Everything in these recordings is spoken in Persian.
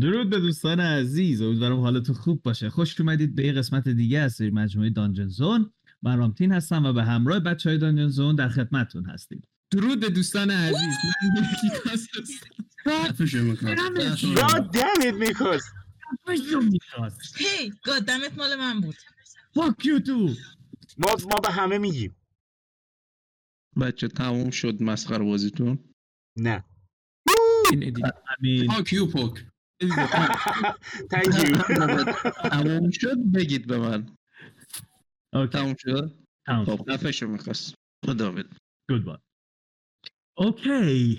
درود به دوستان عزیز. امیدوارم حالتون خوب باشه. خوش اومدید به یه قسمت دیگه از سری مجموعه دانجن زون. من رامتین هستم و به همراه بچه های دانجن زون در خدمتتون هستیم. درود به دوستان عزیز. من یکی کاس God damn it میکوس هی گادمت مال من بود. Fuck you too. ما ما به همه میگیم. بچه تموم شد مسخره بازیتون؟ نه. این ادیت همین پاک یو you. تموم شد بگید به من اوکی تموم شد. خب نفشو می‌خواست خدا بد Goodbye. Okay.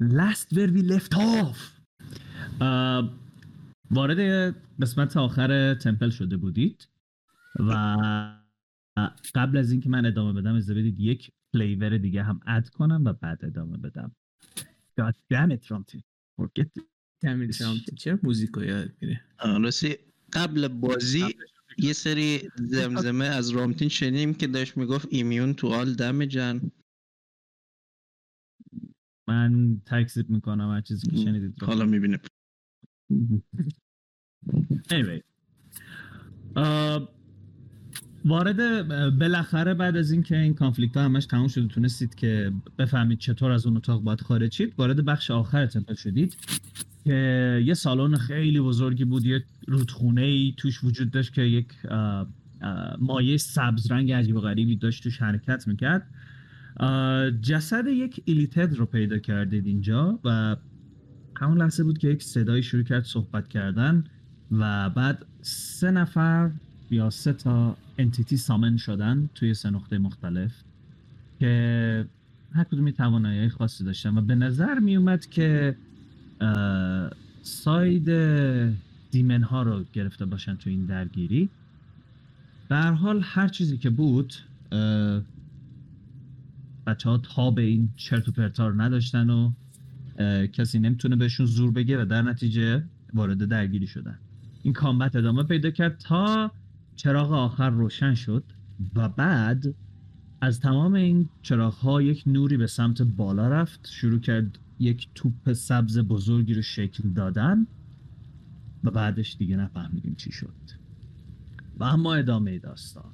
Last where we left off. Uh, وارد قسمت آخر تمپل شده بودید و قبل از اینکه من ادامه بدم اجازه بدید یک فلیور دیگه هم اد کنم و بعد ادامه بدم. God damn it, Ronti. Forget it. تعمیر شامتی چرا موزیکو یاد میره راستی قبل بازی یه سری زمزمه از رامتین شنیدیم که داشت می‌گفت ایمیون تو آل دمجن من تکذیب می‌کنم هر چیزی که شنیدید. حالا می‌بینه anyway. وارد بالاخره بعد از اینکه این کانفلیکت ها همش تموم شد تونستید که بفهمید چطور از اون اتاق باید خارج شید وارد بخش آخر تمپل شدید. که یه سالن خیلی بزرگی بود یک رودخونه ای توش وجود داشت که یک مایه سبز رنگ عجیب و غریبی داشت توش حرکت می‌کرد. جسد یک ایلیتد رو پیدا کردید اینجا و همون لحظه بود که یک صدایی شروع کرد صحبت کردن و بعد سه نفر یا سه تا انتیتی سامن شدن توی سه نقطه مختلف که هر کدومی توانایی خاصی داشتن و به نظر می اومد که ساید دیمن ها رو گرفته باشن تو این درگیری. به حال هر چیزی که بود بچه ها تاب این چرت و پرتا رو نداشتن و کسی نمی‌تونه بهشون زور بگه و در نتیجه وارد درگیری شدن. این کامبت ادامه پیدا کرد تا چراغ آخر روشن شد و بعد از تمام این چراغ ها یک نوری به سمت بالا رفت شروع کرد یک توپ سبز بزرگی رو شکل دادن و بعدش دیگه نفهمیدیم چی شد. و اما ادامه داستان.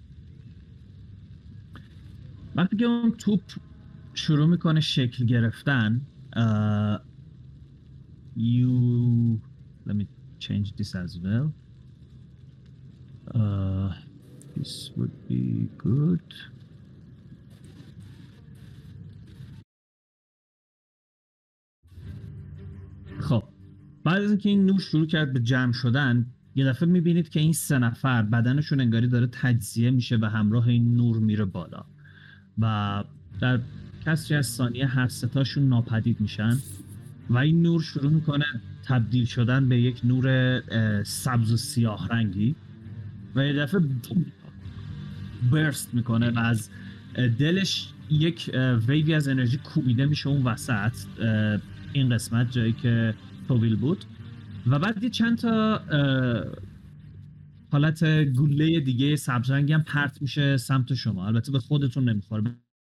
وقتی که اون توپ شروع می‌کنه شکل گرفتن uh, you let me change this as well. uh, this would be good. خب بعد از اینکه این نور شروع کرد به جمع شدن یه دفعه می‌بینید که این سه نفر بدنشون انگاری داره تجزیه میشه و همراه این نور میره بالا و در کسری از ثانیه هر ستاشون ناپدید میشن و این نور شروع می‌کنه تبدیل شدن به یک نور سبز و سیاه رنگی و یه دفعه برست می‌کنه و از دلش یک ویوی از انرژی کوبیده میشه اون وسط این قسمت جایی که توویل بود. و بعد یه چند تا حالت گوله دیگه سبز رنگی هم پرت میشه سمت شما. البته به خودتون نمی‌خوره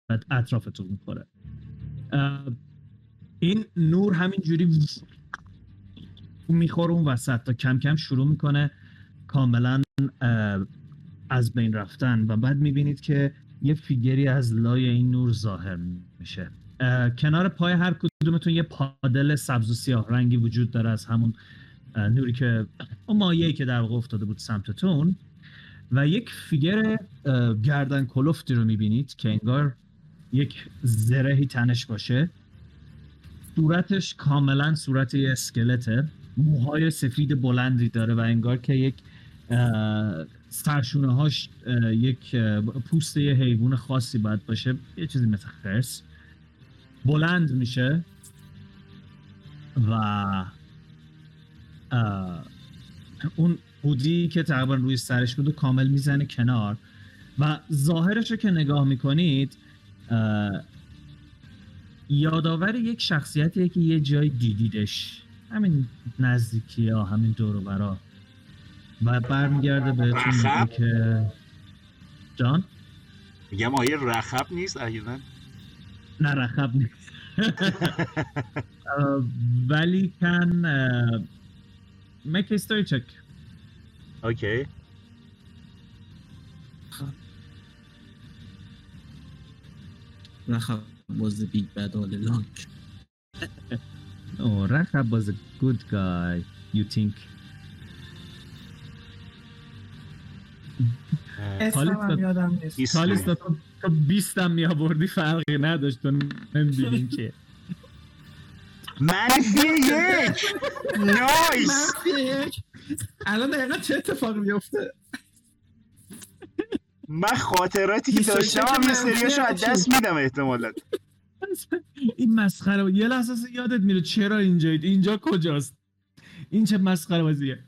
بعد اطرافتون می‌خوره. این نور همینجوری می‌خوره اون وسط تا کم کم شروع می‌کنه کاملا از بین رفتن. و بعد می‌بینید که یه فیگری از لای این نور ظاهر میشه. کنار پای هر کدومتون یه پادل سبز و سیاه رنگی وجود داره از همون نوری که اون مایه‌ای که در واقع افتاده بود سمتتون. و یک فیگر گردن کلفتی رو می‌بینید که انگار یک زرهی تنش باشه. صورتش کاملا صورت یه اسکلته. موهای سفید بلندی داره و انگار که یک سرشونه هاش یک اه، پوست یه حیوان خاصی باید باشه. یه چیزی مثل خرس. بلند میشه و اون هودی که تقریبا روی سرش بود و کامل می‌زنه کنار و ظاهرش رو که نگاه می‌کنید یادآور یک شخصیتیه که یه جای دیدیدش. همین نزدیکی ها همین دور و برا. و برمیگرده بهتون میگه؟ که جان؟ میگم آیه رخب نیست احیانا. نه رخب نیست اه، ولی کن اه، make a history check اوکی Racha was the big bad all along. oh Rahab was a good guy you think اسمم هم یادم نیست تو 20 هم میآوردی فرقی نداشت. تو نمی‌دونی که منفی یک. نایس الان دقیقا چه اتفاقی میفته من خاطراتی که داشتم یه سریاشو از دست میدم احتمالا. این مسخره یه لحظه یادت میره چرا اینجایید اینجا کجاست؟ این چه مسخره بازیه.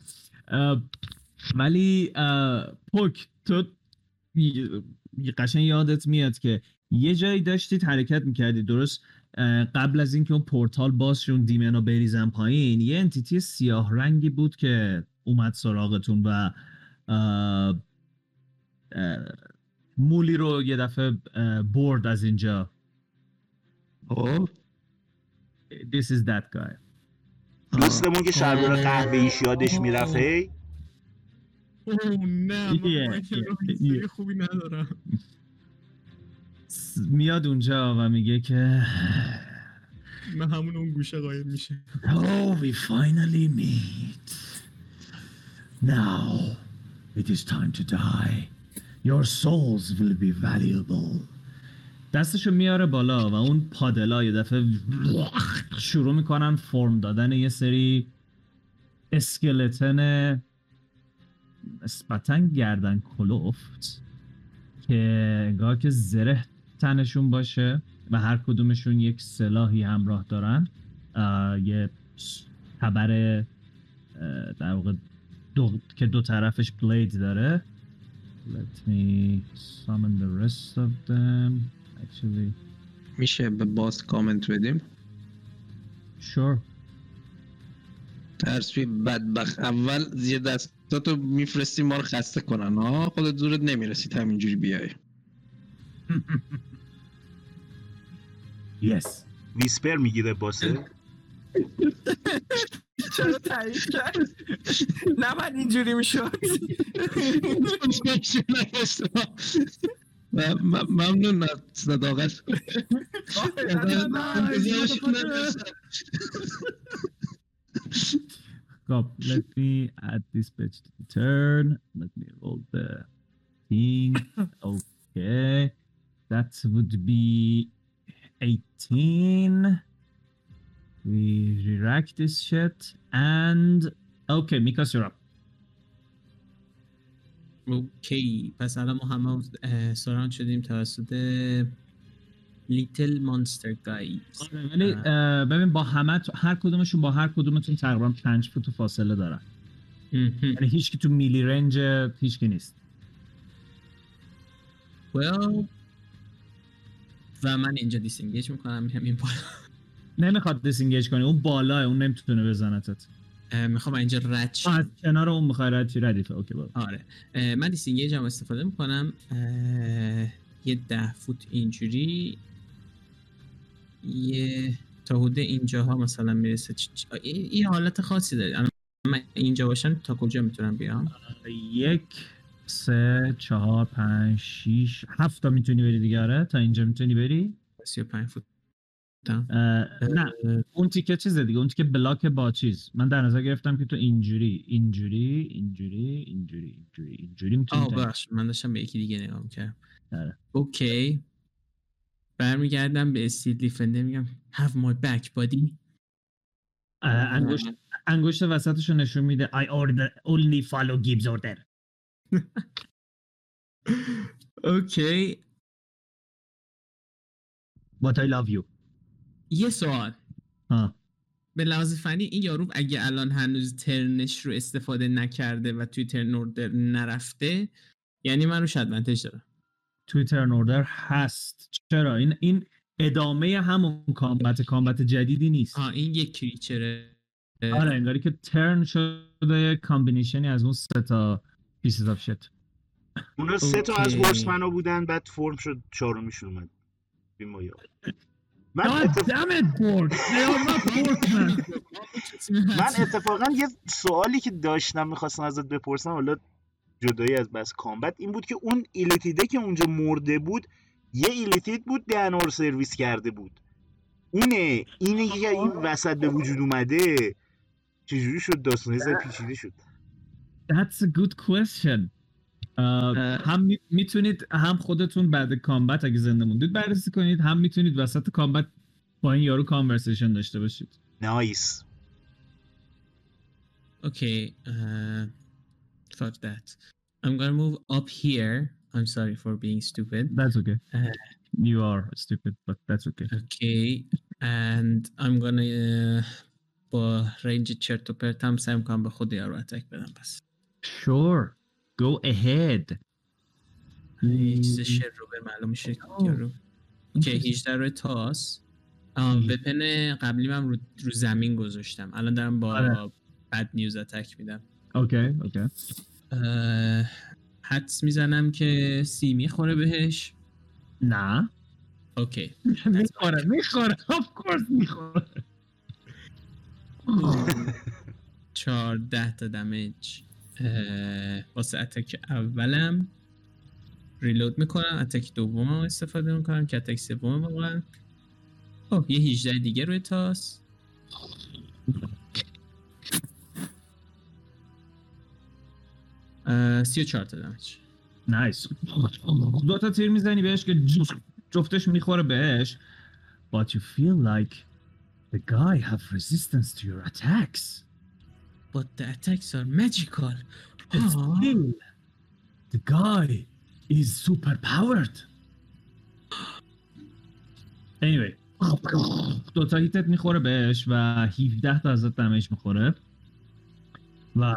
ولی پوک تو قشنگ یادت میاد که یه جایی داشتید حرکت می‌کردی درست؟ قبل از اینکه اون پورتال باز شه، اون دیمنو بریزن پایین یه انتیتی سیاه رنگی بود که اومد سراغتون و اه، اه، مولی رو یه دفعه برد از اینجا. خب. This is that guy. دوستمون که شلوار قهوه ایش یادش می‌رفت هی؟ اوه نه من. خوبی ندارم میاد اونجا و میگه که من همون اون گوشه قایم میشه Oh, we finally meet. Now, it is time to die. Your souls will be valuable. دستشو میاره بالا و اون پادلا یه دفعه شروع می‌کنن فرم دادن یه سری اسکلتن نسبتا گردن کلوفت که انگار که زره تنشون باشه و هر کدومشون یک سلاحی همراه دارن یه تبر اه، در واقع دو که دو طرفش بلید داره. Let me summon the rest of them. Actually میشه به باز کامنت بدیم؟ Sure. ترسوی بدبخت. اول یه دستاتو میفرستی ما رو خسته کنن ها خودت زورت نمی‌رسید همینجوری بیای. Yes. ویسپر می‌گیره باسه. چرا تایید کرد؟ نه من اینجوری می‌شد. ممنون از صداقت. Stop. Let me add this page to the turn. Let me roll the thing. okay. That would be 18. We re-rack this shit. And okay, Mikas, you're up. اوکی پس الان ما همه اه، سران شدیم توسط little monster guys ولی ببین با همه هر کدومشون با هر کدومتون تقریبا 5 فوت فاصله دارن. یعنی هیچ کی تو melee range هیچ کی نیست. Well و من اینجا disengage می‌کنم میرم این بالا. نمی‌خواد disengage کنی اون بالاه اون نمی‌تونه بزنتت می‌خوام اینجا رد از کنار اون می‌خوای رد ردیفه okay برو. آره. من disengage هم استفاده می‌کنم. یه ده فوت اینجوری. یه تا حدود اینجاها مثلا می‌رسه چ- چ- این این حالت خاصی داره. الان من اینجا باشم تا کجا می‌تونم بیام؟ یک سه چهار پنج شیش هفت تا می‌تونی بری دیگه آره؟ تا اینجا می‌تونی بری؟ 35 فوت. اه، نه اون تیکه چیزه دیگه اون تیکه بلاک با چیز. من در نظر گرفتم که تو اینجوری اینجوری اینجوری اینجوری اینجوری اینجوری می‌تونی آه بخش من داشتم به یکی دیگه نگاه می‌کردم. آره. اوکی. برمیگردم به استیل دیفنده میگم have my back buddy. انگشت انگشت وسطش رو نشون میده. I order only follow Gibbs order. Okay but I love you. یه سوال. ها. به لحاظ فنی این یارو اگه الان هنوز turn ش رو استفاده نکرده و توی turn order نرفته یعنی من روش advantage دارم. توی turn order هست. چرا؟ این این ادامه همون combat combat جدیدی نیست. آه این یک creature ه آره انگاری که turn شده combination ی از اون سه تا پیسز اف شت اونا سه تا از گورسمنا بودن بعد فرم شد چهارمیشون اومد. بی من من اتفاقا یه سوالی که داشتم می‌خواستم ازت بپرسم حالا جدایی از بس کامبت این بود که اون ایلیتیده که اونجا مرده بود یه ایلیتید بود دنور سرویس کرده بود. اونه اینه که این وسط به وجود اومده چجوری شد؟ داستانه زر پیچیده شد. That's a good question. Uh, هم می‌تونید هم خودتون بعد کامبت اگه زنده موندید بررسی کنید هم می‌تونید وسط کامبت با این یارو کانورسیشن داشته باشید. نایس اوکی uh, fuck that. I'm gonna move up here. I'm sorry for being stupid. That's okay. Uh, you are stupid, but that's okay. Okay, and I'm gonna uh, با رنج چرت و پرت هم سعی می‌کنم به خود یارو اتک بدم پس Sure, go ahead. یه چیز شر رو به معلوم میشه یارو که 18 رو تاس وپن قبلی من رو, رو زمین گذاشتم الان دارم با بد نیوز اتک میدم اوکی اوکی. حدس می‌زنم که سی می‌خوره بهش. نه. okay. می‌خوره می‌خوره of course می‌خوره. چارده تا damage. واسه attack اولم reload می‌کنم attack دوم استفاده می‌کنم که attack سوم واقعا. اوه یه 18 دیگه روی تاس. 34 تا دمج نایس دو تا تیر می‌زنی بهش که جفتش می‌خوره بهش but you feel like the guy have resistance to your attacks but the attacks are magical it's still the guy is super powered anyway دو تا هیتت می‌خوره بهش و 17 تا ازت دمج می‌خوره و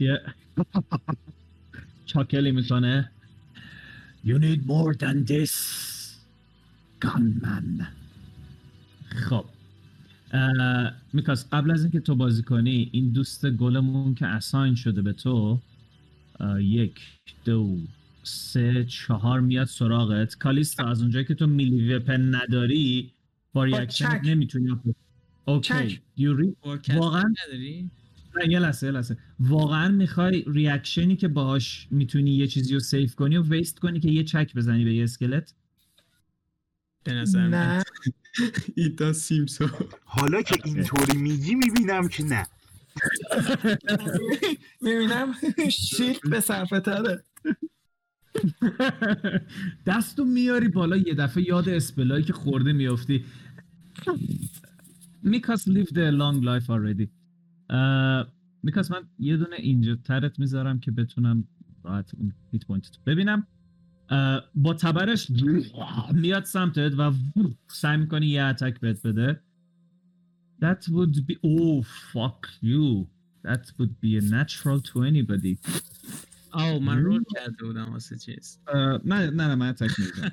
یه چاکلی می‌کنه You need more than this gunman. خب. میکاس قبل از اینکه تو بازی کنی این دوست گلمون که اساین شده به تو یک دو سه چهار میاد سراغت. کالیستا از اونجایی که تو میلی وپن نداری با ریاکشن نمی‌تونی. اوکی. واقعا نداری؟ آره، یه لحظه لحظه. واقعا می‌خوای ریاکشنی که باهاش می‌تونی یه چیزی رو سیف کنی و ویست کنی که یه چک بزنی به یه اسکلت؟ به نظر نه. ایتا سیمسون حالا که آره. اینطوری میگی می‌بینم که نه. می‌بینم شیلد به صرفه تره. دستو میاری بالا یه دفعه یاد اسپلایی که خورده میافتی. میکاس لیف ده لانگ لایف already. میکاس من یه دونه اینجا ترت می‌ذارم که بتونم راحت اون هیت پوینت ببینم. با تبرش میاد سمتت و سعی می‌کنی یه اتک بهت بده. That would be oh fuck you. That would be a natural to anybody. Oh, من رول کرده بودم واسه چیز. نه نه نه من اتک می‌زنم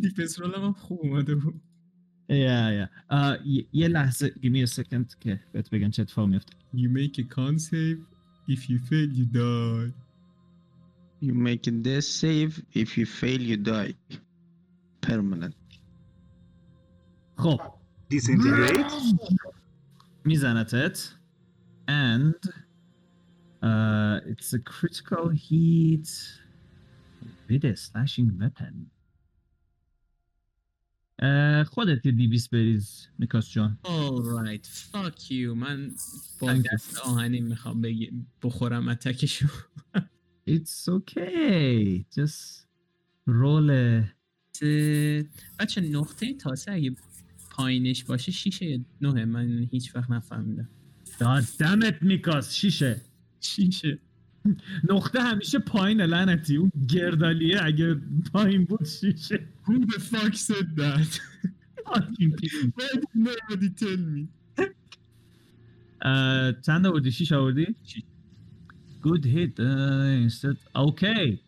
دیفنس رولم خوب اومده بود. Yeah, yeah. Uh, yeah, لحظه. Give me a second. Okay, بهت chat for me after. You make a con save. If you fail, you die. You make a death save. If you fail, you die. Permanent. Oh. Disintegrate. Mm. میزنتت. And uh, it's a critical hit with a slashing weapon. خودت یه دیویس بریز میکاس جان. Alright fuck you. من با دست آهنی می‌خوام بخورم اتکشو. It's okay. Just roll بچه نقطه تاسه اگه پایینش باشه شیشه یا نوه من هیچ وقت نفهمیدم. God damn it میکاس شیشه. شیشه. نقطه همیشه پایین لعنتی اون گردالیه اگه پایین بود شیشه Who the fuck said that? Why did nobody tell me? چند آوردی؟ شیش آوردی؟ Good hit uh, instead. Okay.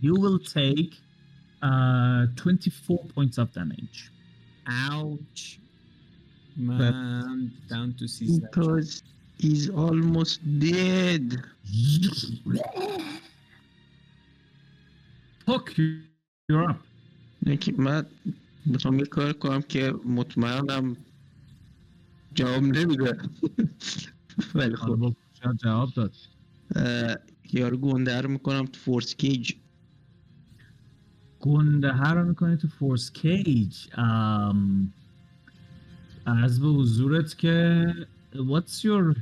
You will take uh, 24 points of damage. Ouch. Man, down to 6 Because he's almost dead. Fuck یکی من می‌خوام یه کار کنم که مطمئنم جواب نمیده. ولی خب. جواب داد. یارو گنده رو می‌کنم تو فورس کیج. گنده هر رو می‌کنی تو فورس کیج؟ از به حضورت که what's your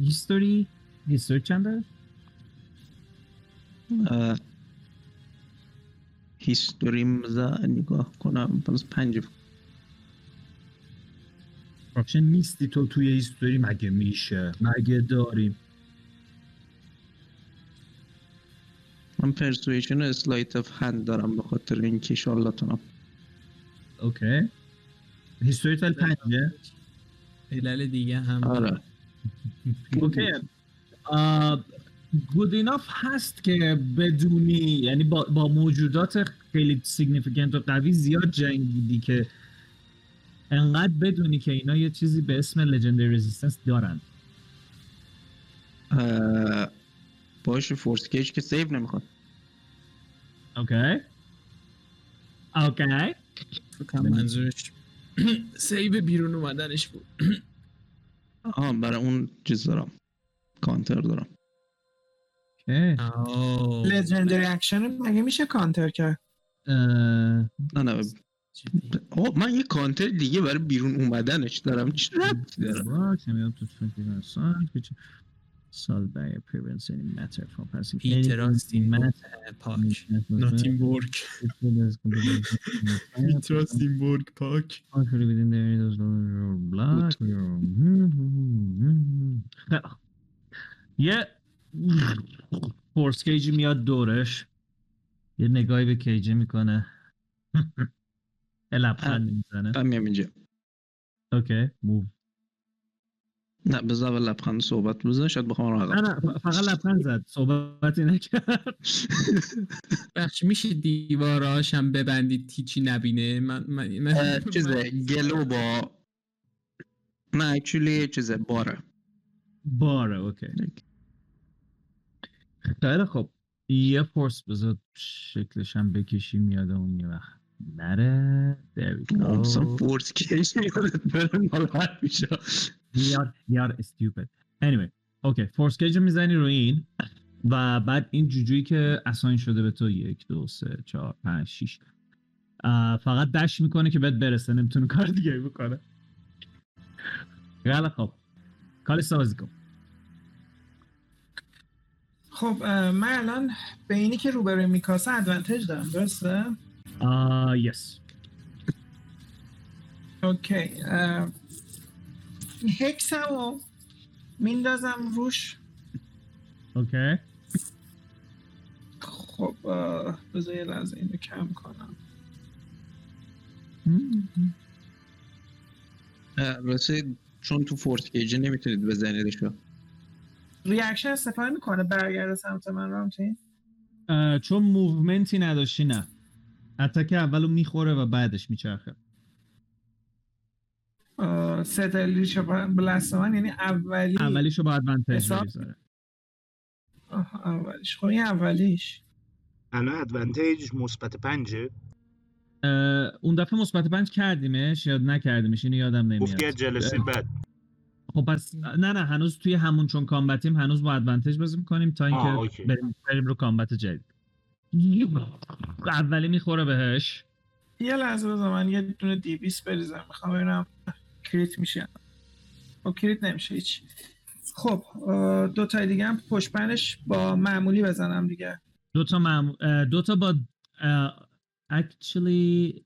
history? History چنده؟ هیستوریم نگاه کنم. پس پنج. چه نیستی تو توی هیستوری مگه میشه؟ مگه داریم من پرسویشن و اسلایت اف هند دارم به خاطر اینکه شالاتونم okay. هیستوریت ولی پنجه؟ علل دیگه هم. آره. okay. good enough هست که بدونی یعنی با, با موجودات خیلی significant و قوی زیاد جنگیدی که انقدر بدونی که اینا یه چیزی به اسم legendary resistance دارن. اه، باشه forcecage که save نمی‌خواد. okay okay منظورش. save بیرون اومدنش بود. آها برای اون چیز دارم. کانتر دارم. آه. legendary action مگه میشه کانتر کرد؟ نه نه. آه من یه کانتر دیگه برای بیرون اومدنش دارم. چه ربطی which solved by appearance any matter from passing? پیتر آستین matter پاک ناتین بورگ پیتر آستین بورگ پاک of your blood, your- خیلی خوب. یه فورس کیجی میاد دورش. یه نگاهی به کیجی می‌کنه. لبخند می‌زنه. من میام اینجا. اوکی موو نه بذار اول لبخند صحبت بزن شاید بخوام رو نه نه فقط لبخند زد. صحبتی نکرد بخش میشه دیواراش هم ببندید هیچی نبینه؟ من من, من چیزه گلو با نه اکچولی چیزه باره. باره اوکی. خیلی خب یه فورس بذار شکلش هم بکشیم یادمون یه وقت. نره. مثلا فورس کیش یادت بره ناراحت میشه یار یار استیوپد anyway اوکی فورس کیج می‌زنی رو این و بعد این جوجویی که اساین شده به تو یک دو سه چهار پنج شیش. فقط دش می‌کنه که بهت برسه نمی‌تونه کار دیگه بکنه. خیلی خب کالی سازی کن. خب من الان به اینی که روبروی میکاسه advantage دارم درسته؟ آه yes okay اه، hex م رو میندازم روش. okay. خب بذار یه لحظه اینو کم کنم. راسه چون تو forcecage ه نمی‌تونید بزنیدشو ریاکشن استفاده می‌کنه برگرده سمت من رامتین؟ چون موومنتی نداشتی نه. اتک اولو می‌خوره و بعدش میچرخه. ستلیش بلست من یعنی اولی اولیشو با ادوانتج حساب- بریزاره آها، اولیش. خب این اولیش. الان ادوانتیج مثبت پنجه. اون دفعه مثبت پنج کردیمش یا نکردیمش؟ اینو یادم گفت که نمیاد جلسه بعد. خب پس نه نه هنوز توی همون چون کامبتیم هنوز با ادوانتج بازی می‌کنیم تا اینکه. بریم, بریم رو کامبت جدید. اولی می‌خوره بهش. یه لحظه بذار من یه دونه دی 20 بریزم. می‌خوام ببینم کریت میشه خب کریت نمیشه هیچ. خب دو تا دیگه هم پشت با معمولی بزنم دیگه. دو تا معمو... اه، دو تا با اکچولی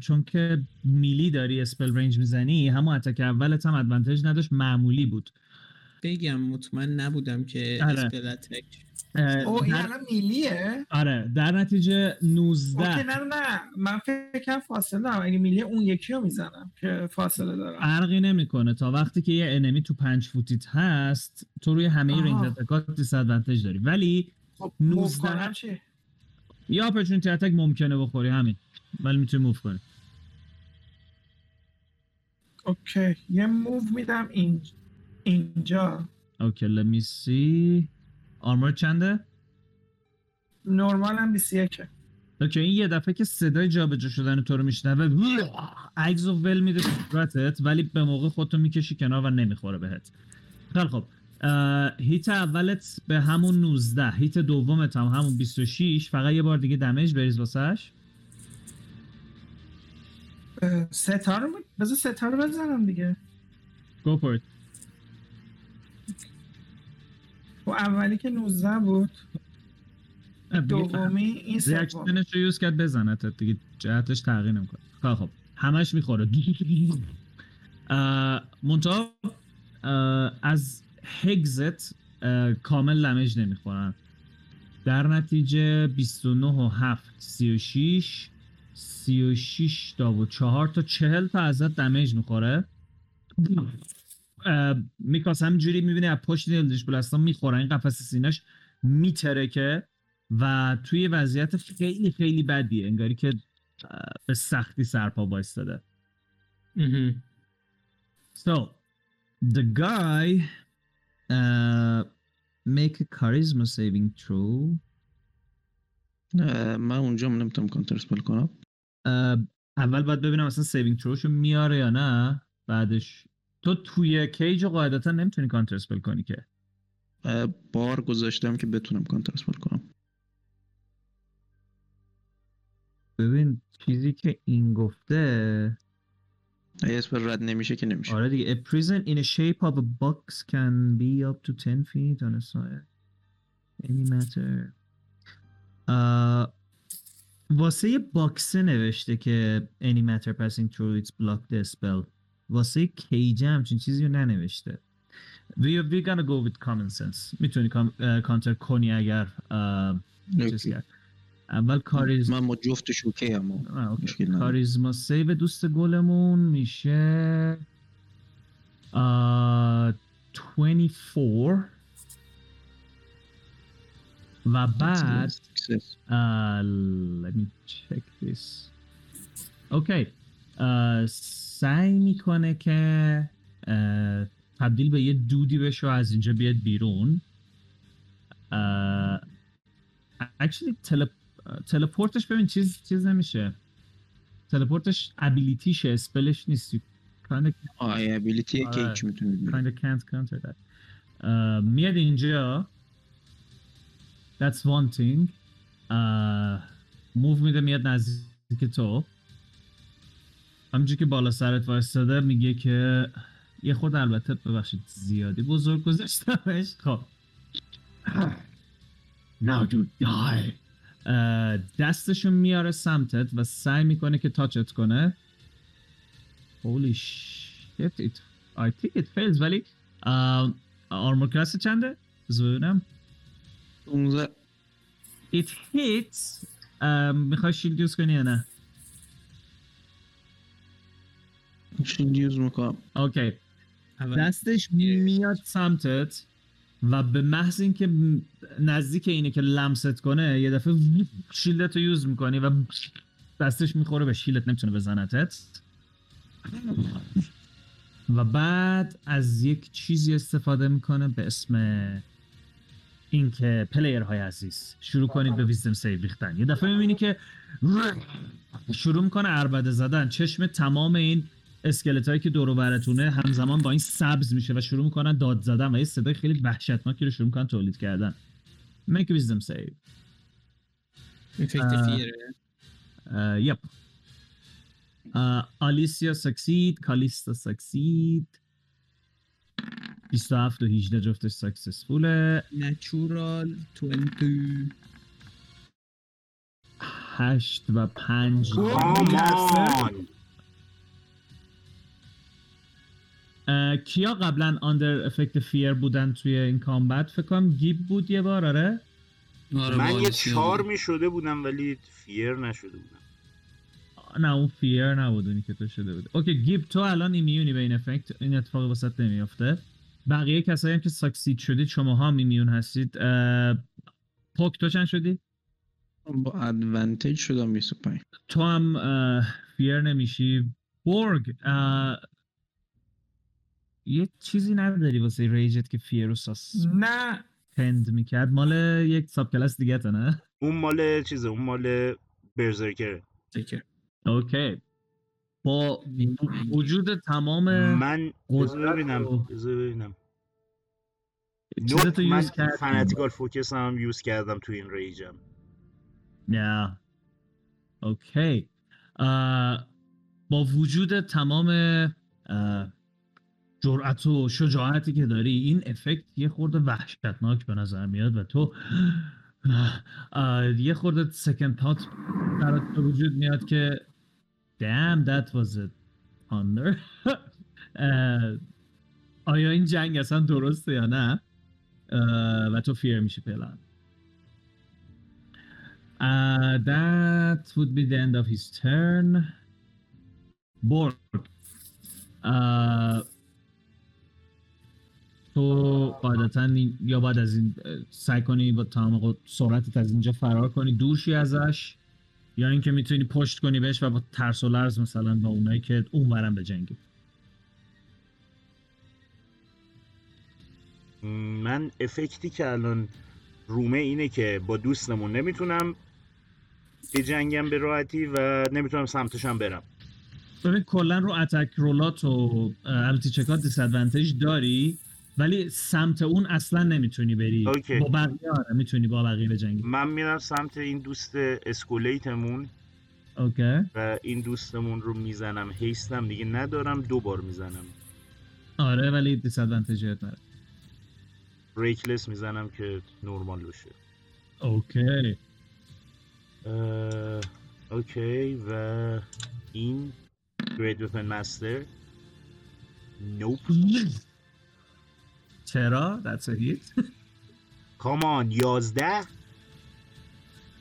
چون که melee داری spell range می‌زنی همون attack اولت هم advantage نداشت معمولی بود. بگم مطمئن نبودم که آره. اسپل اتک. او این. الان melee ه؟ آره در نتیجه okay 19 نه نه نه. من فکر فاصله دارم. اگه melee ه اون یکی رو می‌زنم که فاصله دارم. فرقی نمی‌کنه. تا وقتی که یه enemy تو پنج فوتیت هست تو روی همه. range attack ات disadvantage داری. ولی خب 19 move کنم چی؟ یا opportunity attack ممکنه بخوری همین. ولی می‌تونی move کنی. okay. یه move میدم این اینجا. okay let me see. armor چنده؟ نورمال هم 21 اه، okay این یه دفعه که صدای جابجا شدن تو رو میشنوه. عگز و ول میده صورتت ولی به موقع خودتو می‌کشی کنار و نمی‌خوره بهت. خیلی خب هیت اولت به همون 19 هیت دومت هم همون 26 فقط یه بار دیگه دمیج بریز واسش. اه، ستاره بود بذار ستاره بزنم دیگه. Go for it. و اولی که 19 بود. دومی این سوم. ریاکشنش رو یوز کرد بزنتت دیگه جهتش تغییر نمی‌کنه. خیلی خب. همش می‌خوره. منتها از هگزت کامل دمیج نمی‌خورن. در نتیجه 29 و 7 36 36 تا و 4 تا 40 تا ازت دمیج می‌خوره. میکاس همینجوری می‌بینی از پشت نیلدش بلستان می‌خوره. این قفس سینش میترکه و توی وضعیت خیلی خیلی بدیه. انگاری که به سختی سرپا بایستاده. So, the guy uh, make a charisma saving throw. من اونجا نمی‌تونم counterspell کنم. Uh, اول باید ببینم اصلا saving throw شو میاره یا نه بعدش. تو توی cage قاعدتا نمی‌تونی counterspell کنی که. بار گذاشتم که بتونم کانتر سپل کنم. ببین چیزی که این گفته اگه اسپل رد نمیشه که نمیشه آره دیگه a prison in a shape of a box can be up to 10 feet on a side any matter uh, واسه باکسه نوشته که any matter passing through its block the spell واسه کیجه همچین چیزی رو ننوشته we, we gonna go with common sense می‌تونی کانتر کنی اگر uh. کرد اول charisma من با جفتش okay. هم. charisma save دوست گلمون میشه آه، 24 و بعد uh, let me check this. okay. uh, سعی می‌کنه که uh, تبدیل به یه دودی بشه و از اینجا بیاد بیرون. uh, actually تل... تلپورتش ببین چیز چیز نمیشه تلپورتش ابیلیتیشه اسپلش نیست You kinda آه ابیلیتی آره. کیج می‌تونید kind of can't counter that. Uh, میاد اینجا That's one thing. Uh, move میده میاد نزدیک تو همینجور که بالا سرت وایستاده میگه که یه خود البته ببخشید زیادی بزرگ گذاشتمش خب Now you die. Uh, دستشو میاره سمتت و سعی می‌کنه که تاچت کنه. Holy shit it I think it fails ولی آرمور کلاس چنده؟ ببینم 15 It hits um, می‌خوای shield use کنی یا نه؟ shield use می‌کنم. okay اول. دستش میاد سمتت. و به محض اینکه نزدیک اینه که لمست کنه یه دفعه shield ت رو use می‌کنی و دستش می‌خوره به shield ت نمی‌تونه بزنتت و بعد از یک چیزی استفاده می‌کنه به اسم اینکه player های عزیز شروع کنید به wisdom save ریختن. یه دفعه می‌بینی که شروع می‌کنه عربده زدن. چشم تمام این اسکلت هایی که دور و برتونه همزمان با این سبز میشه و شروع می‌کنن داد زدن و یه صدای خیلی وحشتناکی رو شروع می‌کنن تولید کردن. Make a wisdom save. Uh, yep. Uh, Alicia succeed, Kalista succeed. 27 و 18 جفتش successful ه natural 20 8 و 5 come on کیا قبلا under effect fear بودن توی این combat؟ فکر کنم گیب بود یه بار آره؟ آره من یه بود. می شده بودم ولی fear نشده بودم. نه اون fear نبود اونی که تو شده بود okay گیب تو الان immune ی به این effect این اتفاق واسط نمیافته. بقیه کسایی هم که succeed شدید شما هم immune هستید. پوک تو چند شدی؟ با advantage شدم 25 تو هم fear نمیشی. بورگ یه چیزی نداری واسه rage ت که fear رو نه. suspend می‌کرد. مال یک subclass دیگه تا نه؟ اون مال چیزه اون مال berserker ه okay. با وجود تمام من ببینم ببینم. من fanatical focus هم use کردم تو این rage م. نه okay با وجود تمام جرأت و شجاعتی که داری این effect یه خورده وحشتناک به نظر میاد و تو یه خورده سکند تات به وجود میاد که damn that was a آیا این جنگ اصلا درسته یا نه و تو فیر میشی Uh, that would be the end of his turn. Borg. تو قاعدتا یا باید از این سعی کنی با تمام سرعتت از اینجا فرار کنی دور شی ازش یا اینکه می‌تونی پشت کنی بهش و با ترس و لرز مثلا با اونایی که اونورن به جنگی. من افکتی که الان رومه اینه که با دوستمون نمی‌تونم به جنگم به راحتی و نمی‌تونم سمتشم برم. ببین کلا رو اتک رولات و البته چکات دیسادوانتیج داری؟ ولی سمت اون اصلا نمی‌تونی بری. okay. با بقیه آره می‌تونی با بقیه بجنگی من میرم سمت این دوست skeleton مون. okay. و این دوستمون رو می‌زنم. haste م دیگه ندارم دو بار می‌زنم. آره ولی disadvantage نداره reckless می‌زنم که نورمال بشه okay. اه، okay. و این گرید وپن مستر نوپ چرا؟ That's a hit. کامان یازده؟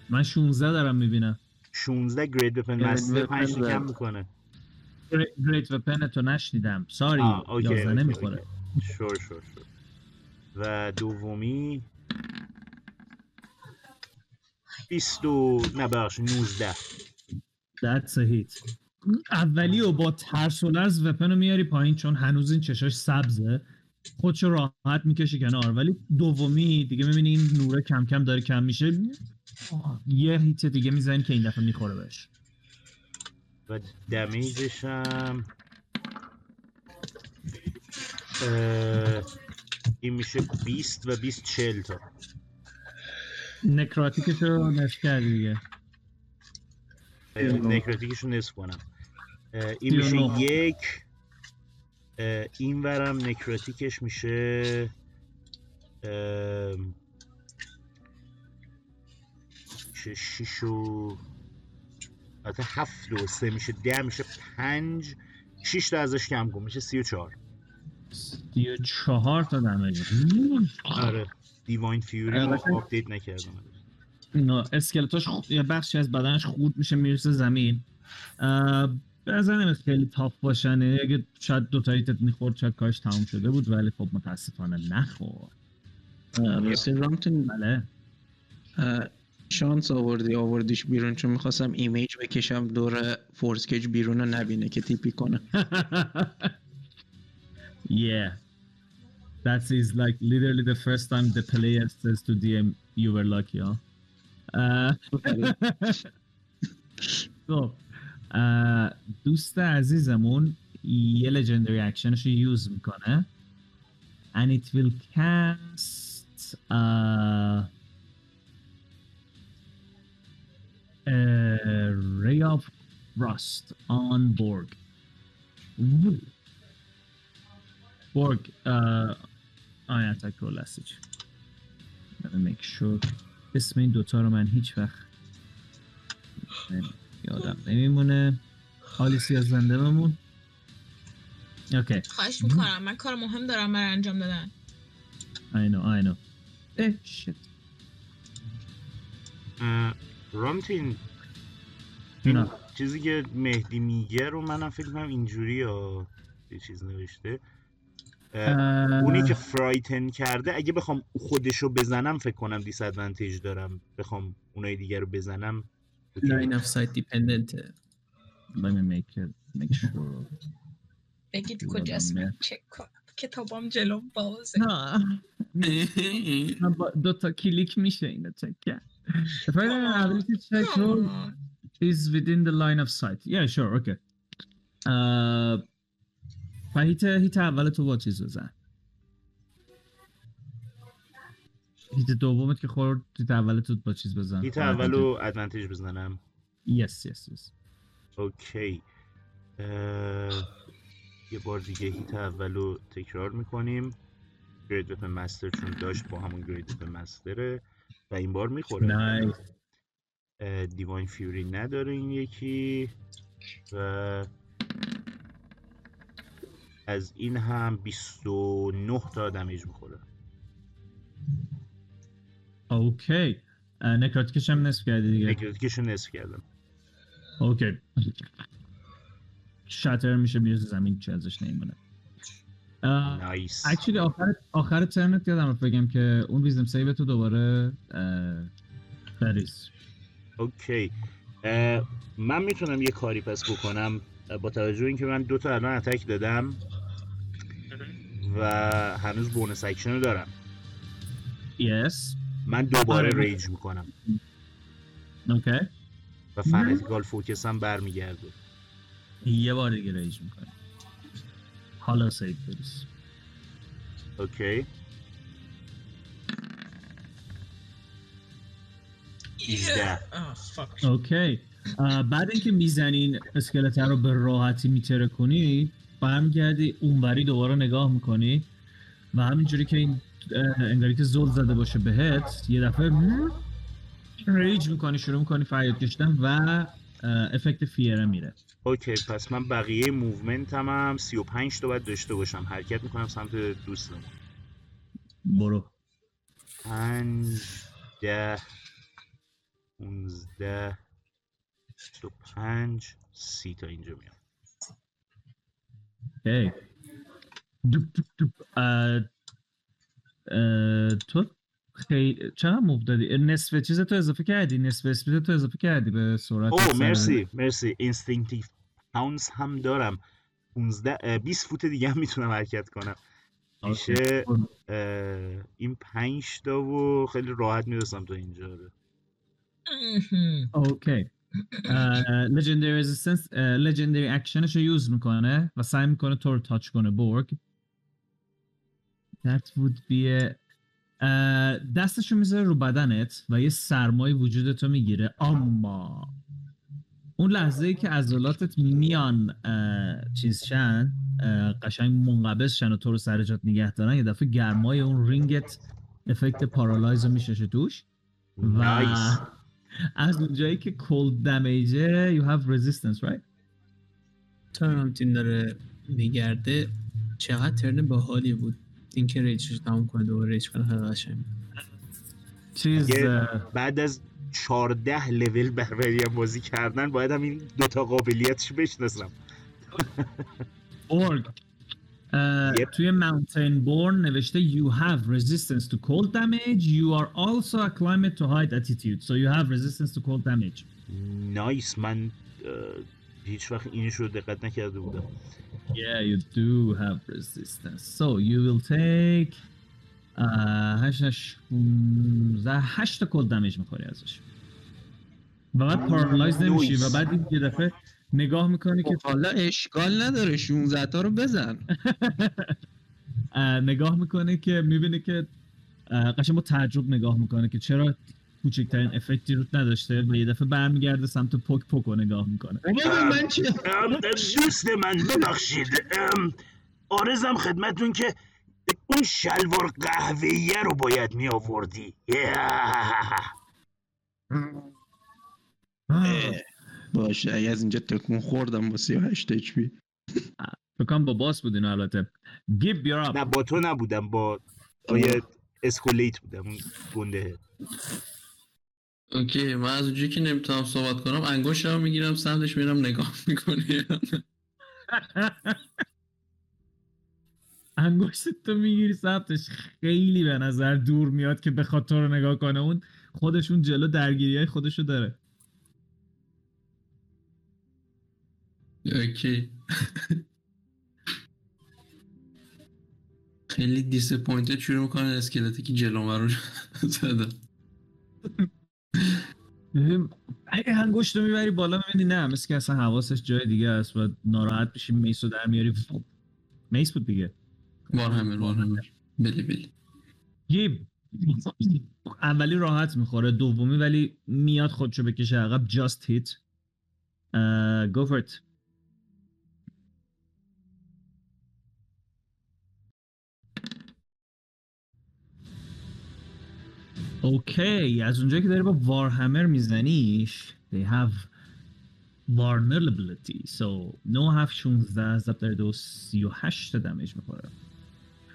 من 16 دارم می‌بینم. 16 گرید وپن Great weapon 5 زد. کم می‌کنه. گریت وپن تو نشنیدم. ساری اوکی، 11 اوکی، نمی‌خوره. شور شور شور و دومی؟ بیست و نه بخش 19 That's a hit. اولی و با ترس و لرز وپن رو میاری پایین چون هنوز این چشاش سبزه. خودشو راحت می‌کشی کنار. ولی دومی دیگه می‌بینی این نوره کم کم داره کم میشه. یه هیت دیگه می‌زنی که این دفعه می‌خوره بهش. و دمیجش هم اه، این میشه 20 و 20 40 تا. نکراتیکش رو نصف کردی دیگه. نکراتیکش رو نصف کنم. این میشه. یک این ورم نکراتیکش میشه میشه شیش و البته هفت و سه میشه ده میشه پنج شیش تا ازش کم کن میشه سی و چهار. سی و چهار تا دمیج. آره divine fury رو. update نکردم. نه اسکلتاش خ- یه بخشی از بدنش خورد میشه می‌رسه زمین. نظر نمیاد خیلی tough باشن اگه شاید دو تاییتت می‌خورد شاید کارش تموم شده بود ولی خب متاسفانه نخورد. بله. شانس آوردی آوردیش بیرون چون می‌خواستم image بکشم دور forcecage بیرون رو نبینه که TP کنه. Yeah. That is like literally the first time the player says to DM you were lucky huh? خب اه، دوست عزیزمون یه لژندری اکشنش رو یوز می‌کنه and it will cast uh, a ray of rust on Borg. Borg, uh, I attack roll message. Let me make sure اسم این دوتا رو من هیچ وقت یادم نمیمونه. آلیسیا زنده بمون. اوکی. خواهش می‌کنم. من کار مهم دارم برای انجام دادن. I know I know. اه اه، رامتین این. چیزی که مهدی میگه رو منم فکر کنم اینجوری یا یه چیز نوشته. اه، اونی که frighten کرده اگه بخوام خودشو بزنم فکر کنم disadvantage دارم. بخوام اونای دیگه رو بزنم okay. line of sight dependent Let me make it make sure بگید یادم کجاست من نه. چک کنم کتابام جلو بازه من با دو تا کلیک میشه اینو چک کرد فایل ability check رو آه. is within the line of sight. Yeah, sure, okay. Uh, و hit hit اول تو با چیز بزن hit دومت که خورد hit اول تو با چیز بزن. hit اولو advantage بزنم. yes yes yes okay یه بار دیگه hit اولو تکرار می‌کنیم. great weapon master چون داشت با همون great weapon master ه و این بار می‌خوره. nice divine fury نداره این یکی و از این هم 29 تا damage می‌خوره. okay necrotic ش هم نصف کردی دیگه necrotic شو نصف کردم okay shatter میشه می‌رسه زمین چه ازش نمیمونه nice actually آخر آخر ترنت یادم بگم که اون wisdom save تو دوباره بریز okay من می‌تونم یه کاری پس بکنم اه، با توجه به اینکه من دو تا الان attack دادم و هنوز bonus action رو دارم. yes من دوباره آره. rage می‌کنم. okay. و fanatical focus هم برمیگرده. یه بار دیگه rage می‌کنه حالا save بریز. okay. 18 آه fuck okay. اه، بعد اینکه می‌زنین اسکلت رو به راحتی می‌ترکونی برمیگردی اونوری دوباره نگاه می‌کنی و همینجوری که این انگاری که زل زده باشه بهت یه دفعه rage می‌کنی شروع می‌کنی فریاد کشیدن و effect fear ه میره. okay پس من بقیه movement هم, هم 35 تا باید داشته باشم. حرکت می‌کنم سمت دوستم برو. 5 ده 15 25 سی تا اینجا میام. okay دوب دوب دوب اه، اه، تو خیلی چقدر دادی؟ نصف چیز تو اضافه کردی؟ نصف speed تو اضافه کردی به سرعت سر- مرسی مرسی. instinctive pounce هم دارم. 15 اه، 20 فوت دیگه هم می‌تونم حرکت کنم. میشه اه، این 5 تا و خیلی راحت می‌رسم تا اینجا. رو okay. legendary resistance legendary action ش رو use می‌کنه و سعی می‌کنه تو رو touch کنه بورگ that would be a- دستشو می‌ذاره رو بدنت و یه سرمای وجودتو می‌گیره. اما اون لحظه ای که عضلاتت میان چیز شن قشنگ منقبض شن و تو رو سر جات نگه دارن یه دفعه گرمای اون ring ت effect paralyze رو میششه توش. و nice از اونجایی که cold damage ه you have resistance right? تا رامتین داره میگرده. چقدر ترن باحالی بود. اینکه ریجش رو تموم کنه دوباره ریج کنه خیلی قشنگ چیز بعد از 14 لول بربری بازی کردن باید هم این دوتا قابلیتش بشناسم. اورگ. توی ماونتین بورن نوشته you have resistance to cold damage. You are also a climate to height attitude so you have resistance to cold damage. نایس من هیچ وقت اینش رو دقت نکرده بودم. Yeah you do have resistance. So you will take پونزده هشت تا cold damage می‌خوری ازش. و بعد پارالایز نمیشی و بعد این یه دفعه نگاه می‌کنی که خب حالا اشکال نداره 16 تا رو بزن. اه، نگاه می‌کنه که می‌بینه که قشنگ با تعجب نگاه می‌کنه که چرا کوچکترین افکتی روت نداشته و یه دفعه برمیگرده سمت پوک پوک رو نگاه می‌کنه. من ام، دوست من ببخشید. آرزم خدمتون که اون شلوار قهوه‌ایه رو باید می آوردی باشه اگه از اینجا تکون خوردم با 38 اچ پی. فکر کنم با باس بود اینو البته گیب up. نه با تو نبودم با با یه اسکلت بودم اون گنده. okay من از اونجایی که نمی‌تونم صحبت کنم انگشتم می‌گیرم سمتش میرم نگاه می‌کنی. انگشت تو می‌گیری سمتش خیلی به نظر دور میاد که بخواد تو رو نگاه کنه. اون خودشون جلو درگیری های خودشو داره. okay. خیلی disappointed شروع می‌کنه اسکلتی که جلو رو زدم. اگه انگشت رو می‌بری بالا می‌بینی نه مثل که اصلا حواسش جای دیگه است و ناراحت میشی miss رو در میاری. miss بود دیگه. warhammer warhammer. بلی بلی. یه اولی راحت می‌خوره دومی ولی میاد خودشو بکشه عقب just hit. uh, اوکی از اونجایی که داری با وارهمر میزنیش they have vulnerability. So 9 7 16 ضرب در دو 38 دمیج می‌خوره.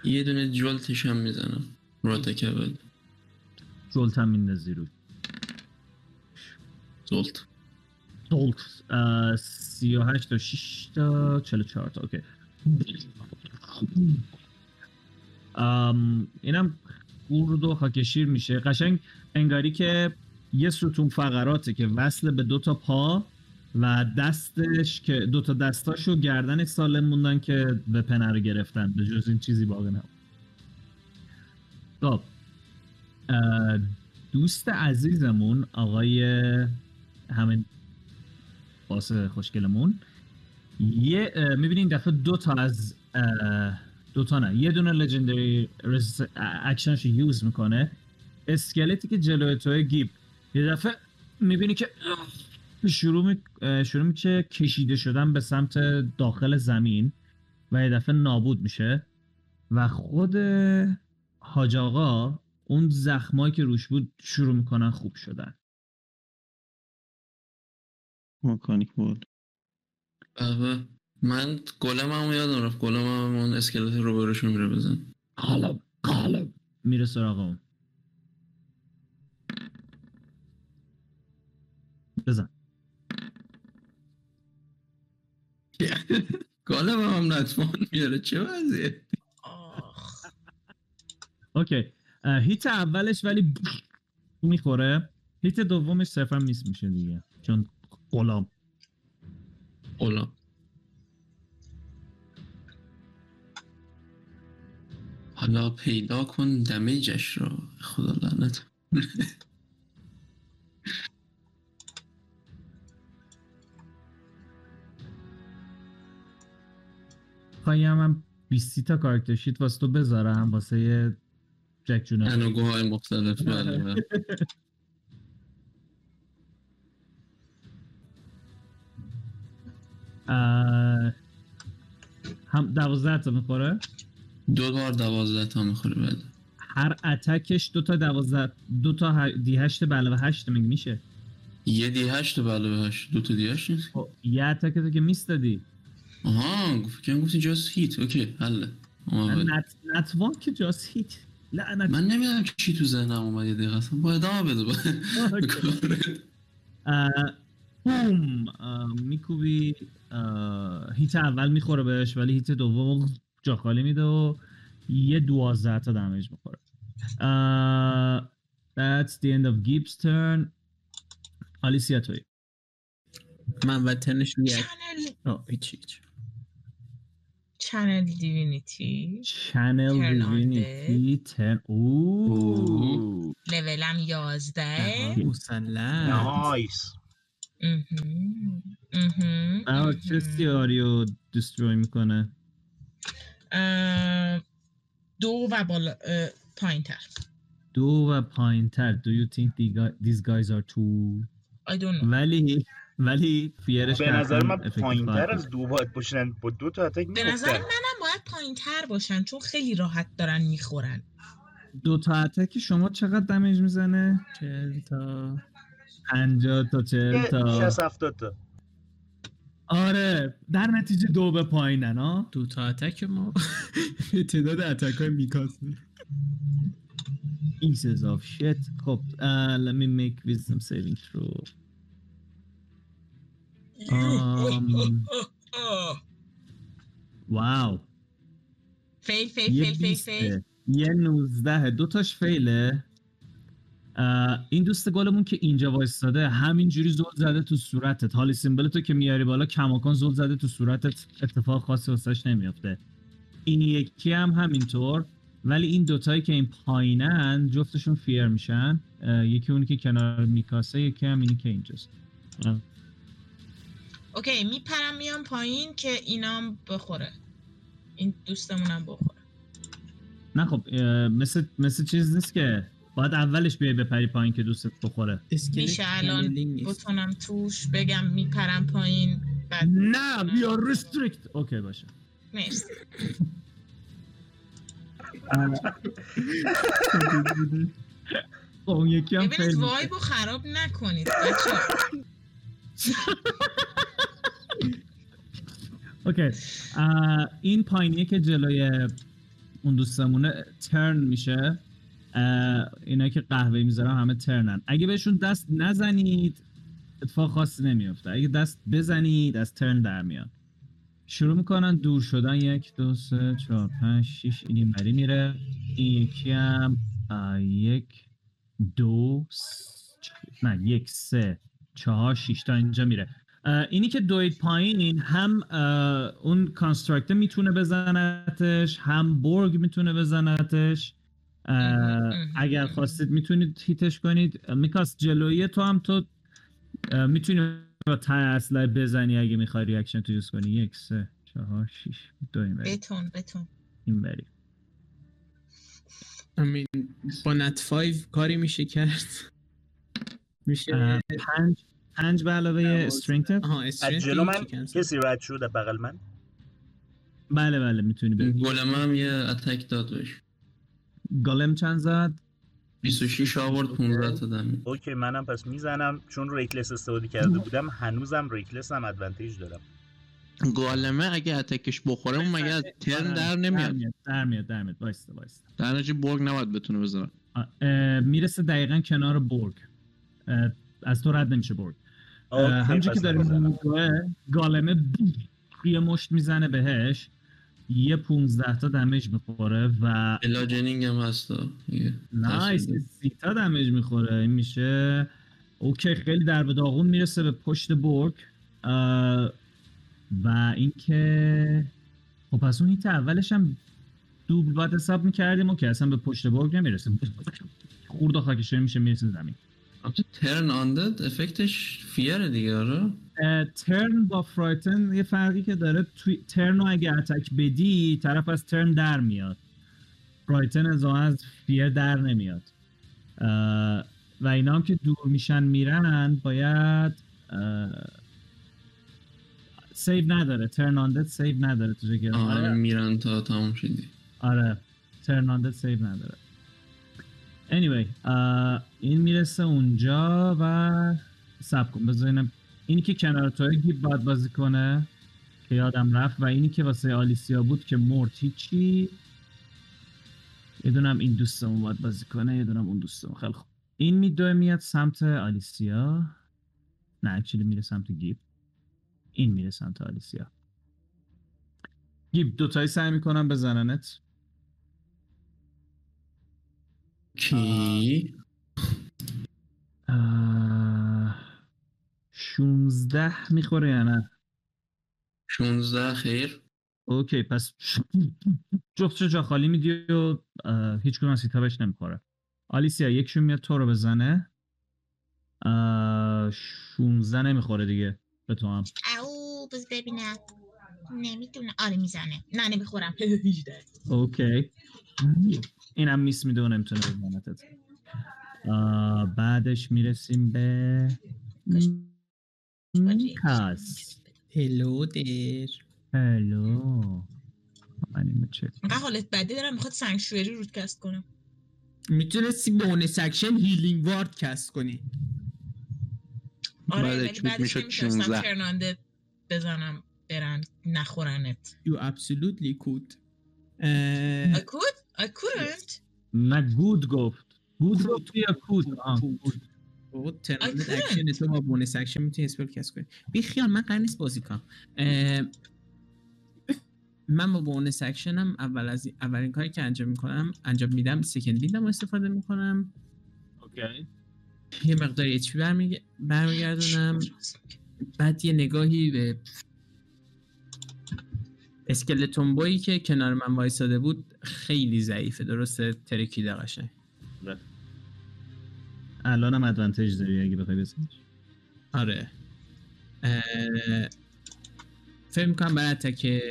یه دونه جولتش هم می‌زنم. راتک اول جولت هم میندازی رو زولت دولت اه، 38 تا 6 تا 44 تا. اوکی. اینم گورد و خاکشیر میشه. قشنگ انگاری که یه ستون فقراته که وصل به دو تا پا و دستش که دو تا دستاش و سالم موندن که وپن رو گرفتن. به جز این چیزی باقی نبود خب. دوست عزیزمون آقای همین باس خوشگلمون یه می‌بینی این دفعه دو تا از اه، دو تا نه. یه دونه legendary action ش use می‌کنه. اسکلتی که جلوی توی گیب. یه دفعه می‌بینی که شروع می... میشه کشیده شدن به سمت داخل زمین و یه دفعه نابود میشه و خود حاج آقا اون زخمایی که روش بود شروع می‌کنن خوب شدن. مکانیک بود. من گلم هم یادم رفت گلم هم اون اسکلت رو برشون میره بزن. قالب قالب. میره سراغ اون. بزن. گلم هم نتوان میاره چه وضعیه؟ اوکی. هیت اولش ولی می‌خوره. هیت دومش صرفا میس میشه دیگه. چون غلام. اولا حالا پیدا کن دمیجش رو. خدا لعنت. خواهی هم من 20 تا کارکتر شیت واسه تو بذارم واسه یه جک جونر انوگوهای مختلف بله بله. هم دوازده تا می‌خوره؟ دو بار دوازده تا می‌خوره بله هر اتکش دو تا دوازده دو تا دی هشت به علاوه هشت مگه میشه؟ یه دی هشت بله به هشت دو تا دی هشت نیست؟ خب یه اتک تو که میستادی. آها گفت که گفتی جاست هیت اوکی حله. نت نتوان که جاست هیت لعنت. من نمی‌دونم چی تو ذهنم اومد یه دقیقه. اصلا با ادامه بده بوم. میکوبی. هیت اول می‌خوره بهش ولی هیت دوم جا خالی میده و یه دوازده تا دمیج می‌خوره. اه، That's the end of Gibbs turn. آلیسیا توی من و تنش چنل هیچ چنل دیوینیتی چنل دیوینیتی ترن اوه لولم یازده. مسلم نایس. آه، چه. سیاری رو دستروی می‌کنه. دو و بالا پایین تر دو و پایین تر Do you think the guy- these guys are too I don't know. ولی ولی فیرش به نظر من پایین تر از دو باید باشن. با دو تا اتک به نظر. منم باید پایین تر باشن چون خیلی راحت دارن می‌خورن. دو تا اتک شما چقدر دمیج می‌زنه؟ چل تا. 50 تا 40 تا. 60 70 تا. آره در نتیجه دو به پایینن ها دو تا اتک ما. تعداد اتک های میکاس. Pieces of shit. خب uh, let me make wisdom saving throw. Um, واو فیل فیل یه فیل فیل فیل 20 یه 19 دو تاش فیله. این دوست گلمون که اینجا وایستاده همینجوری زل زده تو صورتت. حالی سیمبل تو که میاری بالا کماکان زل زده تو صورتت. اتفاق خاصی واسش نمیافته. این یکی هم همینطور. ولی این دوتایی که این پایینن جفتشون فیر میشن. یکی اونی که کنار میکاسه یکی هم اینی که اینجاست. اوکی میپرم میام پایین که اینام بخوره. این دوستمونم بخوره. نه خب مثل مثل چیز نیست که باید اولش بیای بپری پایین که دوستت بخوره. میشه الان. بتونم توش بگم میپرم پایین بعد نه بیا ریستریکت اوکی باشه. مرسی. اون یکی هم ببینید. وایب رو خراب نکنید بچه اوکی این پایینیه که جلوی اون دوستمونه ترن میشه. اینا که قهوه می‌ذارم همه ترنن. اگه بهشون دست نزنید اتفاق خاصی نمیفته اگه دست بزنید از ترن در میاد شروع می‌کنن دور شدن. یک دو سه چهار پنج شیش این اینوری میره. این یکی هم یک دو نه یک سه چهار شیش تا اینجا میره. اینی که دوید پایین هم اه، اون کانسترکته می‌تونه بزنتش هم برگ می‌تونه بزنتش. اگر خواستید می‌تونید hit ش کنید. میکاس جلویی تو هم تو می‌تونی با تای اسلحه بزنی اگه می‌خوای reaction تو use کنی. یک سه چهار شیش دو این بری. بتون بتون. این بری. امین با nat 5 کاری میشه کرد؟ میشه؟ پنج پنج به علاوه دوازده. strength ت آها از strength ت جلو من. کسی رد شد از بغل من؟ بله بله می‌تونی بری. golem هم یه attack داد بهش. golem چند زد؟ 26 آورد 15 تا damage okay منم پس می‌زنم. چون reckless استفاده کرده بودم هنوزم reckless هم advantage دارم. golem ه اگه attack ش بخوره اون مگه از turn آره، در نمیاد؟ در میاد در میاد وایستا وایستا. در نتیجه برگ نباید بتونه بزنه می‌رسه دقیقا کنار برگ. از تو رد نمیشه برگ. همونجور که. میگوه golem ه بی- یه مشت می‌زنه بهش. یه 15 تا damage می‌خوره و الاجنینگ هم هست دیگه. nice. سی تا damage می‌خوره. این میشه. okay خیلی در به داغون می‌رسه به پشت برگ. و اینکه خب پس اون hit اولش هم دوبل باید حساب می‌کردیم. که اصلا به پشت برگ نمی‌رسه. خورد و خاکشیر میشه می‌رسه زمین. turn undead effect ش fear ه دیگه آره turn با frighten یه فرقی که داره توی turn رو اگه attack بدی طرف از turn در میاد frighten از از fear در نمیاد و اینا هم که دور میشن میرن باید save نداره turn undead save نداره تو آره میرن تا تمام شدی آره turn undead save نداره anyway اه، این می‌رسه اونجا و سب کن. بذارینم اینی که کنار توی گیب باید بازی کنه که یادم رفت. و اینی که واسه آلیسیا بود که مرد هیچی. یه دونم این دوستمون باید بازی کنه یه دونم اون دوستمون. خیلی خوب. این میدوه میاد سمت آلیسیا. نه اکچولی میره سمت گیب. این میره سمت آلیسیا. گیب دوتایی سعی می‌کنم بزننت. کی؟ آه، 16 می‌خوره یا نه؟ 16 خیر. اوکی پس جفتش جا خالی میدی و هیچ کدوم از هیتا بهش نمی‌خوره. آلیسیا یکشون میاد تو رو بزنه. اه، 16 نمی‌خوره دیگه به تو هم. او بز ببینم. نمی‌دونم آره می‌زنه. نه نمی‌خورم. 18 okay. اینم miss میده و نمی‌تونه بزنتت بعدش می‌رسیم به میکاس hello there hello. من اینو چک حالت بدی دارم می‌خواد sanctuary رو cast کنم. می‌تونستی bonus action healing word cast کنی. آره بعد ولی بعدش می‌شد نمی‌تونستم 16. turn undead ه بزنم برن نخورنت. You absolutely could. I اه، could? I couldn't نه could گفت could گفت یا could. بابا couldn't. action تو با bonus action می‌تونی spell cast کنی. بی خیال من قرار نیست بازی کنم. من با bonus action م اول از اولین کاری که انجام می‌کنم انجام میدم second wind م استفاده می‌کنم. okay. یه مقدار اچ پی برمیگردونم. بعد یه نگاهی به اسکلتون بایی که کنار من وایساده بود. خیلی ضعیفه. درسته؟ ترکیده قشنگ. الانم ادوانتج داری اگه بخوای بزنیش. آره. اه، فکر می‌کنم برای اتک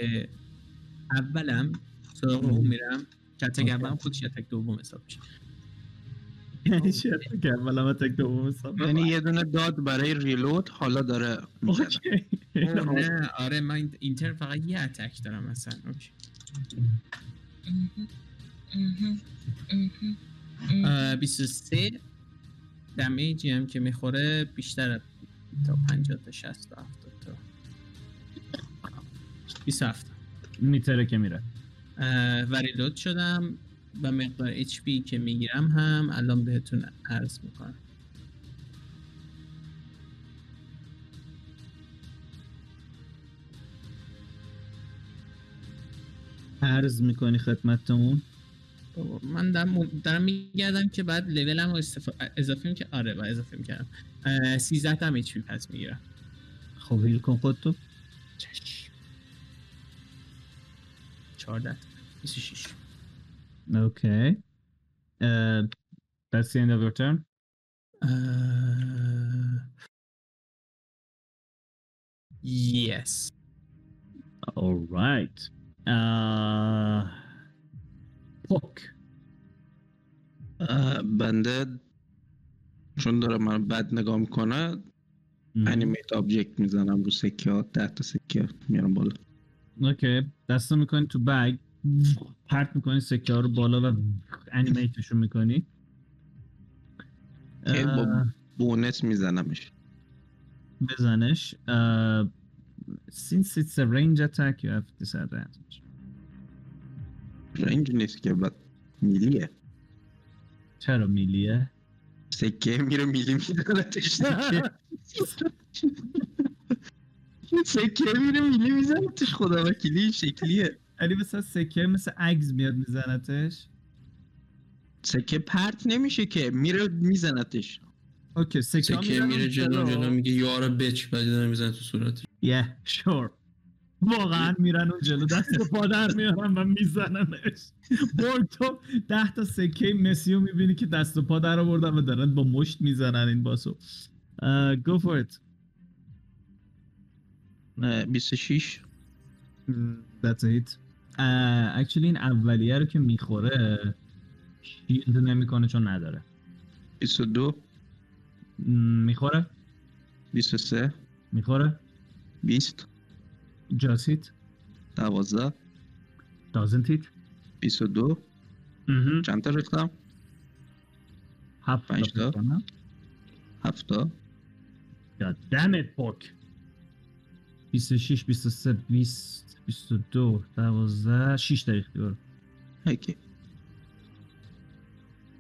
اولم سراغ اون میرم که اتک. اولم خودش اتک دوم حساب میشه. یعنی چی که اول هم تک دوم حساب یعنی یه دونه داد برای ریلود حالا داره نه آره من این- این ترم فقط یه اتک دارم مثلا. اوکی. مهم. مهم. مهم. مهم. اه، 23 دمیجی هم که می‌خوره بیشتر تا 50 تا 60 تا 70 تا 27 میتره که میره و ریلود شدم و مقدار HP که می‌گیرم هم الان بهتون عرض می‌کنم عرض می‌کنی خدمتمون بابا، من دارم, دارم میگردم که بعد لولم رو استفا... اضافه می‌کنم آره و اضافه می‌کردم. 13 تا HP پس می‌گیرم. خب هیل کن خودتو. چشم 14 تا. 26 اوکی. that's the end of your turn. Uh, yes. all right. اه، بنده چون داره من بد نگاه می‌کنه animate object می‌زنم رو سکه ها ده تا سکه میارم بالا. okay دستو می‌کنی تو bag پرت می‌کنی سکه ها رو بالا و animate شون می‌کنی. که با bonus ت میزنمش. بزنش. Since it's a range attack you have disadvantage. range نیست که بعد میلیه. چرا میلیه؟ سکه میره میلی میزنتش. سکه سکه میره میلی میزنتش خدا وکیلی این شکلیه. علی مثلا سکه مثل عگز میاد میزنتش؟ سکه پرت نمیشه که میره میزنتش. اوکی سکه سکه میره جلو جلو میگه یار بچ بعد می‌زنه تو صورتش. Yeah sure. واقعا میرن اون جلو دست و پا در میارن و میزننش. برد تو ده تا سکه مسیو می‌بینی که دست و پا در آوردن و دارن با مشت می‌زنن این باسو. Uh, go for it. اه، 26 Mm, That's a hit. Uh, actually این اولیه رو که می‌خوره شیلد نمی‌کنه چون نداره. 22 Mm, می‌خوره؟ 23 می‌خوره؟ 20 just hit 12 doesn't hit 22 مهم. چند تا ریختم؟ هفت پنج تا. 7 تا. It پوک 26 23 20 22 12 6 تا ریختی برو. اوکی.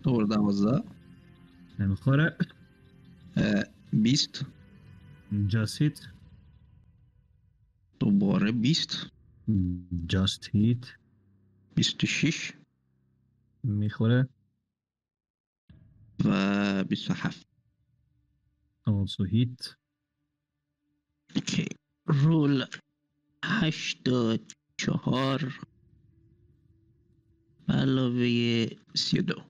دوباره 12 نمی‌خوره. اه، 20 just hit دوباره 20 just hit. 26 می‌خوره. و 27 also hit. اوکی رول 84 به علاوه 32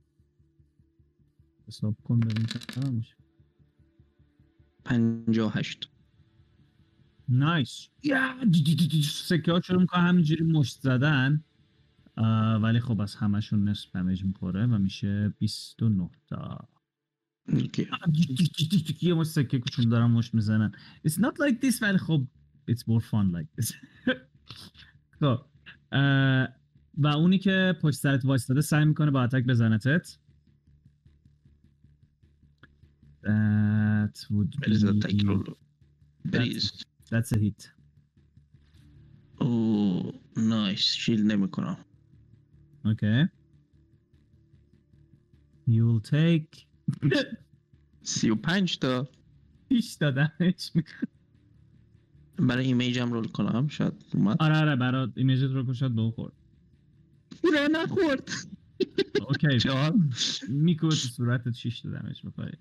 حساب کن ببین چقدر میشه. 58 نایس سکه ها شروع می‌کنه همینجوری مشت زدن. ولی خب از همشون نصف دمیج می‌خوره و میشه 29 تا. یه مشت سکه کوچول دارن مشت می‌زنن. It's not like this ولی خب It's more fun like this. خب. و اونی که پشت سرت وایستاده سعی می‌کنه با اتک بزنتت. That would be... That's a hit. او نایس شیل نمی کنم. Okay. You will take 35 تا. 6 تا دمج برای ایمیجم رول کنم. شاید اومد. آره آره برات ایمیجت رو کشاد به اون خورد. را نخورد. اوکی چهار میکوه تو صورتت 6 تا دمج می‌خوری.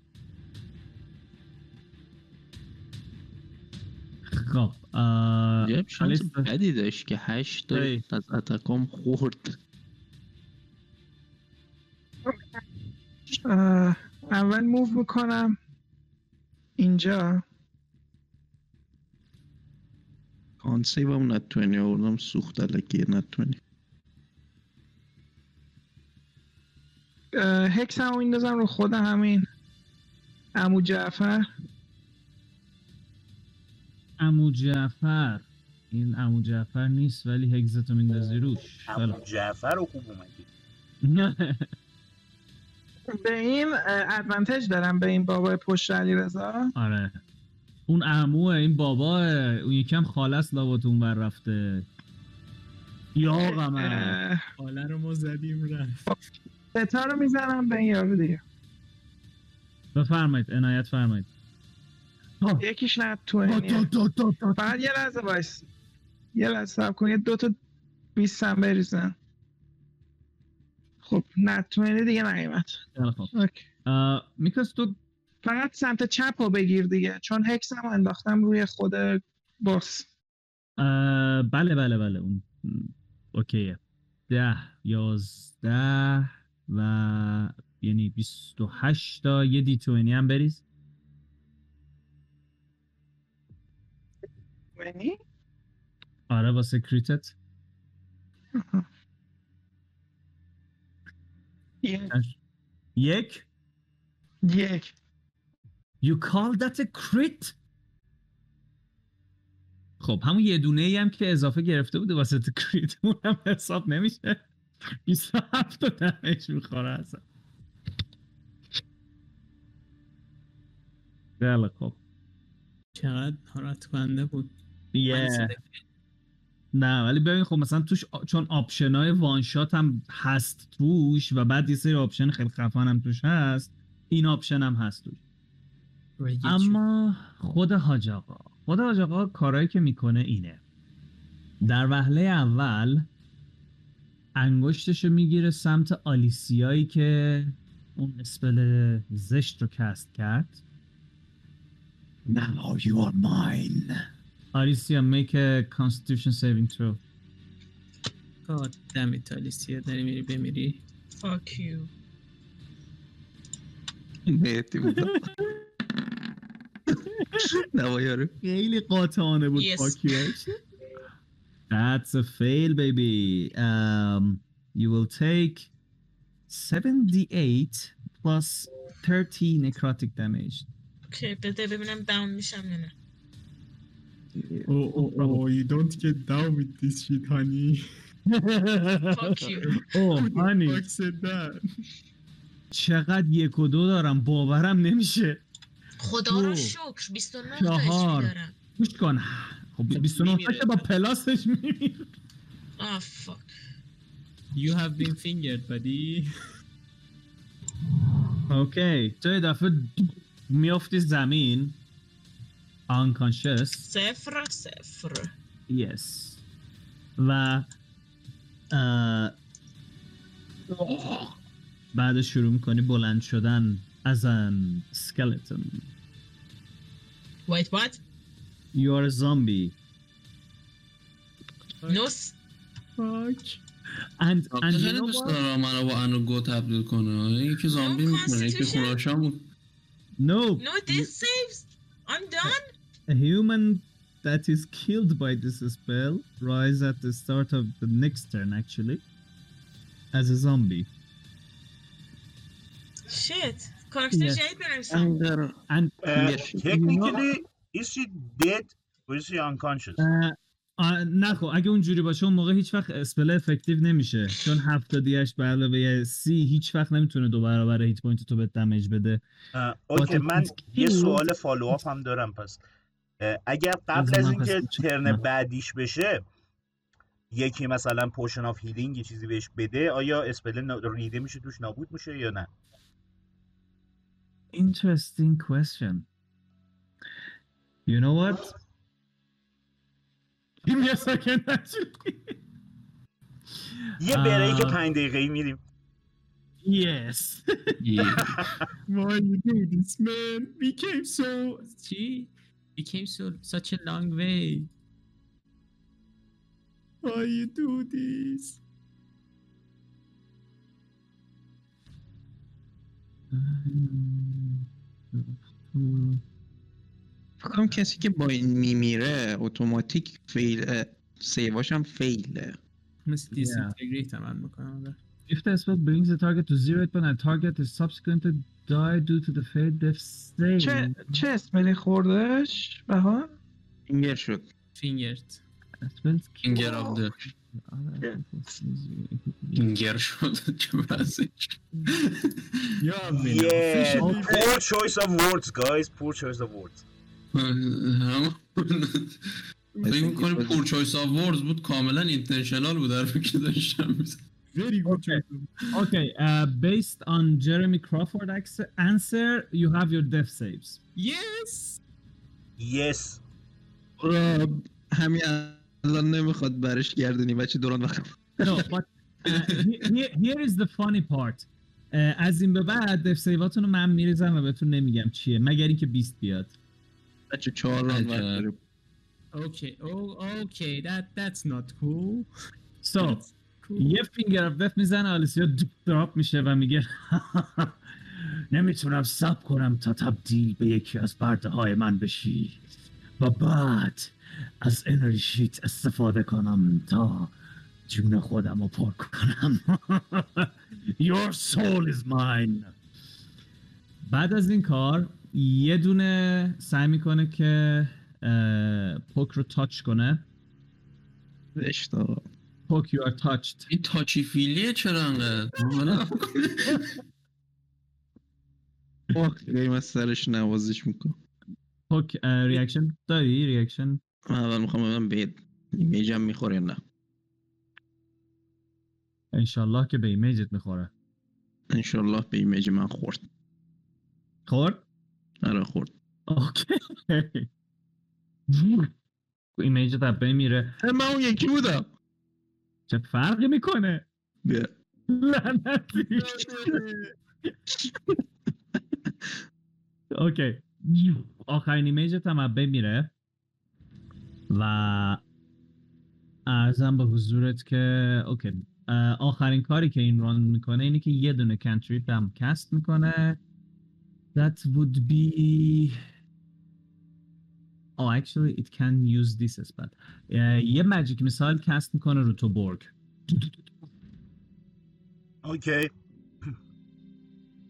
خب آه، یه شانس. بدی داشت که 8 تا ای. از اتکام خورد. اول موو می‌کنم. اینجا. آن سیوم نتونی آوردم سوخت علکی نتونی. هکس هم میندازم رو خود همین. امو جعفر. امو جعفر. این امو جعفر نیست ولی هگزتو میندازی روش. همون جعفر رو خوب اومدی. به این ادوانتج دارم به این بابای پشت علی رضا؟ آره. اون عموه این بابا اون یکم خالص لابات اون بر رفته. یا قمر حالا رو ما زدیم رفت. ستا رو می‌زنم به این یارو دیگه. بفرمایید عنایت فرمایید. یکیش نه تو فقط یه لحظه وایس. یه لحظه صبر کن یه دوتا بیست هم بریزن خب دیگه خیلی خوب. اوکی. اه، میکاس تو فقط سمت چپ رو بگیر دیگه چون هکس هم انداختم روی خود باس بله بله بله اون اوکیه. ده یازده و یعنی بیست و هشت تا یه دی توینی هم بریز. یعنی آره واسه کریتت یک. یک. You call that a crit? خب همون یه دونه ای هم که اضافه گرفته بوده واسه تو کریت اونم حساب نمیشه. 27 تا دمیج می‌خوره اصلا. خیلی خب. چقدر حالت کننده بود. نه ولی ببین خب مثلا توش آ- چون option های one shot هم هست توش و بعد یه سری option خیلی خفن هم توش هست این option هم هست توش. اما خود حاج آقا خود حاج آقا کارهایی که می‌کنه اینه. در وهله اول انگشتشو می‌گیره سمت آلیسیایی که اون اسپل زشت رو کست کرد. Now you are mine. آلیسیا make a constitution saving throw God damn it آلیسیا داری میری بمیری Fuck you. نیتی بودم نوایاره خیلی قاطعانه بود Yes. fuck you. That's a fail baby um, You will take 7d8 plus 30 necrotic damage اوکی بده ببینم داون میشم یا نه Oh, oh, oh, you don't get down with this shit, honey. Fuck you. oh honey Fuck said that. چقدر یک و دو دارم باورم نمیشه خدا رو. شکر 29 چهار. تا دارم گوش کن خب 29 تا میمیره. که با پلاسش میمیره آه فاک You have been fingered, buddy. اوکی تو یه دفعه میافتی زمین unconscious صفر صفر Yes. و اه، بعد شروع میکنی بلند شدن از ان skeleton. Wait what? You are a zombie. No s- Fuck. And, and you خیلی know دوست what? دارم منو با انو گو تبدیل کنه این که زامبی No میکنه این که constitution. خوناشامو No. no this saves. I'm done. A human that is killed by this spell rise at the start of the next turn actually as a zombie. Shit. کاراکتر Yes. جدید بنویسم. And Yes. technically is she dead or is she unconscious آه، نه خب اگه اونجوری باشه اون موقع هیچ وقت spell effective نمیشه چون هفت d هشت به علاوه سی هیچ وقت نمی‌تونه دو برابر hit point تو به damage بده okay But من یه. سوال follow هم دارم پس اگر قبل از اینکه turn. بعدیش بشه یکی مثلا potion of healing یه چیزی بهش بده آیا spell ریده میشه توش نابود میشه یا نه Interesting question. You know what? Give me a second actually. یه بریک آه. پنج دقیقه میریم yes. Why you do this, man? We came so... Gee, we came so such a long way. Why you do this? کنم کسی که با این میمیره اتوماتیک فیل سیواش هم فیله مثل Yeah. دیسینتگریت عمل می‌کنم If the spell brings the target to zero hit point and target is subsequently die due to the fate death save. چه چه اسملی خوردش بهان اینگر شد فینگرت Spells kill اینگر آف ده other people's- اینگر شد چه وضعش Yeah, Yeah, officially- poor choice of words guys poor choice of words هم- فکر میکنی پور چویس آف وردز بود کاملا اینتنشنال بود حرفی که داشتم می‌زدم. Very good. Okay, uh, based on Jeremy Crawford ex- answer, you have your death saves. یس yes را همین الان نمی‌خواد برش گردونی بچه دوران وقت No, but uh, he- here, here is the funny part. Uh, از این به بعد دف سیواتون رو من میریزم و بهتون نمیگم چیه مگر اینکه بیست بیاد بچه چهار ران وقت عجب. داره. okay او okay that that's not cool So, That's cool. یه finger death می‌زنه آلیسیا drop میشه و میگه نمی‌تونم صبر کنم تا تبدیل به یکی از برده های من بشی. و بعد از انرژی شیت استفاده کنم تا جون خودم رو پر کنم. Your soul is mine. بعد از این کار یه دونه سعی می‌کنه که پوک رو تاچ کنه. پوک you are touched. این تاچی فیلیه چرا انقدر؟ خیلی من سرش نوازش می‌کنم. پوک reaction داری reaction من اول می‌خوام ببینم به ایمیجم می‌خوره یا نه. انشالله که به image ت می‌خوره. انشالله به image من خورد. خورد؟ آره خورد. okay. image ت از بین میره. من اون یکی بودم. چه فرقی می‌کنه. لعنتی. okay. آخرین از بین میره. و عرضم به حضورت که okay. آخرین کاری که این round می‌کنه اینه که یه دونه cantrip هم cast می‌کنه. That would be oh actually it can use this as well اه، یه magic missile cast می‌کنه رو تو برگ okay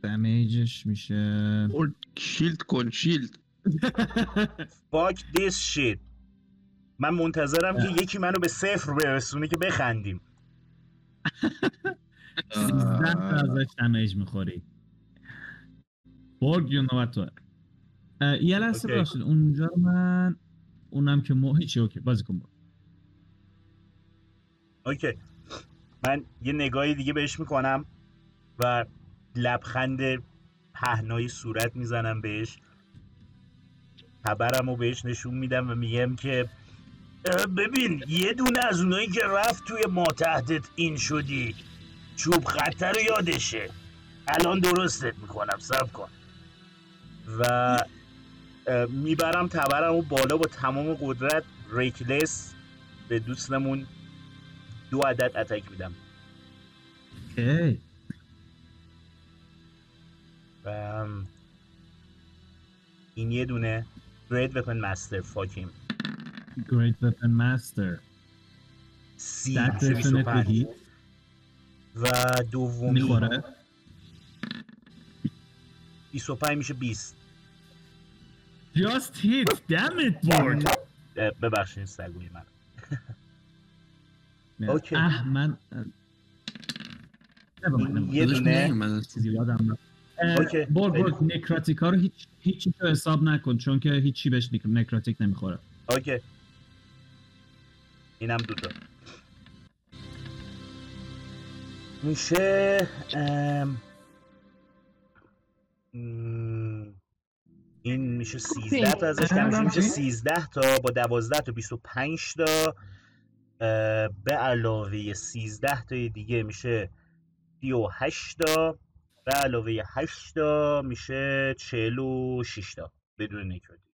damage ش میشه. shield کن shield fuck this shit. من منتظرم که یکی منو به صفر برسونه که بخندیم. 13 تا ازش damage می‌خوری. برگ یو نوبت توه اه، یه لحظه. باشید اونجا من اونم که مو هیچی okay بازی کن برو. اوکی. من یه نگاهی دیگه بهش می‌کنم و لبخند پهنای صورت می‌زنم بهش. خبرم رو بهش نشون میدم و میگم که ببین یه دونه از اونایی که رفت توی ما تحتت این شدی. چوب خطر رو یادشه. الان درستت می‌کنم سب کن. و می‌برم تبرم رو بالا با تمام قدرت ریکلس به دوستمون دو عدد اتک میدم. اوکی. و این یه دونه گرید وپن مستر فاکیم. Great Weapon Master. سی That میشه definitely 25 hit. و دومی می‌خوره؟ 25 میشه 20 Just hit damn it برگ اه، ببخشید سگوی من اوکی. اه من. یه دونه. چیزی یادم رفت. خوب. نکراتیکا رو هیچ هیچی تو حساب نکن چون که هیچی بهش نک- نکراتیک نمی‌خوره اوکی اینم دوتا میشه ام، این میشه 13 تا ازش کم. میشه میشه 13 تا با 12 تا 25 تا به علاوه 13 تا دیگه میشه 38 تا به علاوه 8 تا میشه 46 تا بدون نکراتیک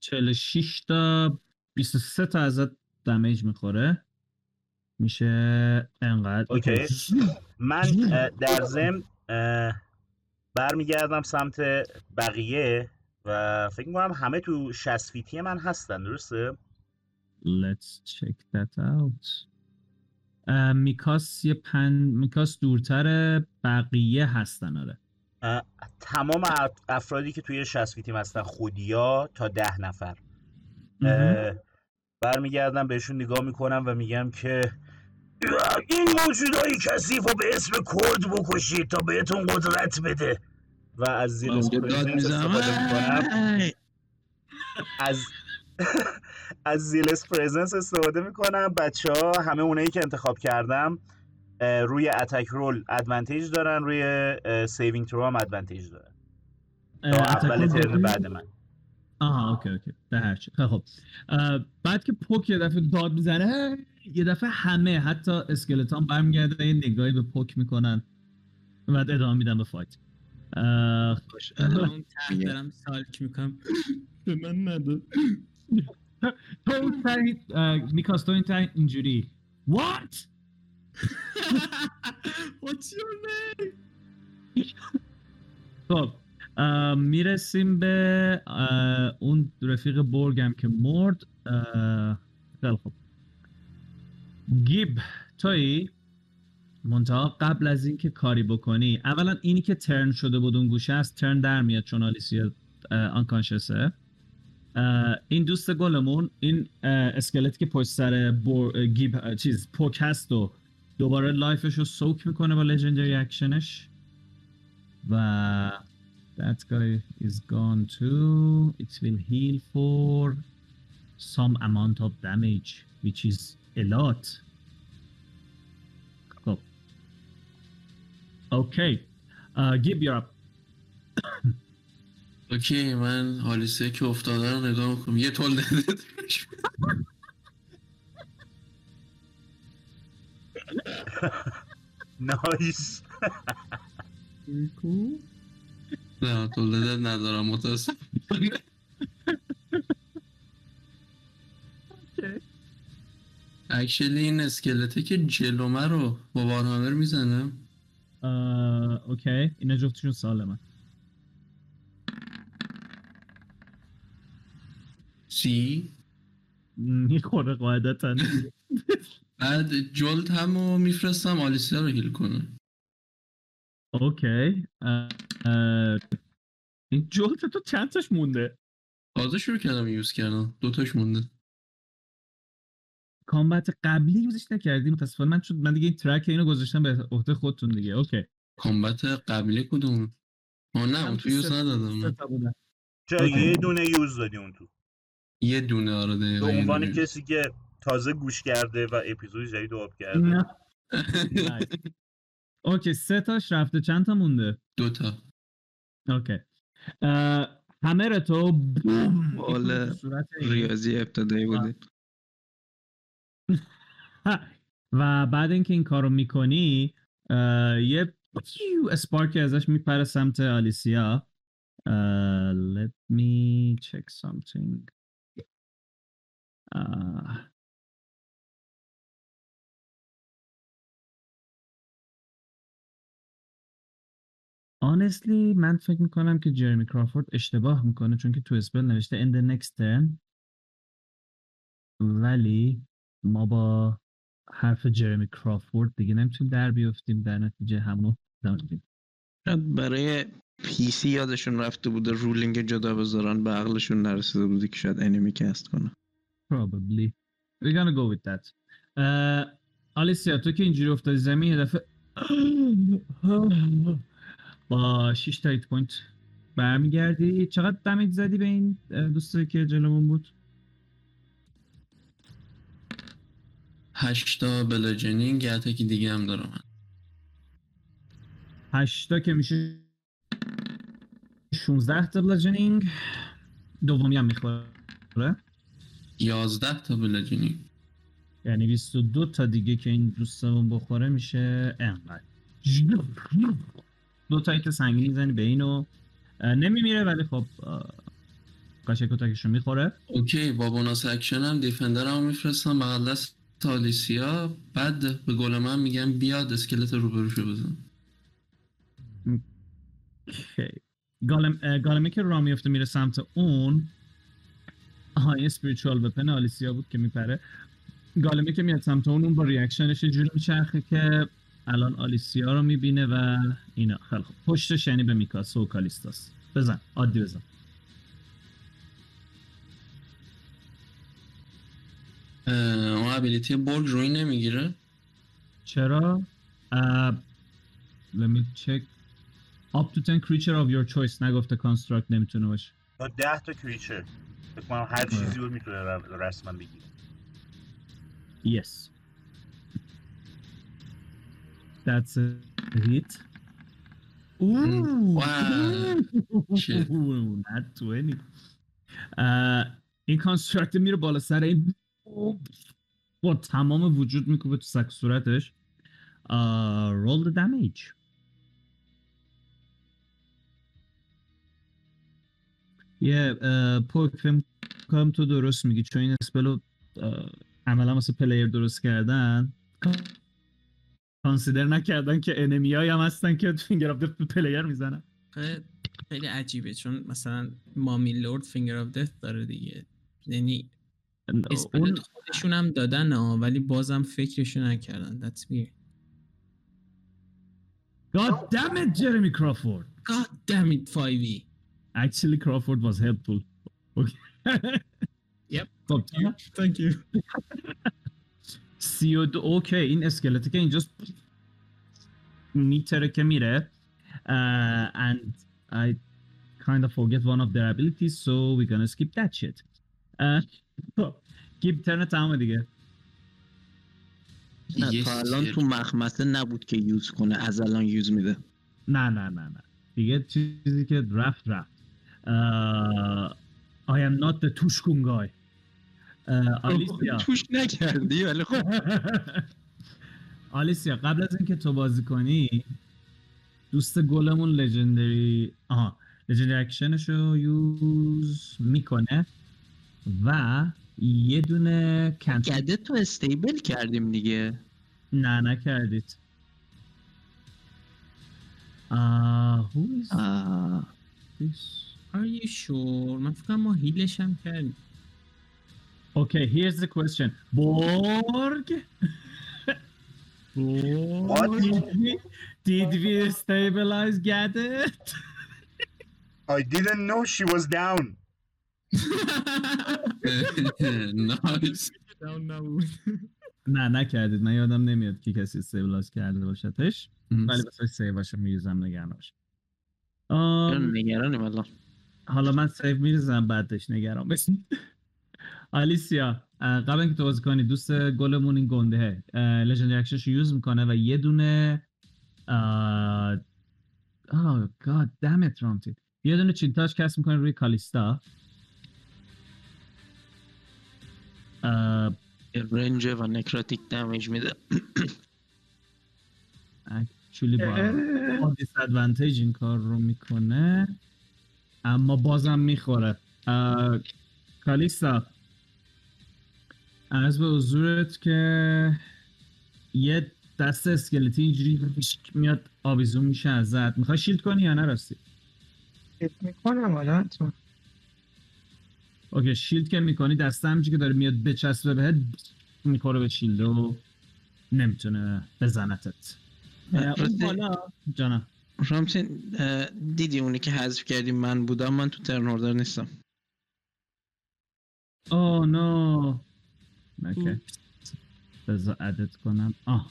46 تا 23 تا ازت دمیج می‌خوره. میشه انقدر اوکی. من در ضمن برمیگردم سمت بقیه و فکر می‌کنم همه تو 60 feet ی من هستن درسته؟ Let's check that out. اه، میکاس یه پن... میکاس دورتر بقیه هستن آره. اه، تمام اف- افرادی که توی 60 feet یم هستن خودیا تا ده نفر. اه، برمیگردم بهشون نگاه می‌کنم و میگم که این موجودای کثیف رو به اسم کرد بکشید تا بهتون قدرت بده. و از زیر استفاده از از zealous presence استفاده می‌کنم. بچه ها همه اونایی که انتخاب کردم روی attack roll advantage دارن روی saving throw هم advantage دارن. تا اول turn؟ بعد من. آها okay okay به هر چی. خیلی خب. اه، بعد که پوک یه دفعه داد می‌زنه یه دفعه همه حتی اسکلتان برمیگرده یه نگاهی به پوک می‌کنن و بعد ادامه میدن به فایت. الان ته میگه. دارم سالک می‌کنم. به من نده. تو اون میکاس تو این ته اینجوری. What? What's your name? خب. می‌رسیم به اون رفیق برگم که مرد. خیلی خوب. گیب توی منتها قبل از اینکه کاری بکنی اولا اینی که turn شده بود اون گوشه است turn در میاد چون آلیسیا unconscious ه این دوست گلمون این اه، اسکلتی که پشت سر گیب چیز پوک هست و دوباره life ش رو suck می‌کنه با legendary action ش و that guy is gone too it will heal for some amount of damage which is a lot خب اوکی گیب یور اپ اوکی من آلیسه که افتاده رو نگاه میکنم یه تول داده نایس نه داده ندارم متاسف اکشلی این اسکلته که جلومه رو با وارهامر می‌زنه. اوکی. اینا جفتشون سالمه. سی می‌خوره قاعدتا. بعد جلد هم رو میفرستم آلیسیا رو heal کنه. okay. این جلت تو چند تاش مونده؟ تازه شروع کردم use کردم دوتاش مونده. combat قبلی use ش نکردی متاسفانه من شد من دیگه این track اینو گذاشتم به عهده خودتون دیگه. okay. combat قبلی کدوم؟ آه نه اون تو use ندادم. okay. یه دونه use دادی اون تو. یه دونه آره به عنوان دونه. کسی که تازه گوش کرده و اپیزود جدید آب کرده. اوکی سه تاش رفته. چند تا مونده؟ دوتا اوکی. اه، همه تو بوم حالا تو این. ریاضی ابتدایی بوده. ها. و بعد اینکه این کارو می‌کنی یه اسپارکی ازش میپره سمت آلیسیا. let me check something. Honestly من فکر می‌کنم که جرمی کرافورد اشتباه می‌کنه چون که تو اسپل نوشته in the next turn ولی ما با حرف جرمی کرافورد دیگه نمی‌تونیم در بیفتیم در نتیجه همونو میدیم شاید برای PC یادشون رفته بوده ruling جدا بذارن به عقلشون نرسیده بوده که شاید enemy cast کنه Probably. We're gonna go with that. Uh, آلیسیا تو که اینجوری افتادی زمین یه دفعه با 6 تا hit point برمیگردی. چقدر damage زدی به این دوستی که جلومون بود؟ هشتا bludgeoning یه attack ی دیگه هم دارم. من 8 تا که میشه 16 تا bludgeoning دومی هم می‌خوره. یازده تا bludgeoning یعنی 22 تا دیگه که این دوستمون بخوره میشه. انقدر دو تا hit سنگین می‌زنی به اینو. نمیمیره ولی خب قشنگ کتکشو می‌خوره. okay با bonus action هم defender هم میفرستم بغل دست آلیسیا. بعد به golem م میگم بیاد اسکلت روبروشو بزن. okay. golem golem ه که را میفته میره سمت اون آها این spiritual weapon آلیسیا بود که میپره. golem ه که میاد سمت اون اون با reaction ش یه جوری میچرخه که الان آلیسیا رو می‌بینه و اینا. خیلی خوب. پشتش یعنی به میکاس و کالیستاس بزن. عادی بزن. اون ابیلیتی برگ روی نمی‌گیره. چرا؟ uh, let me check. Up to 10 creature of your choice. نگفته construct نمی‌تونه باشه. تا 10 تا کریچر فکر کنم هر چیزی رو می‌تونه رسما بگیره. Yes. That's a hit. Ooh, Wow. Shit. not 20 uh, این construct میره بالا سر این با تمام وجود میکوبه تو سر و صورتش. Uh, roll the damage. یه yeah, پوک فکر کنم تو درست میگی چون این spell و اه، عملا واسه player درست کردن. consider نکردن که enemy هم هستن که finger of player می‌زنن. خیلی- خیلی عجیبه چون مثلا مامی لورد finger of death داره دیگه. یعنی اون خودشون هم دادن ها ولی بازم فکرشو نکردن. That's weird. God damn it Jeremy Crawford. God damn it 5e Actually Crawford was helpful. Okay. Yep. خب چرا؟ Thank you. سی و دو okay این اسکلتی که اینجاست میتره که میره uh, and I kind of forget one of their abilities so we're gonna skip that shit. گیب ترن تمام دیگه نه تا الان. تو مخمسه نبود که یوز کنه از الان یوز میده. نه نه نه نه دیگه چیزی که رفت رفت. Uh, I am not the توشکون guy آلیسیا. توش نکردی ولی خب. آلیسیا قبل از اینکه تو بازی کنی دوست گلمون legendary آها legendary action ش رو use می‌کنه و یه دونه کنسل گده تو stable کردیم دیگه. نه نکردید. آه who is آه. this? Are you sure? من فکر کنم ما heal ش هم کردیم. Okay, here's the question. Borg? What? Did we, did we stabilize Gadet? I didn't know she was down. نه نکردید من یادم نمیاد که کسی استیبلایز کرده باشدش ولی بسای سیواشو میریزم نگران باشه آم، نگرانیم الان حالا من سیو میریزم بعدش نگران بشین آلیسیا قبل اینکه تو بازی کنی دوست گلمون این گنده لژندری اکشنش یوز می‌کنه و یه دونه آه گاد دمت رامتی یه دونه چینتاش کس می‌کنه روی کالیستا. رنج و نکراتیک دمیج میده. actually با با disadvantage این کار رو می‌کنه. اما بازم می‌خوره. کالیستا. از به حضورت که یه دست اسکلتی اینجوری میاد آویزون میشه ازت. می‌خوای shield کنی یا نه راستی؟ فکر می‌کنم حالا تو okay shield که می‌کنی دست همچی که داره میاد بچسبه بهت می‌خوره به shield و نمی‌تونه بزنتت اون بالا. جانم رامتین دیدی اونی که حذف کردیم من بودم؟ من تو turn نیستم. oh no okay. بذار add کنم. آه.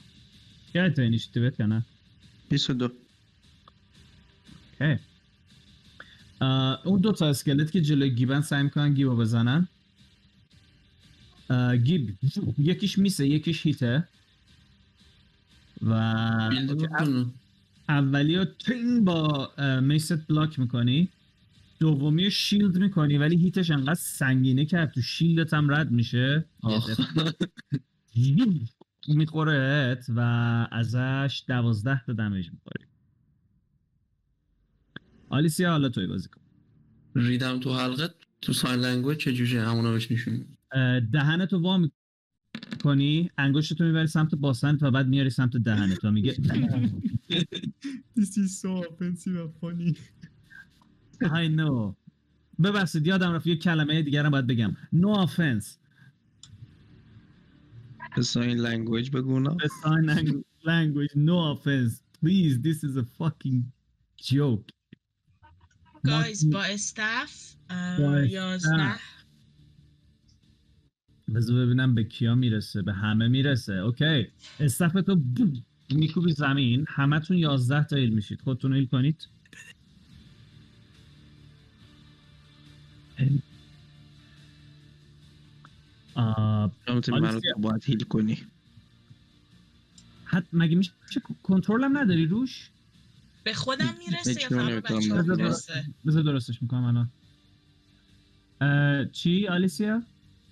یادت تو اینیشیتیوت یا نه؟ 22 okay. اون دو تا اسکلت که جلوی گیبن سعی می‌کنن گیبو بزنن. گیب یکیش میسه یکیش هیته. و. اولی رو ترینگ با میست بلاک می‌کنی. دومی رو شیلد می‌کنی ولی هیتش انقدر سنگینه که تو شیلدت هم رد میشه. آخ. میخورهت و ازش دوازده تا دمیج می‌خوری. آلیسیا حالا توی بازی کن. ریدم تو حلقه تو sign language چجوری همونو بهش نشون دهنتو وا می‌کنی انگشتتو می‌بری سمت باسنت و بعد میاری سمت دهنت و میگه This is so offensive and funny. I know. ببخشید یادم رفت یه کلمه دیگرم باید بگم. No offense. به sign language بگو نه the sign lang- language. No offense. Please this is a fucking joke. guys با staff با یازده. بذار ببینم به کیا می‌رسه. به همه می‌رسه. okay staff تو میکوبی زمین. همتون 11 تا heal میشید. خودتون heal کنید. آه، تو باید heal کنی. حد مگه میشه کنترل هم نداری روش؟ به خودم می‌رسه یا فقط بذار- می‌رسه؟ بذار درستش می‌کنم الان. چی؟ آلیسیا؟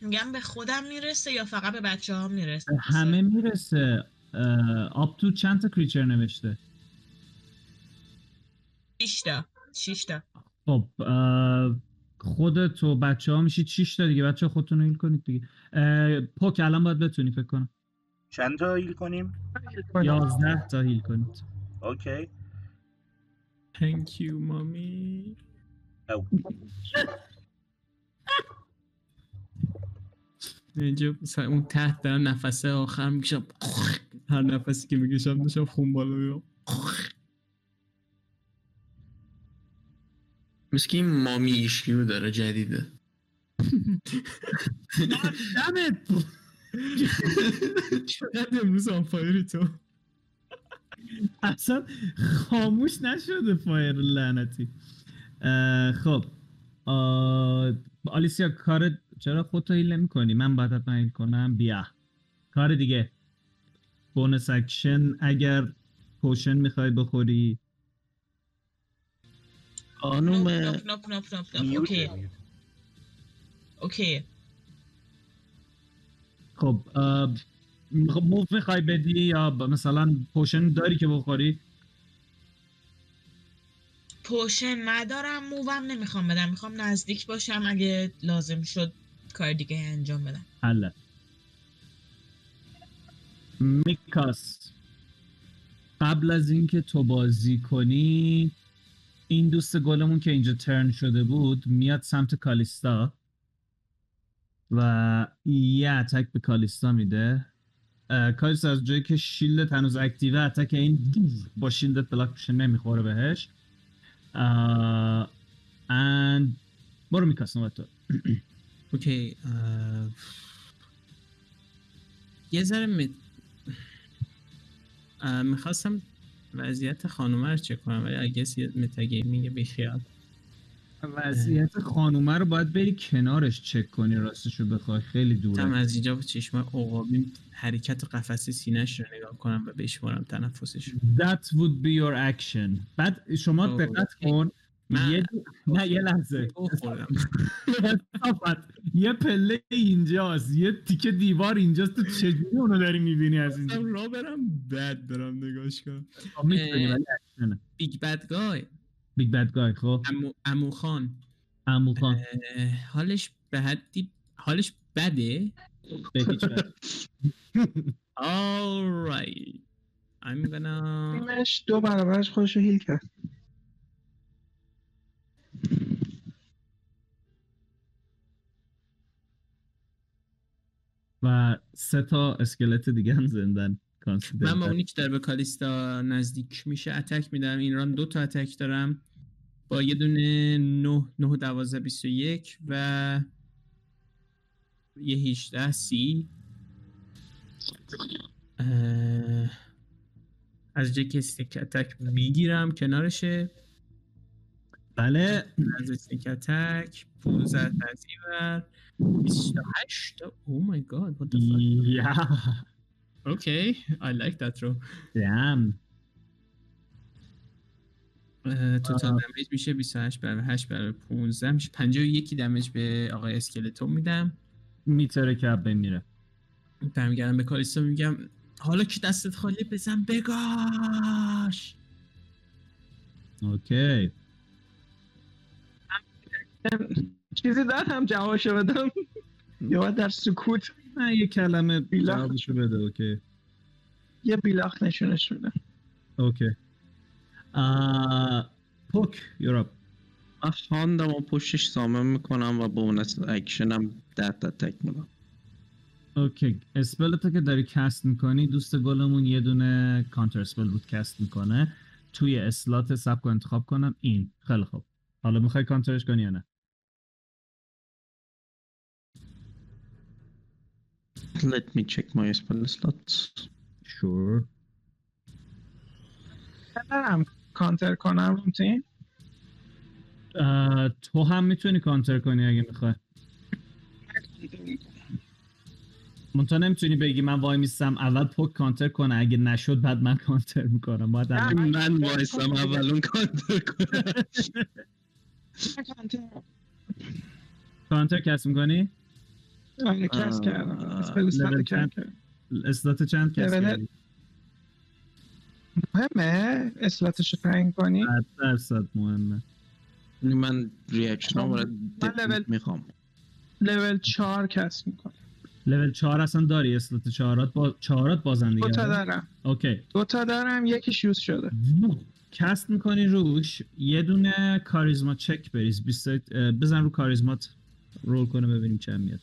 میگم به خودم می‌رسه یا فقط به بچه ها می‌رسه همه می‌رسه. آپ تو چند تا کریچر نوشته؟ شیشتا شیشتا خب خودت و بچه ها میشید 6 تا دیگه؟ بچه خودتون رو هیل کنید دیگه. پوک الان باید بتونی فکر کنم. چند تا هیل کنیم؟ 11 تا هیل کنید. اوکی. Thank you مامی. اینجا مثلا اون تحت دارم نفسه آخر می‌کشم. هر نفسی که می‌کشم داشتم خون بالا میام مثل که این مامی داره جدیده. damn it! چقدر امروز unfair ی تو. اصلا خاموش نشده fire لعنتی. خب. آلیسیا کار چرا خودتو heal نمی کنی من باید حتما heal کنم. بیا. کار دیگه. bonus action اگر potion می‌خوای بخوری. خانوم nope nope nope nope nope okay. Okay. خب خب move می‌خوای بدی یا مثلا potion داری که بخوری؟ potion ندارم move م نمی‌خوام بدم. می‌خوام نزدیک باشم اگه لازم شد کار دیگه انجام بدم. حله. میکاس قبل از اینکه تو بازی کنی این دوست گلمون که اینجا turn شده بود میاد سمت کالیستا و یه attack به کالیستا میده. کالیستا از جایی که shield ت هنوز active ه attack این با shield ت block میشه نمی‌خوره بهش. and برو میکاس نوبت تو. okay یه ذره می‌خواستم وضعیت خانومه رو چک کنم ولی اگه یه metagaming بیخیال وضعیت خانومه رو باید بری کنارش چک کنی راستش رو بخوای خیلی دوره از اینجا با چشم عقابی حرکت قفسه سینهش رو نگاه کنم و بشمارم تنفسش. That would be your action بعد شما oh. دقت کن من یه نه یه لحظه. یه پله اینجاست. یه تیکه دیوار اینجاست. تو چجوری اونو داری می‌بینی از اینجا؟ را برم بد برم نگاش کنم. بیگ بد گای. بیگ بد گای خب. امو, امو خان. امو خان. حالش به حدی حالش بده. به هیچ alright I'm gonna دو برابرش خودش رو هیل کرد. و سه تا اسکلت دیگه هم زندن. من با اونی که داره به کالیستا نزدیک میشه اتک میدم. این ران دو تا اتک دارم. با یه دونه 9 9 و 12 21 و یه 18 سی. از که استیک اتک می‌گیرم کنارشه. بله از استیک اتک 15 تزیور 28 او مای گاد what the fuck یا okay I like that رو دم توتال دمیج میشه 28 بر 8 بر 15 میشه 51 دمیج به آقای اسکلتون میدم. میتره که از بین میره برمیگردم به کالیستا میگم حالا که دستت خالی؟ بزن بگاش اوکی چیزی دارم جوابشو بدم. یا باید در سکوت. نه یه کلمه بیلاخ. جوابشو بده اوکی. یه بیلاخ نشونش میدم اوکی. آه، پوک یورپ. من هاندم و پشتش سامن می‌کنم و بونس اکشنم تا تک میدم اوکی. اسپلتو که داری کست می‌کنی دوست گلمون یه دونه کانتر اسپل بود کست می‌کنه. توی اسلات سب کن انتخاب کنم. این. خیلی خوب. حالا می‌خوای کانترش کنی یا نه؟ Let me check my spell slots. Sure. ندارم کانتر کنم روتین اه، تو هم می‌تونی کانتر کنی اگه می‌خوای. منتها نمی‌تونی بگی من وای میستم اول پوک کانتر کنه اگه نشد بعد من کانتر می‌کنم. باید نه، اول- من وایسم اولون کانتر کنم. counter، counter cast می‌کنی؟ آره cast کردم spell؟ کردم slot چند؟ cast کردی؟ مهمه؟ slotش رو تعیین کنی؟ صد درصد مهمه. من reaction هم من لول- می‌خوام. level 4 cast می‌کنم. لول 4 اصلا داری؟ slot چهارات با چهارات بازن دیگه دو تا آره؟ دارم. okay. دو تا دارم یکیش use شده. cast می‌کنی روش؟ یه دونه charisma check بریز. بزن رو charismaت roll کنه ببینیم چند میاد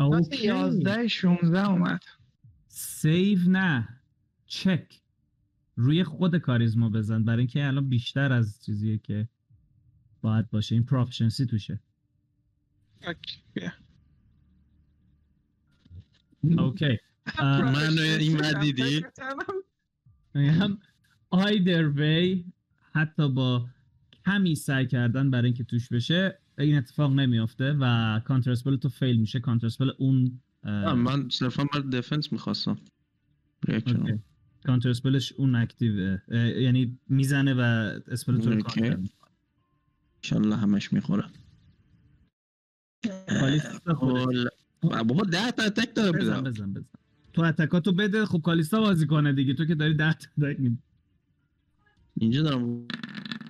okay. 11 16 اومد. save نه. چک. روی خود charisma بزن. برای اینکه الان بیشتر از چیزیه که باید باشه. این proficiency توشه. اوکی، من این دیدی؟ هم either way حتی با کمی سعی کردن برای اینکه توش بشه این اتفاق نمیافته و کانتر اسپل تو فیل میشه. کانتر اسپل اون من صرفا بر دفنس می‌خواستم. کانتر اسپلش اون اکتیو یعنی می‌زنه و اسپل تو. کانتر. انشالله همش می‌خوره. بابا ده تا اتک داره بزن بزن. بزن بزن. تو اتکاتو بده خب کالیستا بازی کنه دیگه. تو که داری ده تا اتک می‌دی. اینجا دارم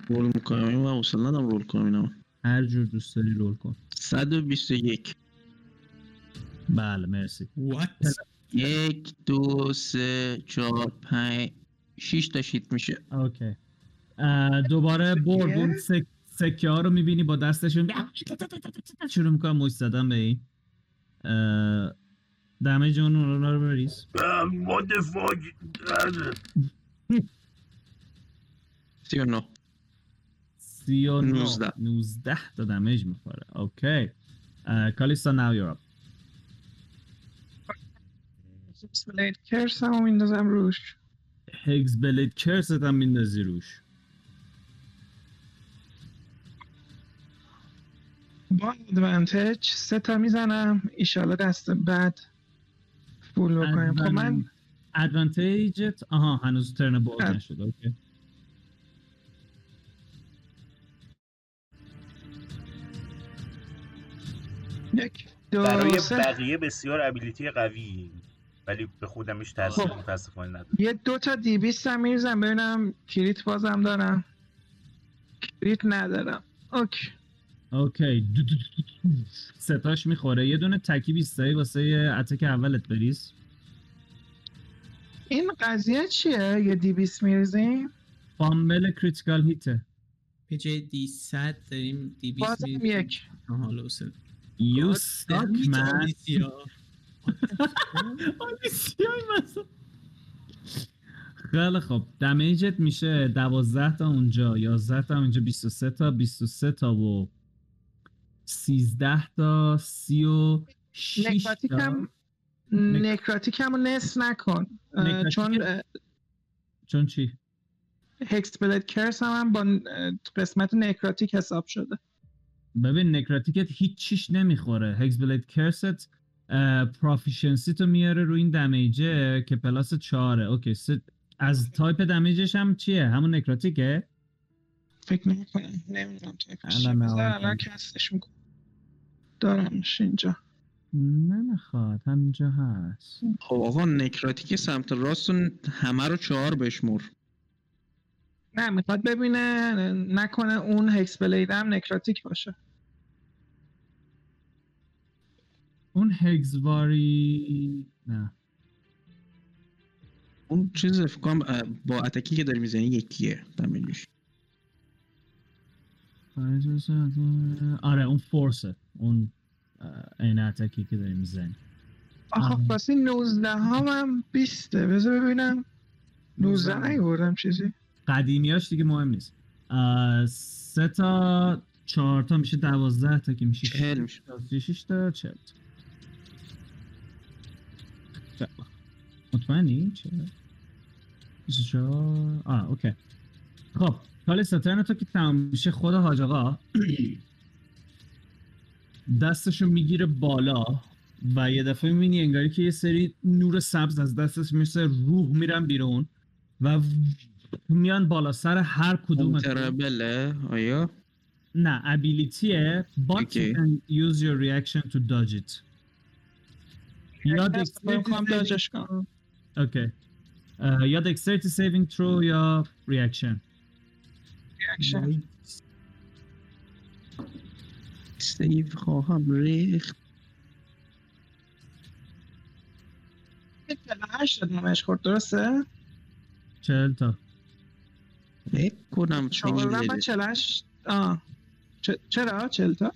رول می‌کنم. این من حوصله ندارم رول کنم اینا هر جور دوست داری رول کن. 121 بله مرسی. What? یک دو سه چهار پنج شیش تا شیت میشه. اوکی. اه، دوباره برد؟ اون سک... سکه ها رو می‌بینی با دستشون. شروع می‌کنم موش زدن به این. اه، دمیج اون اونا رو بریز. ما دفاع سی و نو سی و نو- نوزده. نوزده تا دمیج می‌خوره. اوکی اه، کالیستا ناو یور اپ بلید کرس هم میندازم روش. هگز بلید کرست هم میندازی روش. با ادوانتج سه تا می‌زنم. ایشالا دست بعد فول بکنیم خب من ادوانتیجت آها هنوز ترن اد- نشد. اوکی یک دو برای سه. بقیه بسیار ابیلیتی قوی ولی به خودمش تاثیر خب. متاسفانه نداره یه دو تا دی بیست هم میریزم ببینم کریت بازم دارم. کریت ندارم. اوکی. اوکی. دو دو دو دو دو. ستاش می‌خوره. یه دونه تکی بیستایی واسه اتک اولت بریز. این قضیه چیه؟ یه دی بیست میریزیم؟ فامبل کریتیکال هیته به جای دی 100 داریم دی 20 بازم یک. You God it، man. خیلی خب دمیجت میشه دوازده تا اونجا یازده تا اونجا 23 تا 23 تا و 13 تا 36 نکراتیک تا. نکراتیک هم رو نصف نکن. چون چون چی؟ هکس بلد کرس هم, هم با قسمت نکراتیک حساب شده. ببین نکراتیکت هیچ چیش نمی‌خوره. هکس بلید کرست proficiency تو میاره رو این damageه که plus چهاره. okay ست... از type damageش هم چیه؟ همون necroticه؟ فکر نمی‌کنم. نمی‌دونم نه، الان. castش می‌کنم. دارمش اینجا. نمی‌خواد همینجا هست. خب آقا necrotic سمت راست همه رو چهار بشمر نه می‌خواد ببینه نکنه اون hexblade هم necrotic باشه. اون هگزواری نه. اون چیز فکر کنم اه، با اتکی که داری می‌زنی یکیه دمیجش آره اون فورسه. اون این اتکی که داری می‌زنی. آخه آه. واسه 19 هم هم 20 بذار ببینم. 19 نیوردم چیزی. قدیمیاش دیگه مهم نیست. سه تا چهار تا میشه دوازده تا که میشه چهل میشه. تا چهل مطمئنی؟ چه 24 آه اوکی. خب حال سترن تو که تمام میشه خود حاج آقا. دستشو می‌گیره بالا و یه دفعه می‌بینی انگاری که یه سری نور سبز از دستش مثل روح میرن بیرون و میان بالا. سر هر کدوم ترابله آیا؟ نه abilityه but Okay. you can use your reaction to dodge it. یا کنم dexterity saving- dodgeش کنم. okay یا dexterity saving throw یا reaction? ریاکشن سیو خواهم ریخت 48 شد نمش خورد درسته؟ چهل تا فکر کنم شما من. 48 آه چرا 40 تا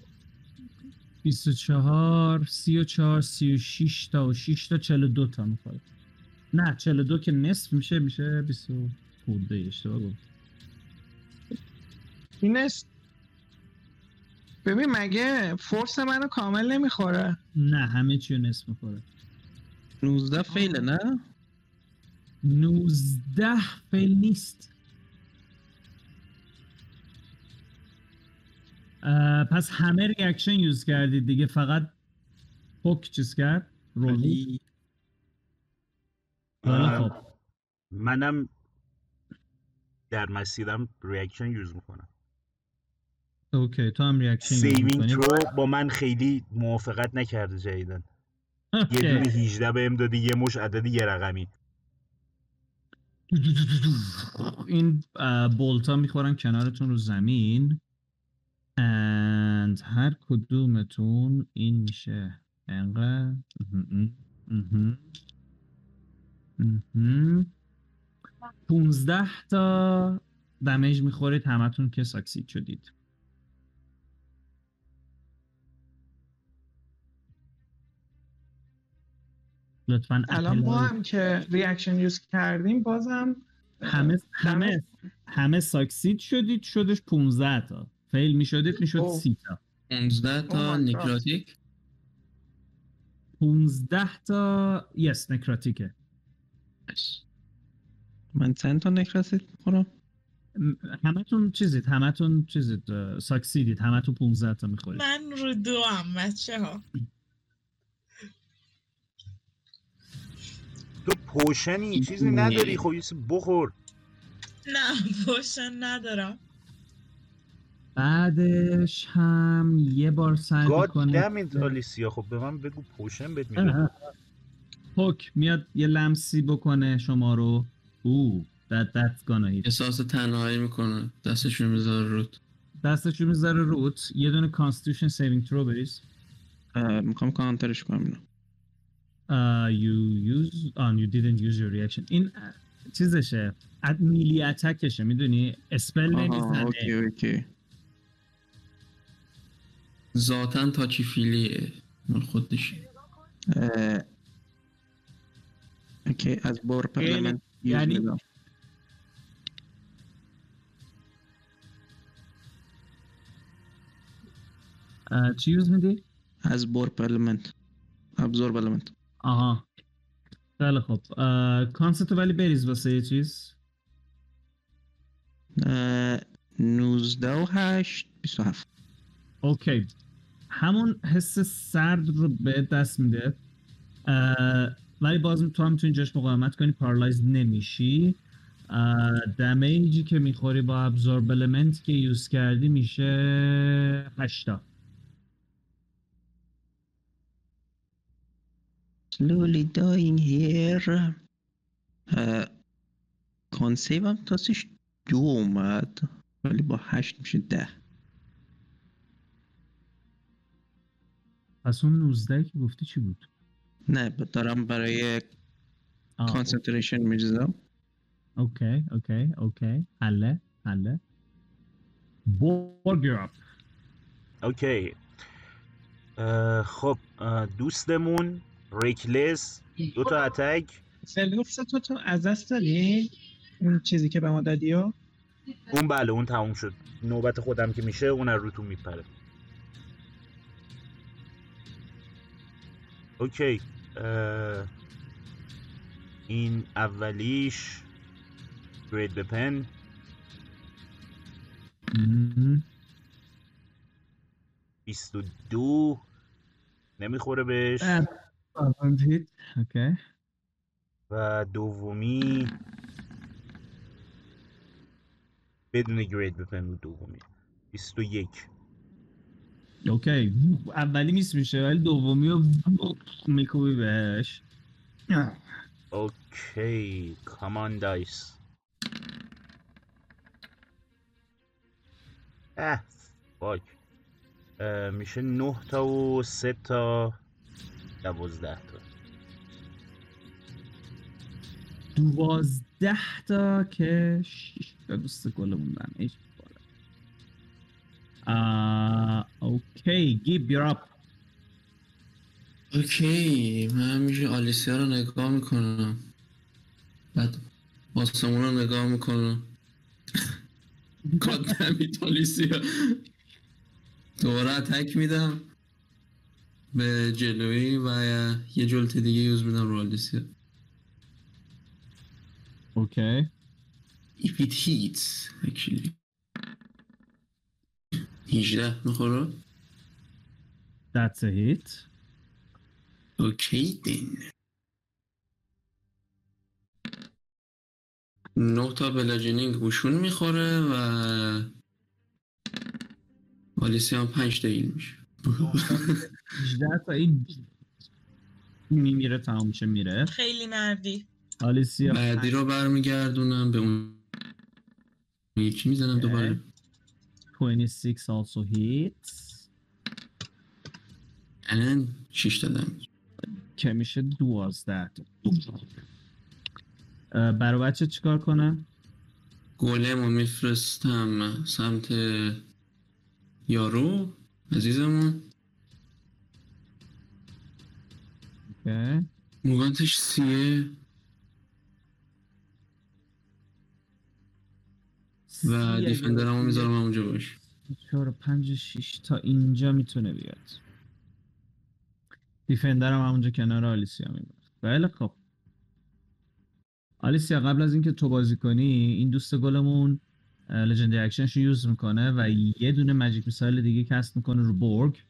24 34 36 تا و 6 تا 42 تا می‌خواد نه 42 که نصف میشه میشه 20 خورده اشتباه گفت. این است ببین مگه فورس منو کامل نمی‌خوره؟ نه همه چی رو نصف می‌خوره. 19 failه نه؟ 19 fail نیست. پس همه reaction use کردید دیگه فقط پوک چیز کرد؟ roll بود. ولی خیلی اه، خب. منم در مسیرم reaction use می‌کنم. okay تو هم reaction saving. ترو با من خیلی موافقت نکرده جدیدن یه. دونه 18 بهم دادی یه مش عدد یه رقمی. این بولتا می‌خورن کنارتون رو زمین. And هر کدومتون این میشه. انقدر. 15 تا damage می‌خورید همتون که succeed شدید. لطفا الان ما هم که reaction use کردیم بازم همه همه همه succeed شدید شدش 15 تا. fail می‌شدید می‌شد اوه. 30 تا. 15 تا. necrotic؟ 15 تا yes necroticه. من چند تا نکرسید می‌خورم همتون چیزید همتون چیزید ساکسیدید همتون 15 تا می‌خورید. من رو دو هم بچه ها تو پوشنی چیزی نداری؟ خب بخور. نه پوشن ندارم. بعدش هم یه بار سعی گاد می‌کنه دمید آلیسیا خب به من بگو پوشن بهت پوک میاد یه لمسی بکنه شما رو. oh that that's gonna hit احساس تنهایی می‌کنه. دستشون می‌ذاره رود. دستشو می‌ذاره روت یه دونه constitution saving throw بریز. می‌خوام counterش کنم اینو. Uh, you use on you didn't use your reaction. این چیزشه. melee attackشه می‌دونی؟ spell آها نمی‌زنه. اوکی اوکی. ذاتا تاچی فیلیه؟ مال خودش. اوکی از پرلمنت یوز یعنی- uh, چی یوز میدی؟ از بار پرلمنت ابزور پرلمنت آها. خیلی خوب. کانسپت ولی بریز واسه یه چیز. 19 و 8 27 okay. همون حس سرد رو به دست میده. ولی باز تو هم می‌تونی جاش مقاومت کنی paralyze نمیشی. damageی که می‌خوری با absorb element که use کردی میشه 8 slowly dying here con save هم تاسش دو اومد ولی با هشت میشه ده. پس اون 19 که گفتی چی بود؟ نه دارم برای concentration میریزم. okay okay okay. حله حله. بورگ okay. خب دوستمون ریکلس دو تا اتک. سلوفس تو تو از دست دادی؟ اون چیزی که به ما دادی و؟ اون بله اون تموم شد. نوبت خودم که میشه اون از روتون میپره. اوکی. این اولیش گرید بپن مم. 22 نمی‌خوره بهش. و دومی. بدون گرید بپن بود دومی. 21 اوکی. اولی میس میشه ولی دومی رو میکوبی بهش. اوکی. کامان دایس اه اه، میشه نه تا و سه تا دوازده تا. دوازده تا که شیش تا دوست گلمون damage آه، okay give your up okay من همیشه آلیسیا رو نگاه می‌کنم. بعد آسمون رو نگاه می‌کنم. گادمیت آلیسیا. دوباره اتک میدم به جلوی و یه جلت دیگه یوز میدم رو آلیسیا. اوکی If it hits actually. 18 می‌خوره that's a hit. okay then. نه تا bludgeoning گوشون می‌خوره و و آلیسیا هم پنج تا heal میشه. 18 تا این میمیره تمام میشه میره. خیلی مردی. آلیسیا بعدی رو برمیگردونم به اون یکی می‌زنم دوباره. 26 also hits. and 6 تا دمیج که میشه 12 تا اه، برای بچه چیکار کنم؟ گولم رو میفرستم سمت یارو عزیزمون. اوکی. موگانتش سیه. و دیفندرم رو می‌ذارم اونجا باش. چهار پنج شیش تا اینجا می‌تونه بیاد. defender م همونجا کنار آلیسیا میبود بله خب. آلیسیا قبل از اینکه تو بازی کنی این دوست گلمون legendary action ش رو use می‌کنه و یه دونه magic missile دیگه cast می‌کنه رو بورگ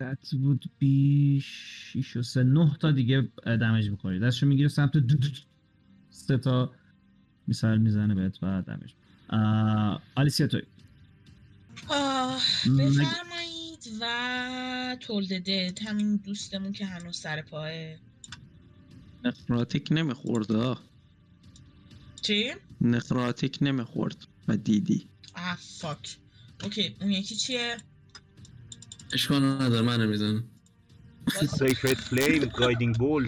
That would be 6 و 3 9 تا دیگه damage می‌کنی. دستشو می‌گیره سمت دو دو دو. سه تا میسایل می‌زنه بهت و دمیج آه، آلیسیا توی بفرمایید و تولد دد همین دوستمون که هنوز سر پاه نقراتیک نمی‌خورد آه. چی؟ نقراتیک نمی‌خورد و دیدی آه فاک اوکی اون یکی چیه؟ اشکال نداره من می‌زنم sacred flame guiding bolt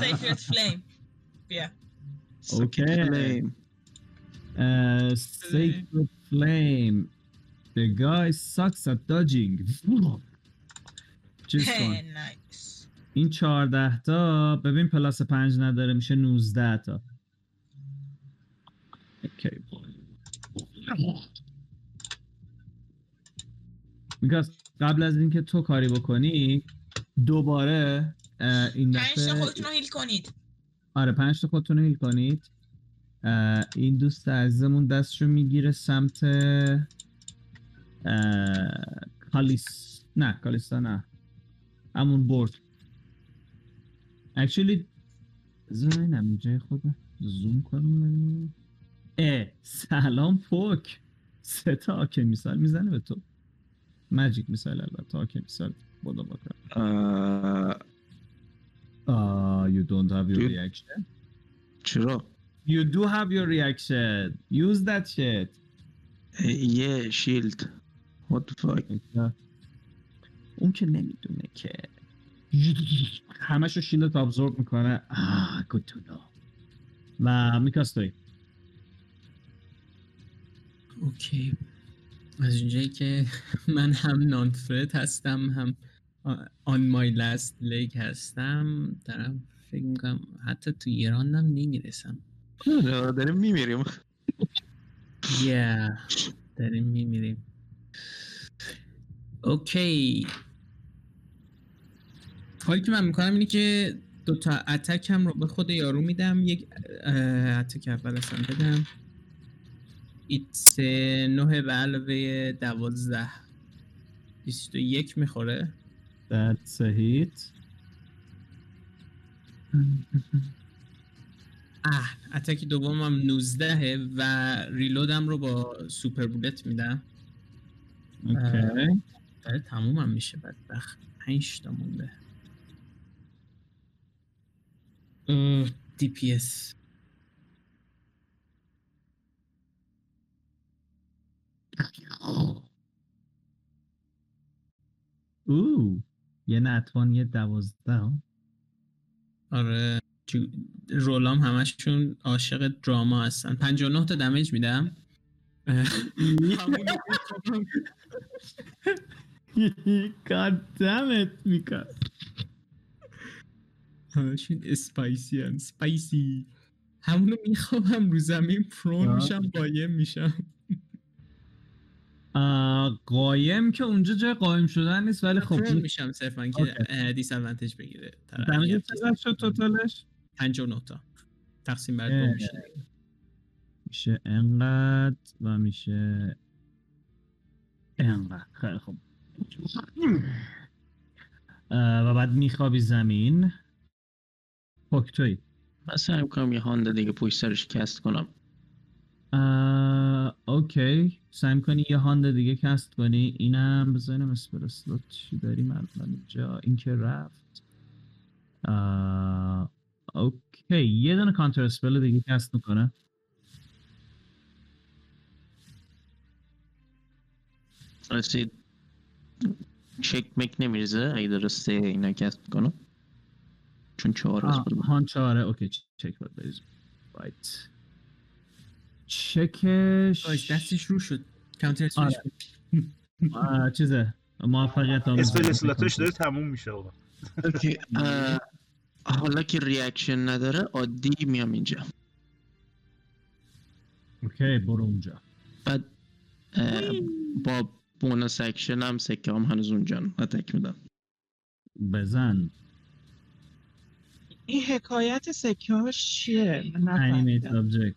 sacred flame بیا okay Flame. Uh, Sacred Flame. The guy sucks at dodging. چیز کن. nice این 14 تا ببین plus 5 نداره میشه 19 تا. okay. میگاس قبل از اینکه تو کاری بکنی دوباره این پنج دفعه خودتون رو هیل کنید. آره پنج تا خودتون رو هیل کنید. این دوست عزیزمون دستشو می‌گیره سمت کالیس نه کالیستا نه. همون برد. اکچولی بذارین اینجای خود. زوم کنیم اه سلام فوک سه تا آکه میسال می‌زنه به تو. مجیک میسال البته آکه میسال خدا بکن آه، آه you don't have your reaction چرا؟ You do have your reaction. Use that shit. یه شیلد What the fuck اون که نمی‌دونه که. همش رو شیلت ابزورب می‌کنه. آه good to know. و میکاستوی. اوکی از اونجایی که من هم نانفرد هستم هم آن مای لاست لیگ هستم. دارم فکر می‌کنم حتی تو ایران هم نمی‌رسم. آره، داریم میمیریم. Yeah. داریم میمیریم. اوکی کاری که من می‌کنم اینه که دو تا اتک هم رو به خود یارو میدم. یک اتک اول اصلا بدم. ایتس نه به علاوه دوازده. بیست و یک می‌خوره. That's a hit. اه اتک دومم 19 و ریلودم رو با سوپر بولت میدم. okay داره تمومم میشه بدبخت. 5 تا مونده. DPS. اوه یه nat one یه دوازده. آره. جو- roll ام همشون عاشق drama هستن. 59 تا damage میدم؟ God damn it میکا. همشون spicy هم spicy. همونو می‌خوام رو زمین prone. میشم قایم میشم. قایم که اونجا جای قایم شدن نیست ولی خب میشم صرفا که. disadvantage بگیره. damage چقدر شد total ش 59 تا. تقسیم بر. دو میشه. میشه انقدر و میشه انقدر. خیلی خوب. و بعد میخوابی زمین. پکتوی. من سعی می‌کنم یه هانده دیگه پشت سرش کست کنم. اوکی. سعی کنی یه هاند دیگه کست کنی؟ اینم بزنیم اسپرسلوت چی داریم الان اینجا؟ این که رفت. اوکی. یه دونه کانتر اسپل دیگه کست می‌کنه. رسید. چک مک نمیرزه اگه درسته اینا کست کنم چون چهار از هان چهاره اوکی چک باید بریزیم. رایت چکش. دستش رو شد. کانتر آره. چیزه. موفقیت آموز اسپل اسلاتش داره تموم میشه آقا. حالا که reaction نداره عادی میام اینجا. okay برو اونجا. بعد با bonus action هم سکه هم هنوز اونجا attack میدم. بزن. این حکایت سکه هاش چیه؟ من animate. object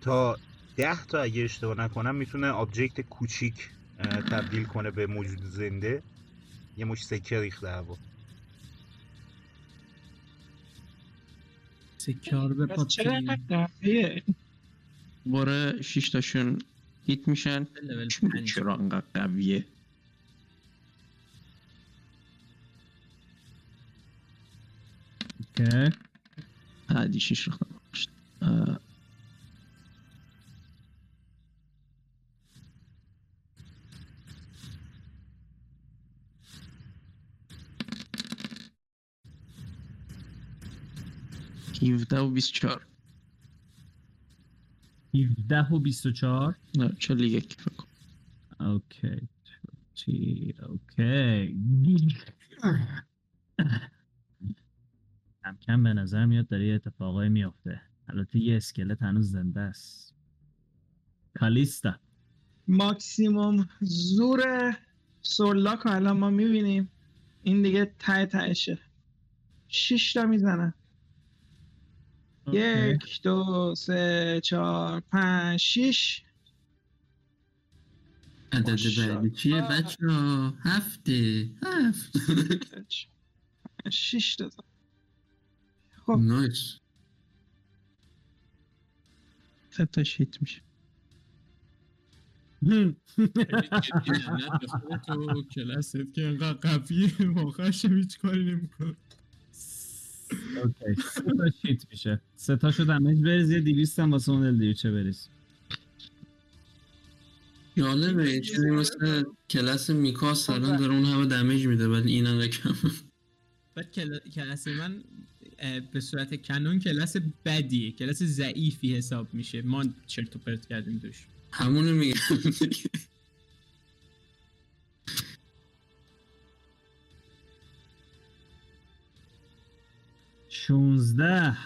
تا 10 تا اگه اشتباه نکنم می‌تونه object کوچیک تبدیل کنه به موجود زنده. یه مش سکه ریخته هوا. سکار به پات باره شیشتاشون هیت میشن. چرا انقدر قویه؟ اوکی. بعدی شیش رفتم 17 و 24 17 و 24 نه 41 فکر okay. okay. کم کم به نظر میاد داره یه اتفاقای میافته. البته یه اسکلت هنوز زنده است. کالیستا. ماکسیموم زور سورلاک الان ما می‌بینیم. این دیگه ته تهشه. شش تا می‌زنن یک دو سه چهار پنج شیش. عدد. بعدی چیه بچه ها هفته. هفت. شیش تا زدن. نایس سه تا شیت میشه. تو کلاست که انقدر قویه. واقعا هیچ کاری نمی‌کنه. okay. سه تا شیت میشه. سه تا شو damage بریز یه 200 هم واسه اون دیوچه بریز. جالبه یه چیزی مثل کلاس میکاس الان داره اون همه damage میده ولی این انقدر کم. بعد کلا- کلاس من به صورت canon کلاس بدیه کلاس ضعیفی حساب میشه. ما چرت و پرت کردیم دوش همونو میگم. شونزده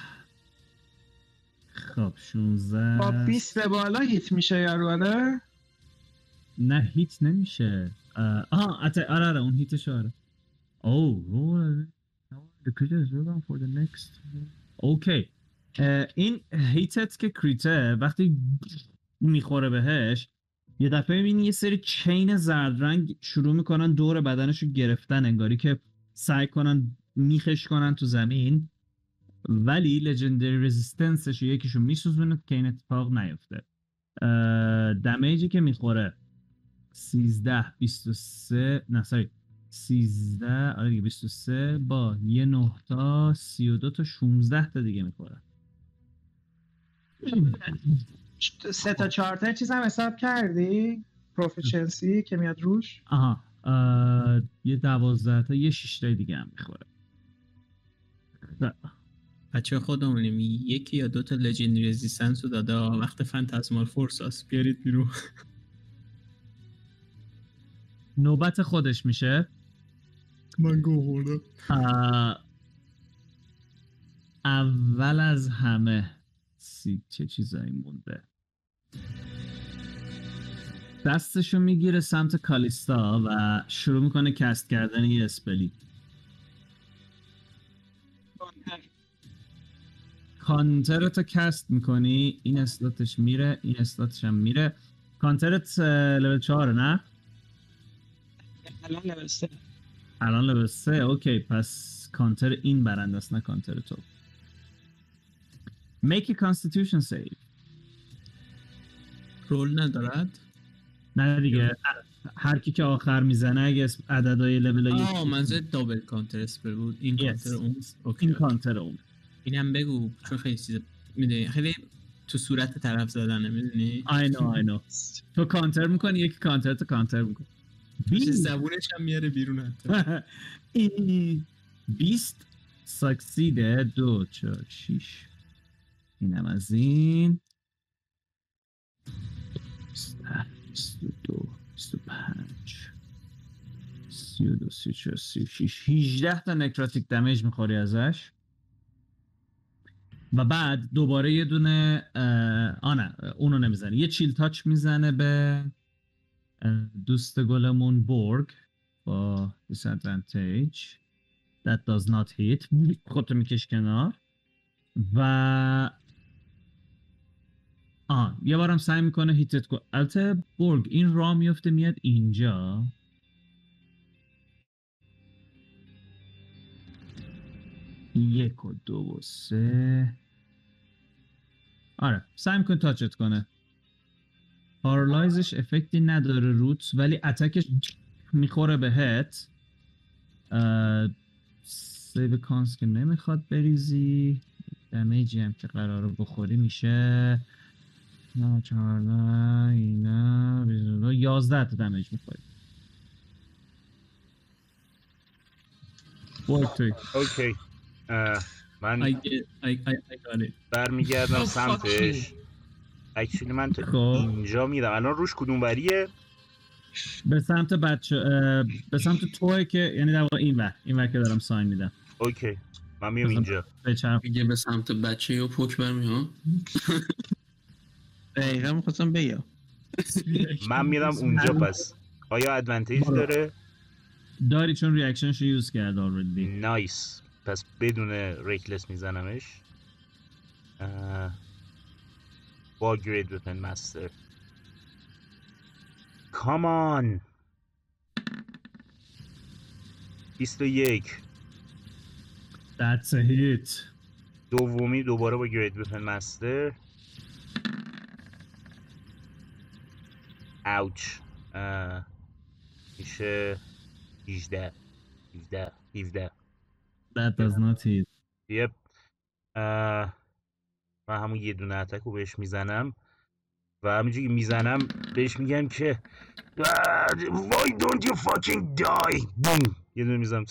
خب شونزده با 20 به بالا هیت میشه یارو آره نه هیت نمیشه. آها آره آره اون هیتش آره. او roll the creature is rolled for the next. اوکی. این هیتت که کریته وقتی می‌خوره بهش یه دفعه می‌بینی یه سری چین زرد رنگ شروع می‌کنن دور بدنش رو گرفتن انگاری که سعی کنن میخش کنن تو زمین. ولی لژندری رزیستنسش یکیشو میسوزونه که این اتفاق نیفته. دمیجی که می‌خوره. 13 23 نه ساری. 13 آره دیگه 23 با یه 9 تا 32 تا 16 تا دیگه می‌خوره. سه تا چهار تا چیز هم حساب کردی؟ proficiency که میاد روش؟ آها. اه، یه 12 تا یه 6 تا دیگه هم می‌خوره. بچه خودمونیم یکی یا دو تا legend resistance رو داده. وقت phantasmal force هست بیارید بیرون. نوبت خودش میشه. من گو خوردم. اول از همه سی چه چیزایی مونده؟ دستشو می‌گیره سمت کالیستا و شروع می‌کنه cast کردن یه spell ی counter تو cast می‌کنی این slot ش میره این slot ش هم میره. counter ت level 4 نه؟ الان لول سه. الان level 3 okay پس کانتر این برنده است نه کانتر تو. Make a constitution save. roll ندارد؟ نه دیگه هر کی که آخر می‌زنه اگه عددهای لول آه منظور double counterspell بود. این Yes. counter اون okay این کانتر اون. اینم بگو چون خیلی چیز می‌دونی. خیلی تو صورت طرف زدنه می‌دونی؟ I know I know. تو کانتر می‌کنی یکی کانتر تو کانتر می‌کنی. زبونش هم میاره بیرون حتی. این بیست ساکسیده دو چهار شیش. اینم از این. بیست بیست و دو بیست و پنج. سی و دو سی و چهار سی و شیش هیجده تا نکراتیک دمیج می‌خوری ازش. و بعد دوباره یه دونه آه نه اونو نمی‌زنه. یه چیل تاچ می‌زنه به دوست گلمون بورگ با disadvantage. That does not hit. خودتو میکش کنار. و آه یه بارم سعی می‌کنه هیتت کن البته برگ این را میفته میاد اینجا. یک و دو و سه. آره سعی می‌کنه تاچت کنه. paralyze ش effect ی نداره روت ولی attack ش می‌خوره بهت. اه، save con که نمی‌خواد بریزی. damage ی هم که قراره بخوری میشه. نه چهارده اینه بیست و دو، یازده تا damage می‌خوری. اوکی. من I get I, I, I got it. برمیگردم Oh, سمتش. اکچولی من تا خب. اینجا میرم. الان روش کدوم وریه به سمت بچه به سمت توی که یعنی در واقع این ور این ور که دارم ساین میدم. اوکی. من میام. اینجا. میگه به سمت بچه یا پک برمیاد دقیقا می‌خواستم بگم. من میرم اونجا پس. آیا advantage. داره؟ داری چون reaction ش رو use کرد already nice پس بدون reckless میزنمش. با great weapon master come on 21 That's a hit. دومی دوباره با great weapon master اوچ اه، میشه 18 17 17 That does not hit یپ اه، من همون یه دونه اتک رو بهش می‌زنم. و همینجوری که می‌زنم بهش میگم که Why don't you fucking die. بوم. یه دونه می‌زنم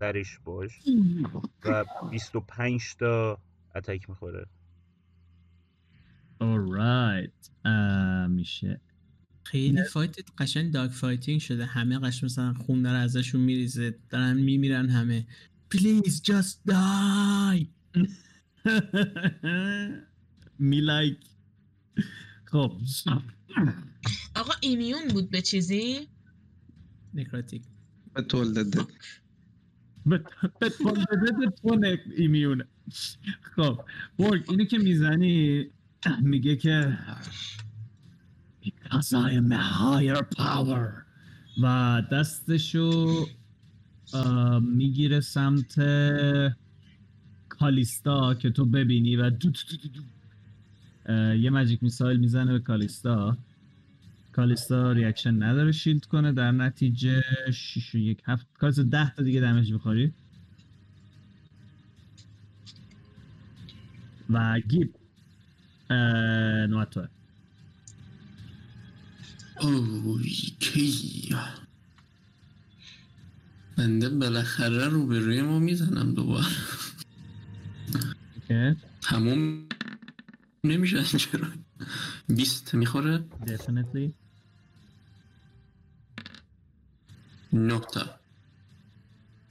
درش باش. و 25 تا اتک می‌خوره. Alright. اه، میشه. خیلی فایت قشنگ داگ فایتینگ شده. همه قشنگ مثلا خون داره ازشون میریزه. دارن میمیرن همه. پلیز جاست دای می لایک خب آقا ایمیون بود به چیزی نکراتیک به تولد به به تولد تون ایمیونه خب برگ اینو که می‌زنی میگه که Because I am a higher power. و دستشو اه، می‌گیره سمت کالیستا که تو ببینی و دو دو دو دو یه magic missile می‌زنه به کالیستا. کالیستا reaction نداره shield کنه. در نتیجه 6 و یک هفت. کالیستا 10 تا دیگه damage می‌خوری. و گیب. نوبت توه. اوکی بنده بالاخره رو به روی ما می‌زنم دوباره. تموم نمیشه چرا؟ 20 می‌خوره؟ Definitely. 9 تا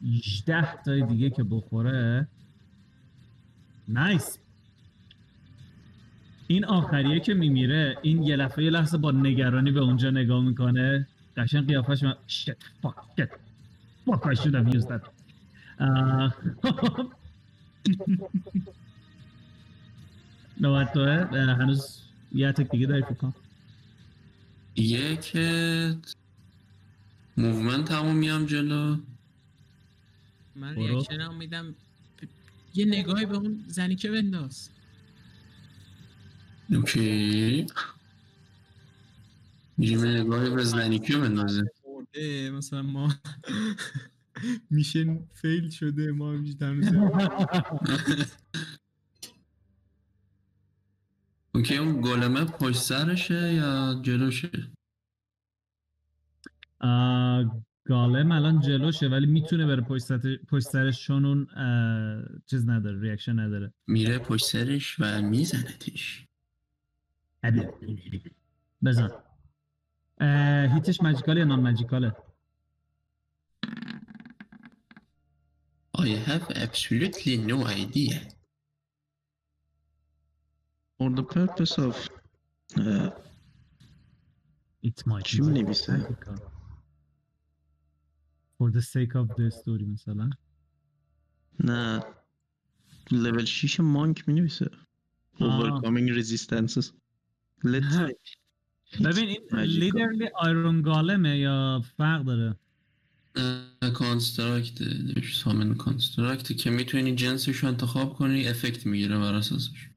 18 تای دیگه که بخوره. نایس این آخریه که میمیره این یه لحظه یه لحظه با نگرانی به اونجا نگاه می‌کنه. قشنگ قیافش من fuck shit. Fuck I should have used that نوبت توه هنوز یه اتک دیگه داری فکر یک موومنت تموم میام جلو. من برو. ریاکشن هم میدم. یه نگاهی به اون زنی که بنداز. اوکی. میریم یه نگاهی به زنی که بندازه. مثلا ما میشن فیل شده ما همینجوری اوکی اون گلمه پشت سرشه یا جلوشه؟ گالم الان جلوشه ولی می‌تونه بره پشت سر- پشت سرش چون اون چیز نداره ریاکشن نداره. میره پشت سرش و میزنتش بزن. اه، هیتش ماجیکاله یا نان ماجیکاله I have absolutely no idea For the purpose of اه، It might چی be می‌نویسه؟ magical. For the sake of the story مثلا نه لول 6 مانک می نویسه آه. Overcoming resistances Let's ها. say ببین این. لیدرلی آیرون گالمه یا فرق داره کانستراکت نمیشه سامن کانستراکت که می‌تونی جنسش رو انتخاب کنی افکت می‌گیره بر اساسش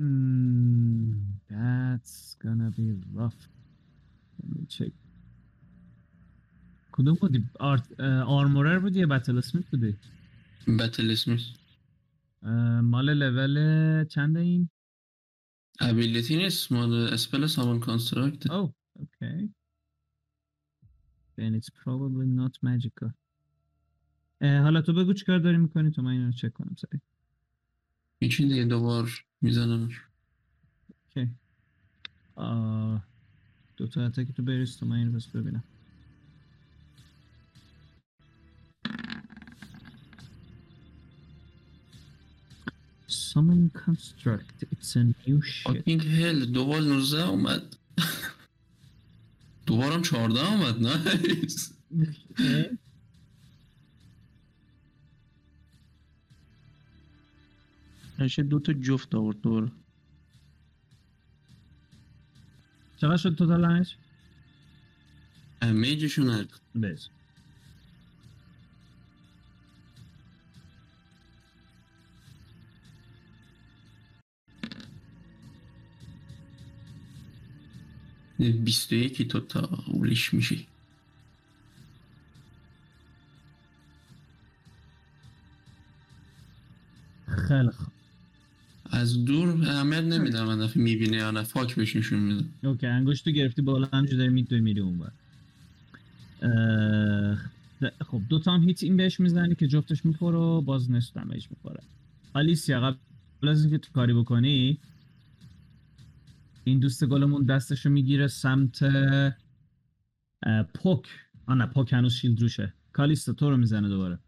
Hmm, that's gonna be rough. Let me check. کدوم بودی؟ armorer بودی یا battle smith بودی؟ battle smith اه، مال لول چند این؟ ability نیست مال spell summon construct Oh, okay. Then it's probably not magical. حالا تو بگو چیکار داری می‌کنی تو من اینو چک کنم سریع. میچین دیگه دوبار میزنمش okay. آه، دو تا attack تو بریز تو من اینو بس ببینم. Summon construct. It's a new shit. fucking hell دوبار 19 اومد دوبارم 14 اومد nice میشه دو تا جفت آورد دوباره چقدر شد توتال دمیج؟ امیجشون هر بز. بیست و یکی تو تا اولیش میشی. خیلی خوب. از دور اهمیت نمیدم من دفعه می‌بینه یا نه. fuck بهش نشون میده okay انگشت تو گرفتی بالا همجور داری میدوی میری اون بر خب دو تا هم hit این بهش می‌زنی که جفتش می‌خوره و باز نصف damage می‌خوره. آلیسیا قبل از اینکه تو کاری بکنی این دوست golem مون دستشو می‌گیره سمت پوک. آه نه پوک هنوز shield روشه. کالیستا تو رو می‌زنه دوباره.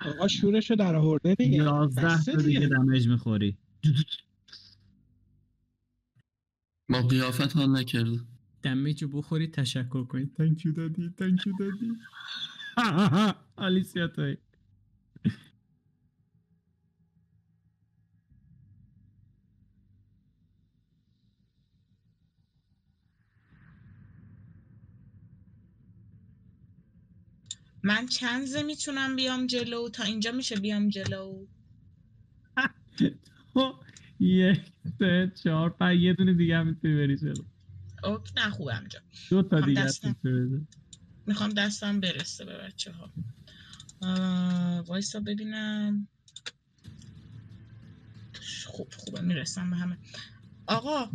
آقا شورشو در آورده دیگه. یازده تا دیگه دیگه. دمیج می‌خوری. با قیافت حال نکرده دمیج رو بخورید تشکر کنید تانکیو دادی تانکیو دادی آلیسیا توی. من چند می‌تونم بیام جلو؟ تا اینجا میشه بیام جلو؟ خب، یک سه چهار پنج یه دونه دیگه هم می‌تونی بری جلو. اوک نه خوبم جا دو تا دیگه دستم. می‌خوام دستم برسه به بچه ها وایسا ببینم. خوب خوبه می‌رسم به همه. آقا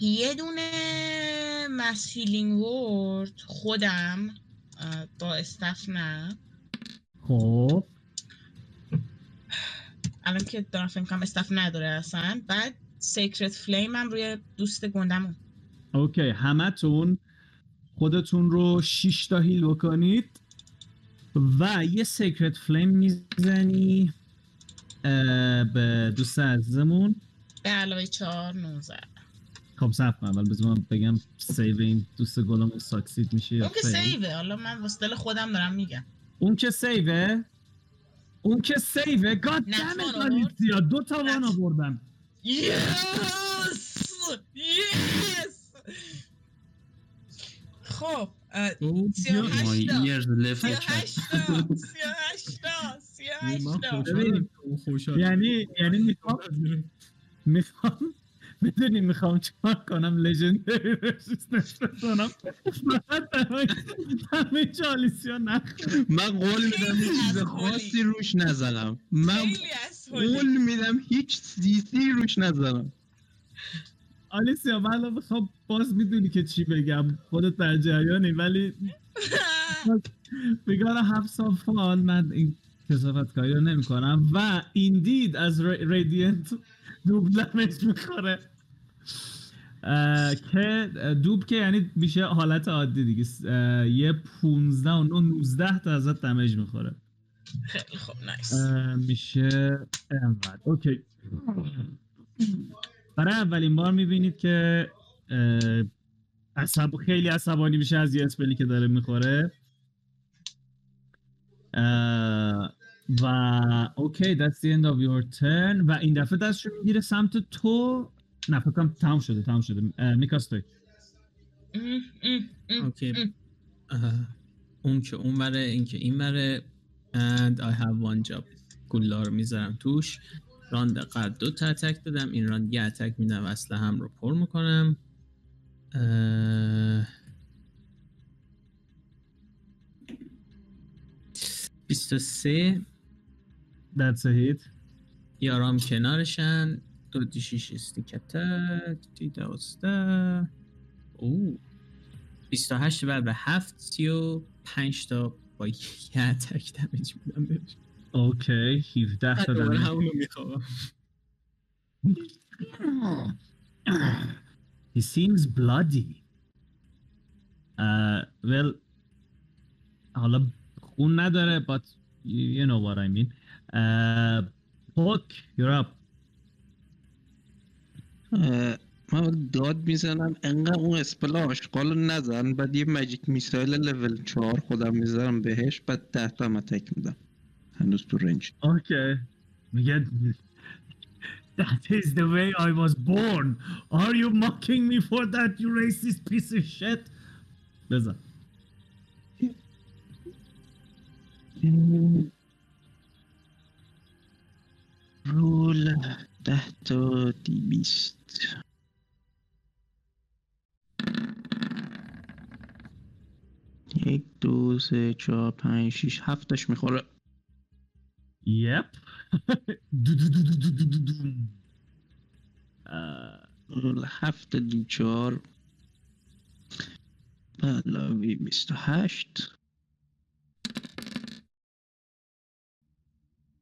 یه دونه mass healing word خودم اه، با staff نه. خب. الان که دارم فکر کنم staff نداره اصلا. بعد sacred flame هم روی دوست گندمون. okay همتون خودتون رو 6 تا heal بکنید و یه sacred flame می‌زنی به دوست عزیزمون. به علاوه چهار نوزه خب کن. اول بذار من بگم سیو این دوست گلمون ساکسید میشه یا اون که. سیوه. حالا من واسه خودم دارم میگم. اون که سیوه؟ اون که سیوه؟ گاد دمت. آلیسیا دو تا وان آوردم یس یس خب اه، او سی و هشت My تا. ears left سی و check. هشت تا سی و هشت تا سی و هشت من تا خوشحالم اون خوشحالم. یعنی یعنی می‌خوام می‌خوام می‌دونی می‌خوام چیکار کنم؟ لژندری فقط همه چالیسیا نخ من قول میدم چیز خاصی روش نزنم. من قول میدم هیچ سیسی روش نزنم. آلیسیا من الان می‌خوام باز می‌دونی که چی بگم. خودت در جریانی ولی we gotta have some fun. من این کسافت کاری رو نمی کنم و undead از radiant دوبلمش می‌خوره. که دوب که یعنی میشه حالت عادی دیگه. یه 15 و 19 تا ازت damage می‌خوره. خیلی خوب nice. میشه انقدر. okay. برای اولین بار می‌بینید که عصب خیلی عصبانی میشه از یه اسپلی که داره می‌خوره. و اوکی that's the end of your turn. و این دفعه دستشو می‌گیره سمت تو. نه فکر کنم تمام شده تمام شده. اه، میکاس توی ام، ام، ام، اوکی اون که اون بره این که این بره. And I have one job. گلا رو می‌ذارم توش. راند قبل دو تا اتک دادم این راند یه اتک میدم. اصلا هم رو پر می‌کنم. اه... 23 that's a hit. یارام کنارشن. دو دی شیش استیک اتک دی دوازده. او 28 بعد به 7 35 تا با یه اتک دمیج میدم بهش. اوکی. 17 تا دمیج. همونو می‌خوام He seems bloody. Uh, well, حالا خون نداره but you, you know what I mean. Uh, Poke, you're up. من داد می‌زنم انقدر اون اسپل آشغال رو نزن بعد یه مجیک میسایل لول چهار خودم می‌ذارم بهش بعد ده تا هم اتک میدم هنوز تو رنج Okay. میگه That is the way I was born. Are you mocking me for that, you racist piece of shit? بزن. رول ده تا دی بیست یک دو سه چهار پنج شیش هفتش می‌خوره. یپ. هفت دو چهار. بلاوی بیست و هشت.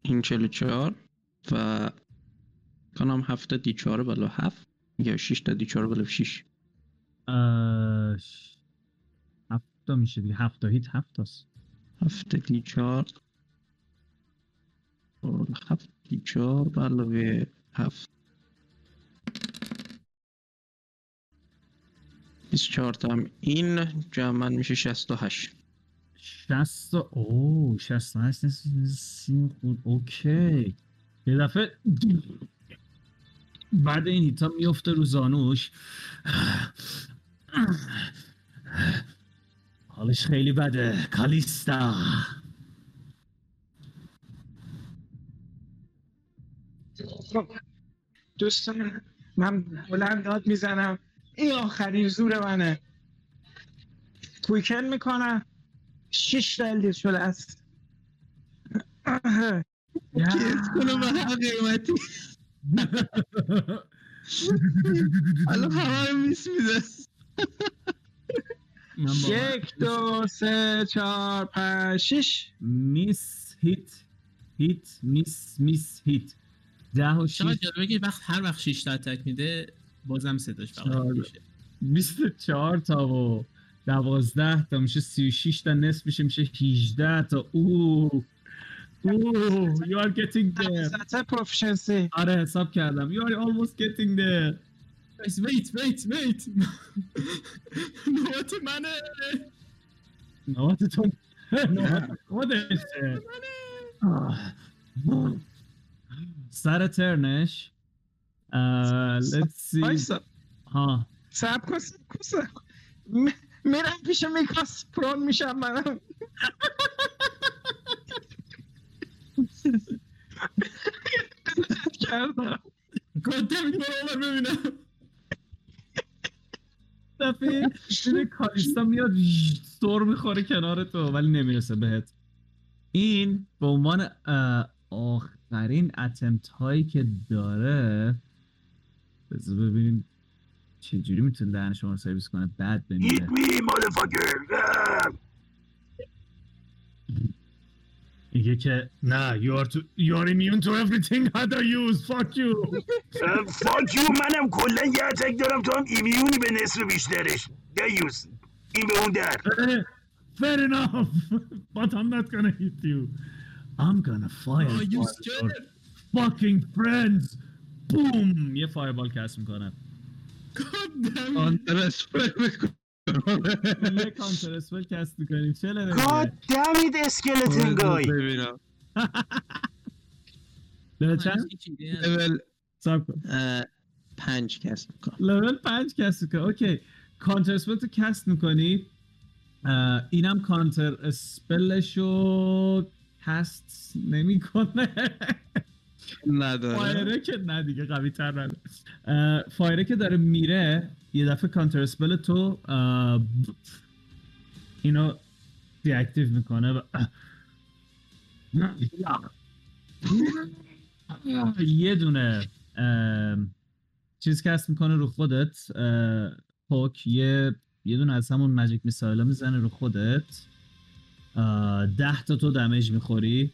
این چهل چهار و کنم هفته دی چهار بلا 7 یا 6 تا دی چهار بلا 6 7 تا میشه دیگه. 7 تا هیت 7 تاست 7 دی 4 7 دی 4 هفت. 7 چهار تا هم این جمعا میشه 68 60 اوه 68 نیست اوکی. یه دفعه بعد این هیتا میفته رو زانوش. حالش خیلی بده کالیستا. دوستان من بلند داد می‌زنم. این آخرین زور منه. کویکن می‌کنم شیش تا الدیر شده است. کیس کنم قیمتی. الان همه رو miss میده یک دو سه چهار پنج شیش miss hit hit miss miss hit ده و شیش. جالبه که وقت هر وقت 6 تا attack میده بازم صداش فقط. چهار. میشه. بیست و چهار تا و دوازده تا. میشه سی و شیش تا. نصف میشه میشه 18 تا. اوه. You are getting there. proficiency آره حساب کردم you are almost getting there. ویت ویت ویت نوبت منه نوات تو خودشه. سر ترنش let's see. ها سب کن سب میرم پیش میکاس پرون میشم منم کردم گادم برو ببینم دفعه دیده کالیستا میاد سر می‌خوره کنار تو ولی نمی‌رسه بهت این به عنوان آخرین اتمت هایی که داره بذار ببینیم چجوری می‌تونه دهن شما رو سرویس کنه بد بمیره Eat me, motherfucker! Ah! میگه که نه you are, to, you are immune to everything other use fuck you اه، fuck you منم کلا یه اتک دارم تو هم ایمیونی به نصف بیشترش دیوز این به اون در Eh, fair enough but I'm not gonna hit you I'm gonna fire آه، you for your scared. fucking friends بوم یه فایربال کست میکنم گادم آنتر اسپر میکنم یه کانتر اسپل کست می‌کنی چه لره God damn it skeleton guy ببینم لول چند؟ لول ساب کن پنج کس می‌کنم لول پنج کست می‌کنی اوکی کانتر اسپل تو کست می‌کنی اینم کانتر اسپلشو کست نمی‌کنه نداره فایره که نه دیگه قوی تر نداره فایره که داره میره یه دفعه کانتر اسپل تو اینو deactive می‌کنه و یه دونه چیز cast می‌کنه رو خودت پوک یه یه دونه از همون magic missile ا می‌زنه رو خودت. ده تا تو damage می‌خوری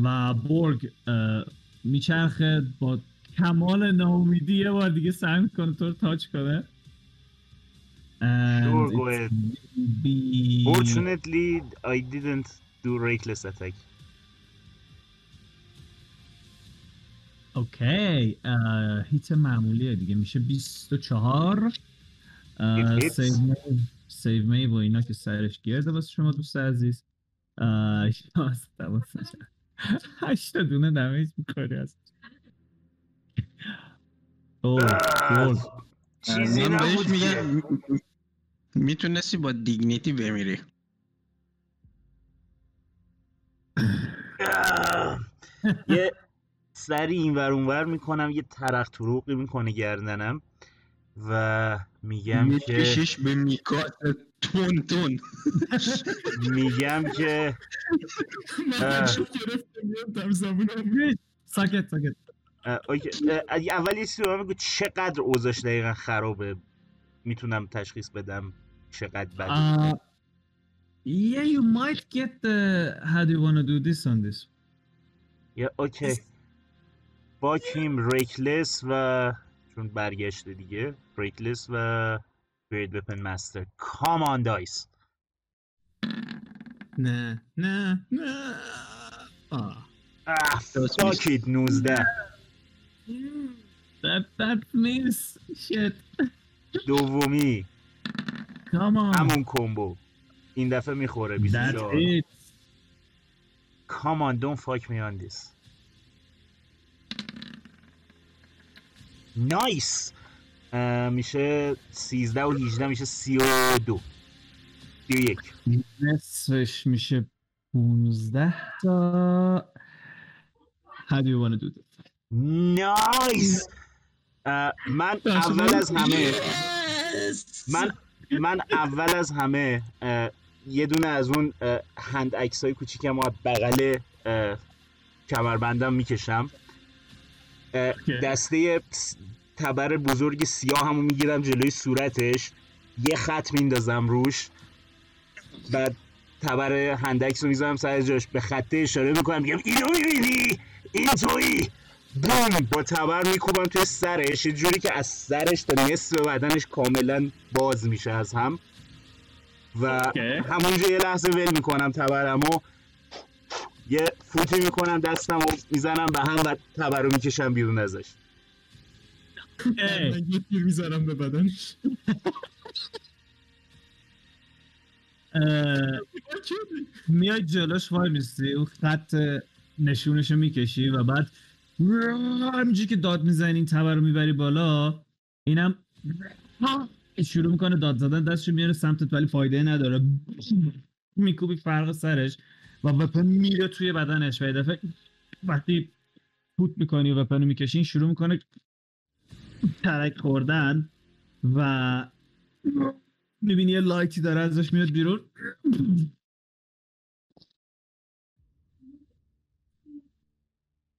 و برگ میچرخه با کمال ناامیدی یه بار دیگه سعی می‌کنه تو رو touch کنه. And Sure, go ahead. be- Fortunately I didn't do reckless attack okay hit معمولیه دیگه میشه 24 اه، It hits. save می و اینا که سرش گرده واسه شما دوست عزیز اه، 11 واسه شما. هشت دونه damage می‌کنی از گل. چیزی من بهش میگم می‌تونستی با دیگنیتی بمیری. یه سری این ور اونور می‌کنم یه ترق تروقی می‌کنه گردنم و میگم که میکشیش به میکاست تون تون. میگم که ساکت ساکت. اول یه چیزی به من بگو چقدر اوضاعش دقیقا خرابه؟ می‌تونم تشخیص بدم چقدر بده. Uh, yeah, you might get the. How do you want to do this on this? yeah okay باکیم reckless و چون برگشته دیگه reckless و great weapon master. come on dice نه نه نه. آه. آه درست فاکید 19 That that means shit. دومی Come on. همون کمبو این دفعه می‌خوره That's 24 it. Come on don't fuck me on this نایس میشه 13 و 18 میشه 32 31 نصفش میشه 15 تا How do you want to do this? نایس من اول از همه! من من اول از همه یه دونه از اون هند عکس های کوچیکم از بغل کمربندم می‌کشم. دسته تبر بزرگ سیاه همو می‌گیرم جلوی صورتش. یه خط میندازم روش. بعد تبر هندکس رو می‌ذارم سر جاش. به خطه اشاره می‌کنم. میگم اینو می‌بینی؟ این تویی؟ بوم با تبر میکوبم توی سرش. یه جوری که از سرش تا نصف بدنش کاملا باز میشه از هم. و. همونجا یه لحظه ول می‌کنم تبرم و یه فوتی می‌کنم دستم و می‌زنم به هم و تبر رو می‌کشم بیرون ازش. یه تیر می‌زنم به بدنش. میای جلوش وای میستی. اون خط نشونشو می‌کشی و بعد همینجوری که داد می‌زنی این تبر رو می‌بری بالا اینم شروع می‌کنه داد زدن دستشو میاره سمتت ولی فایده نداره. میکوبی فرق سرش و وپن میره توی بدنش. و دفعه وقتی پوت می‌کنی و وپن رو می‌کشی این شروع می‌کنه ترک خوردن و می‌بینی یه لایتی داره ازش میاد بیرون.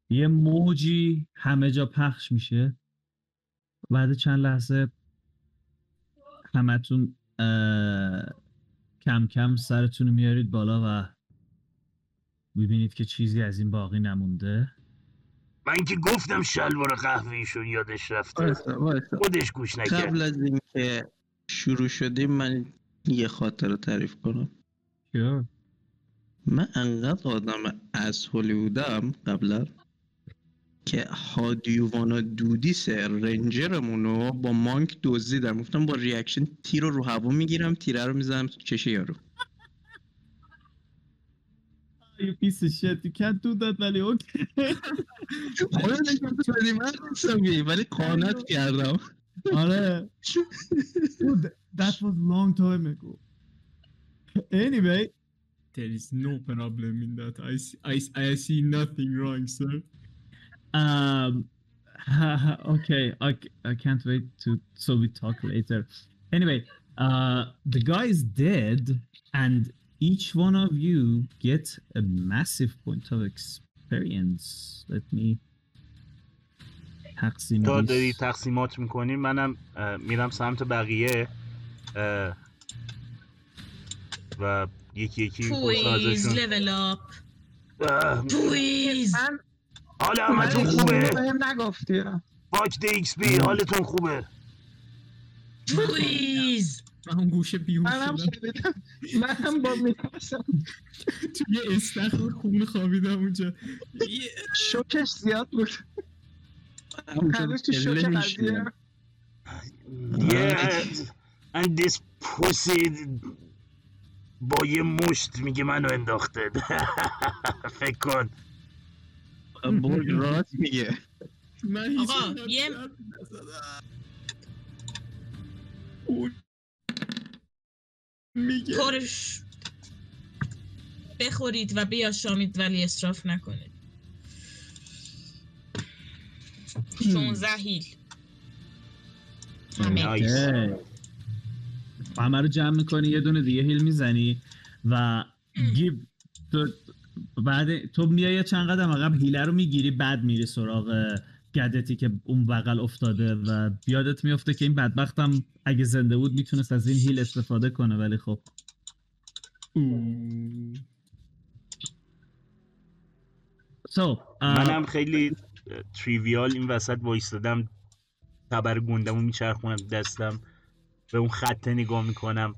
یه موجی همه جا پخش میشه. بعد چند لحظه همتون کم کم سرتون رو میارید بالا و می‌بینید که چیزی از این باقی نمونده. من که گفتم شلوار قهوه‌ایشون یادش رفته. خودش گوش نکرد. قبل از اینکه شروع شدیم من یه خاطره تعریف کنم. Sure. من انقدر آدم از بودم قبلا. که هادیوانا دودیس رنجرمونو با مانک دزدیدم. گفتم با ریاکشن تیر رو رو هوا می‌گیرم تیره رو می‌زنم تو چشه یارو. You piece of shit, you can't do that ولی اوکی. آره ولی قانت کردم. آره. That was long time ago. Anyway. There is no problem in that. I see, I, I see nothing wrong, sir. Um, okay, I, c- I can't wait to so we talk later. Anyway, uh, the guy is dead, and each one of you get a massive point of experience. Let me تقسیم تا this. داری تقسیمات میکنی منم اه، میرم سمت بقیه اه، و یکی یکی میپرسم پویز ازشون لول اپ اه، پویز من حال من همتون خوبه؟ بهم نگفتی. fuck the XP حالتون خوبه؟ پویز من اون گوشه بیهوش منم شدم. شنیدم. منم با میترسم. تو یه استخر خون خوابیدم اونجا. شوکش زیاد بود. هنوز تو شوک قضیه. Yeah, and this pussy با یه مشت میگه منو انداخته. فکر کن. برگ راست میگه من آقا، یه- میگه پرش بخورید و بیاشامید ولی اصراف نکنید 16 هیل. همه رو جمع می‌کنی یه دونه دیگه هیل می‌زنی و گیب تو بعد تو میای چند قدم عقب هیله رو می‌گیری بعد میری سراغ گدتی که اون بغل افتاده و یادت میفته که این بدبختم اگه زنده بود می‌تونست از این هیل استفاده کنه ولی خب. So, منم خیلی تریویال این وسط وایستادم. تبر گندمو میچرخونم دستم. به اون خطه نگاه می‌کنم.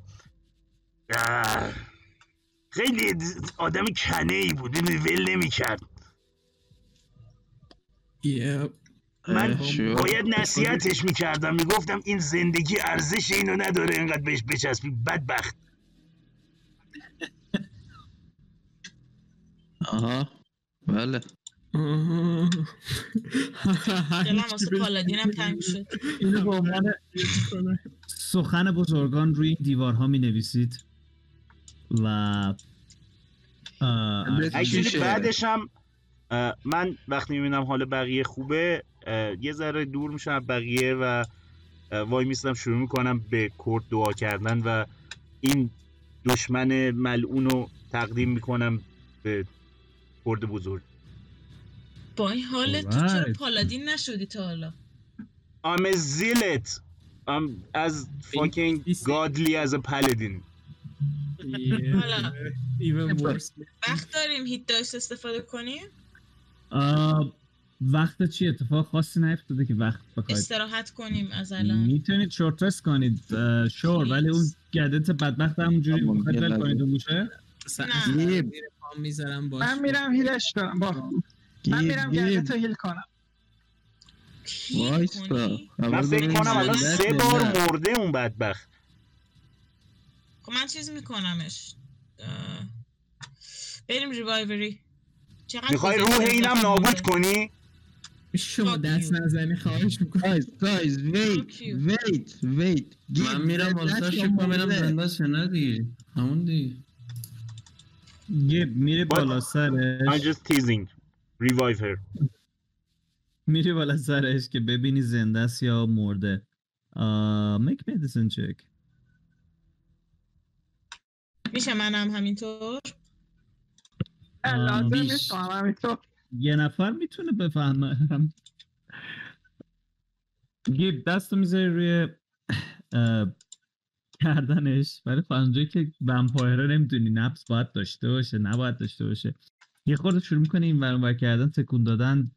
خیلی آدم کنه ای بود ول نمی‌کرد. یه من. باید نصیحتش می‌کردم می‌گفتم این زندگی ارزش اینو نداره اینقدر بهش بچسبی بدبخت. آها. بله. شد اینو به عنوان سخن بزرگان روی این دیوارها می نویسید و؟ بعدش هم من وقتی می‌بینم حال بقیه خوبه یه ذره دور میشم از بقیه و وای میستم شروع می‌کنم به کرد دعا کردن و این دشمن ملعون رو تقدیم می‌کنم به کرد بزرگ. با این حالت تو چرا. پالادین نشدی تا حالا؟ I'm a zealot. I'm as fucking godly as a paladin. وقت داریم هیت داشت استفاده کنیم؟ وقت چی؟ اتفاق خاصی نیفتاده که وقت بخواید. استراحت کنیم از الان. می‌تونید شورت رست کنید شور ولی اون گدت بدبخت همونجوری همون می‌خواید ول. کنید اون گوشه پام می‌ذارم باش. من میرم هیلش کنم. با. من میرم گیب گردت هیل کنم. هیل وایستا. کنی؟ من فکر کنم الان سه بار مرده اون بدبخت. من چیز میکنمش. بریم ریوایوری می‌خوای روح اینم نابود؟ کنی؟ شما دست. نزنی خواهش می‌کنم. You. wait wait. گیب من میرم شکر کنم مرده؟ زنده است یا نه دیگه. همون دیگه. گیب میری بالا I'm سرش just teasing. Revive her. میری بالا سرش که ببینی زنده است یا مرده. آه make medicine check. میشه منم همینطور؟ لازم. نیست همینطور. یه نفر می‌تونه بفهمه. گیب دستو می‌ذاری روی کردنش. ولی خب اونجایی که ومپایره نمی‌دونی نفس باید داشته باشه نباید داشته باشه. یه خورده شروع می‌کنه این ور اون ور کردن تکون دادن.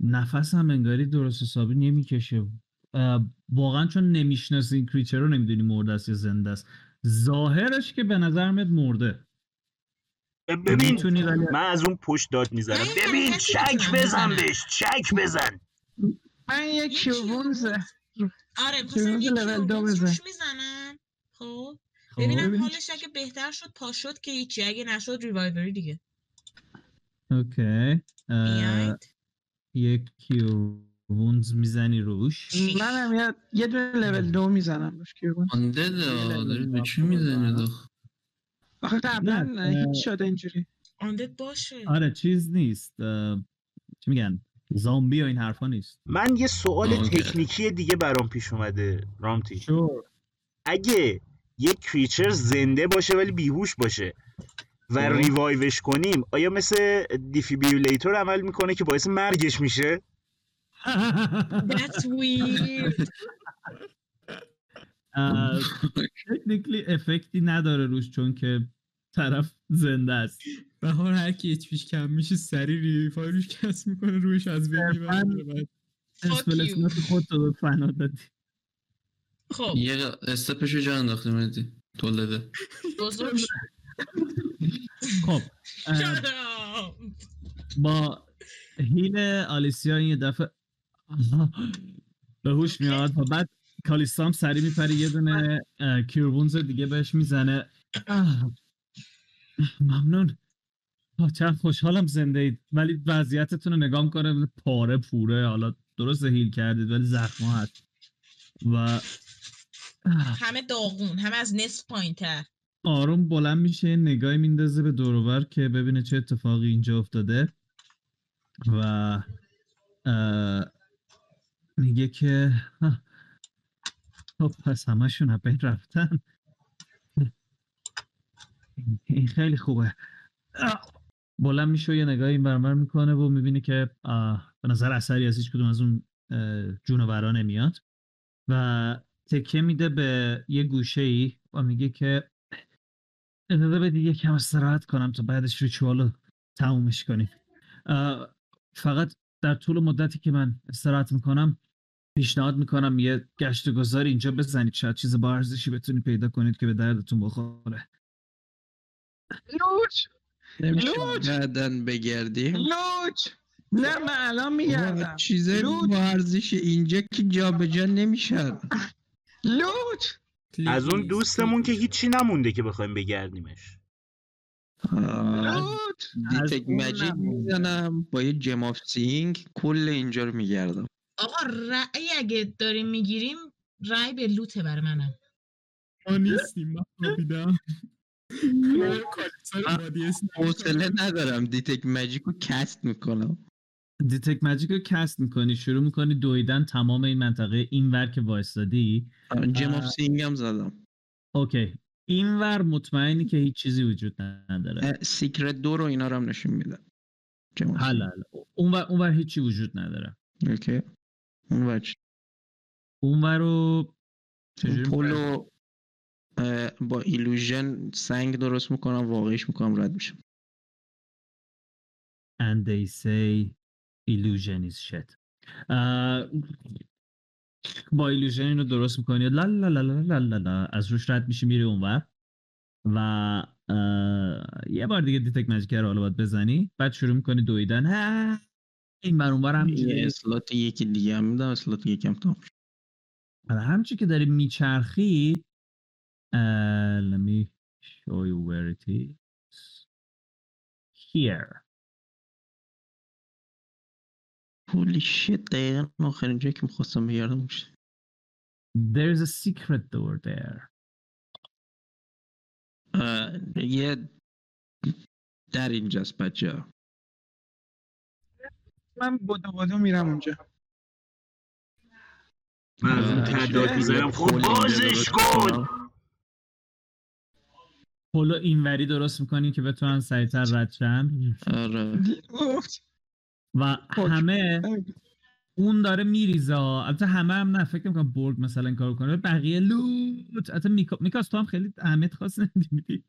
نفس هم انگاری درست حسابی نمی‌کشه. واقعا چون نمی‌شناسی این کریچر رو نمی‌دونی مرده است یا زنده است. ظاهرش که به نظر میاد مرده. ببین من از اون پشت داد می‌زنم. ببین چک بزن بزنم. بهش چک بزن. من یه کیوونز آره کیوونز بزن. روش می‌زنم خب؟ خب ببینم ببینیم حالش اگه بهتر شد پا شد که هیچی. اگه نشد ریوایوری دیگه. اوکی. اه، بیاید. یک کیوونز می‌زنی روش؟ منم یه یه دونه لول دو می‌زنم روش کیوون آنده داری به چی می‌زنی داخل آخه؟ قبلا هیچ. شده اینجوری. undead باشه. آره چیز نیست چی میگن؟ زامبی و این حرفا نیست. من یه سوال. تکنیکی دیگه برام پیش اومده رامتی. sure. اگه یک creature زنده باشه ولی بیهوش باشه و خب. revive ش کنیم آیا مثل defibrillator عمل می‌کنه که باعث مرگش میشه؟ That's weird. تکنیکلی افکتی نداره روش چون که طرف زنده است. بهار هر کی اچ پیش کم میشه سری ریفای روش کس می‌کنه روش از بین می‌بره. اسپل. اسمت خود تو فنا دادی. خب. یه استپشو جا انداخته مهدی تولده. خب اه، Shut up. با هیل آلیسیا این یه دفعه به هوش میاد. و بعد کالیستام سری میپره یه دونه کیربونز دیگه بهش می‌زنه. ممنون. چند خوشحالم زنده اید. ولی وضعیتتون رو نگاه کنه پاره پوره. حالا درست هیل کردید ولی زخم هست. و همه داغون همه از نصف پایین تر آروم بلند میشه یه نگاهی میندازه به دوروبر که ببینه چه اتفاقی اینجا افتاده. و میگه که خب پس همشون از بین رفتن این- خیلی خوبه. بلند میشه یه نگاهی این برمر می‌کنه و می‌بینی که به نظر اثری از هیچ کدوم از اون جونورا نمیاد و تکه میده به یه گوشه ای و میگه که اجازه بدید یه کم استراحت کنم تا بعدش ریچوال رو تمومش کنیم فقط در طول مدتی که من استراحت می‌کنم پیشنهاد می‌کنم یه گشت و گذار اینجا بزنید. شاید چیز با ارزشی بتونید پیدا کنید که به دردتون بخوره. لوچ! لوچ! بعدن بگردیم. لوچ! نه من الان میگردم. چیزای لوچ! با ارزش اینجا که جابجا نمیشن لوچ! از اون. دوستمون که هیچی نمونده که بخوایم بگردیمش. detect magic نمونده. می‌زنم. با یه gem of seeing کل اینجا رو میگردم. آقا رأی اگه داریم می‌گیریم رأی به loot ه بر منم. ما نیستیم من خوابیدم. حوصله ندارم detect magic رو cast می‌کنم. detect magic رو cast می‌کنی؟ شروع می‌کنی دویدن تمام این منطقه اینور که وایستادی. gem of. seeing هم زدم. OK. اینور مطمئنی که هیچ چیزی وجود نداره. secret door و اینا رو هم نشون میدم جم آف حل حل اونور اونور هیچی وجود نداره. OK. اون وجه اونور رو چجوری می‌خوای؟ پولو با illusion سنگ درست می‌کنم واقعیش می‌کنم رد میشم. And they say illusion is shit. با ایلوژن اینو درست می‌کنی. لا لا لا لا لا لا لا. از روش رد میشی میری اونور و یه بار دیگه دیتک ماجیک رو حالا باید بزنی. بعد شروع می‌کنی دویدن. ها، این بر اونور هم اسلات یکی دیگه هم میدم اسلات یکم تام حالا همچی که داری میچرخی let me show you where it is. Here. هولی شit دقیقا آخرین جایی که می‌خواستم بگردم میشه there's a secret door there. یه در اینجاست بچه من بدو بدو میرم اونجا. من از تعداد خب اینجا بازش درست کن. پلو اینوری درست می‌کنی که بتونن سریعتر رد شن؟ آره. و خب. همه اون داره میریزه. البته همه هم نه فکر می‌کنم برگ مثلا این کارو کنه. بقیه لوت. البته میکا... میکاس تو هم خیلی اهمیت خاص نمیدی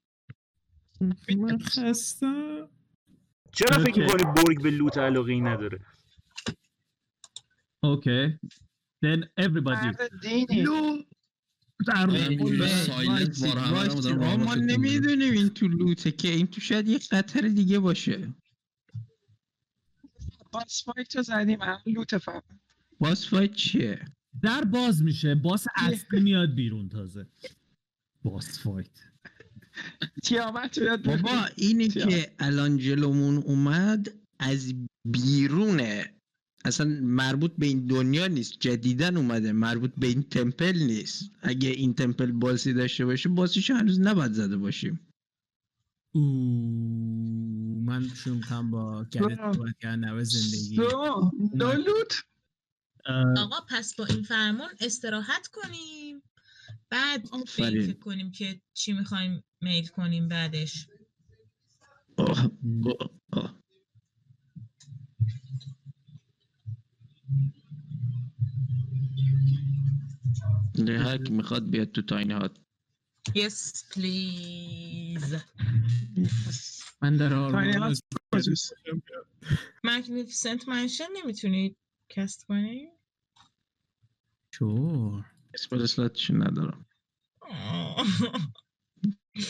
من خستم. چرا فکر. می‌کنی برگ به لوت علاقه ای نداره؟ اوکی. Then everybody. لوت ما. نمی‌دونیم این تو loot ه که این تو شاید یه خطر دیگه باشه. boss fight رو زدیم الان loot فقط boss fight چیه؟ در باز میشه. boss اصلی میاد بیرون تازه. boss fight تیامت رو یاد بابا. اینی؟ که الان جلومون اومد از بیرونه. اصلا مربوط به این دنیا نیست جدیدن اومده. مربوط به این temple نیست. اگه این temple boss ی داشته باشه boss یش هنوز نباید زده باشیم. اوه من شروع می‌کنم با گلت. صحبت کردن نوع زندگی. دو دو لوت. آقا پس با این فرمون استراحت کنیم. بعد. فکر کنیم که چی می‌خوایم میل کنیم بعدش. آه، آه، آه. ده هر کی می‌خواد بیاد تو tiny hut. Yes please. من در آرمان magnificent mansion نمی‌تونید cast کنی؟ sure اسم slot شو ندارم.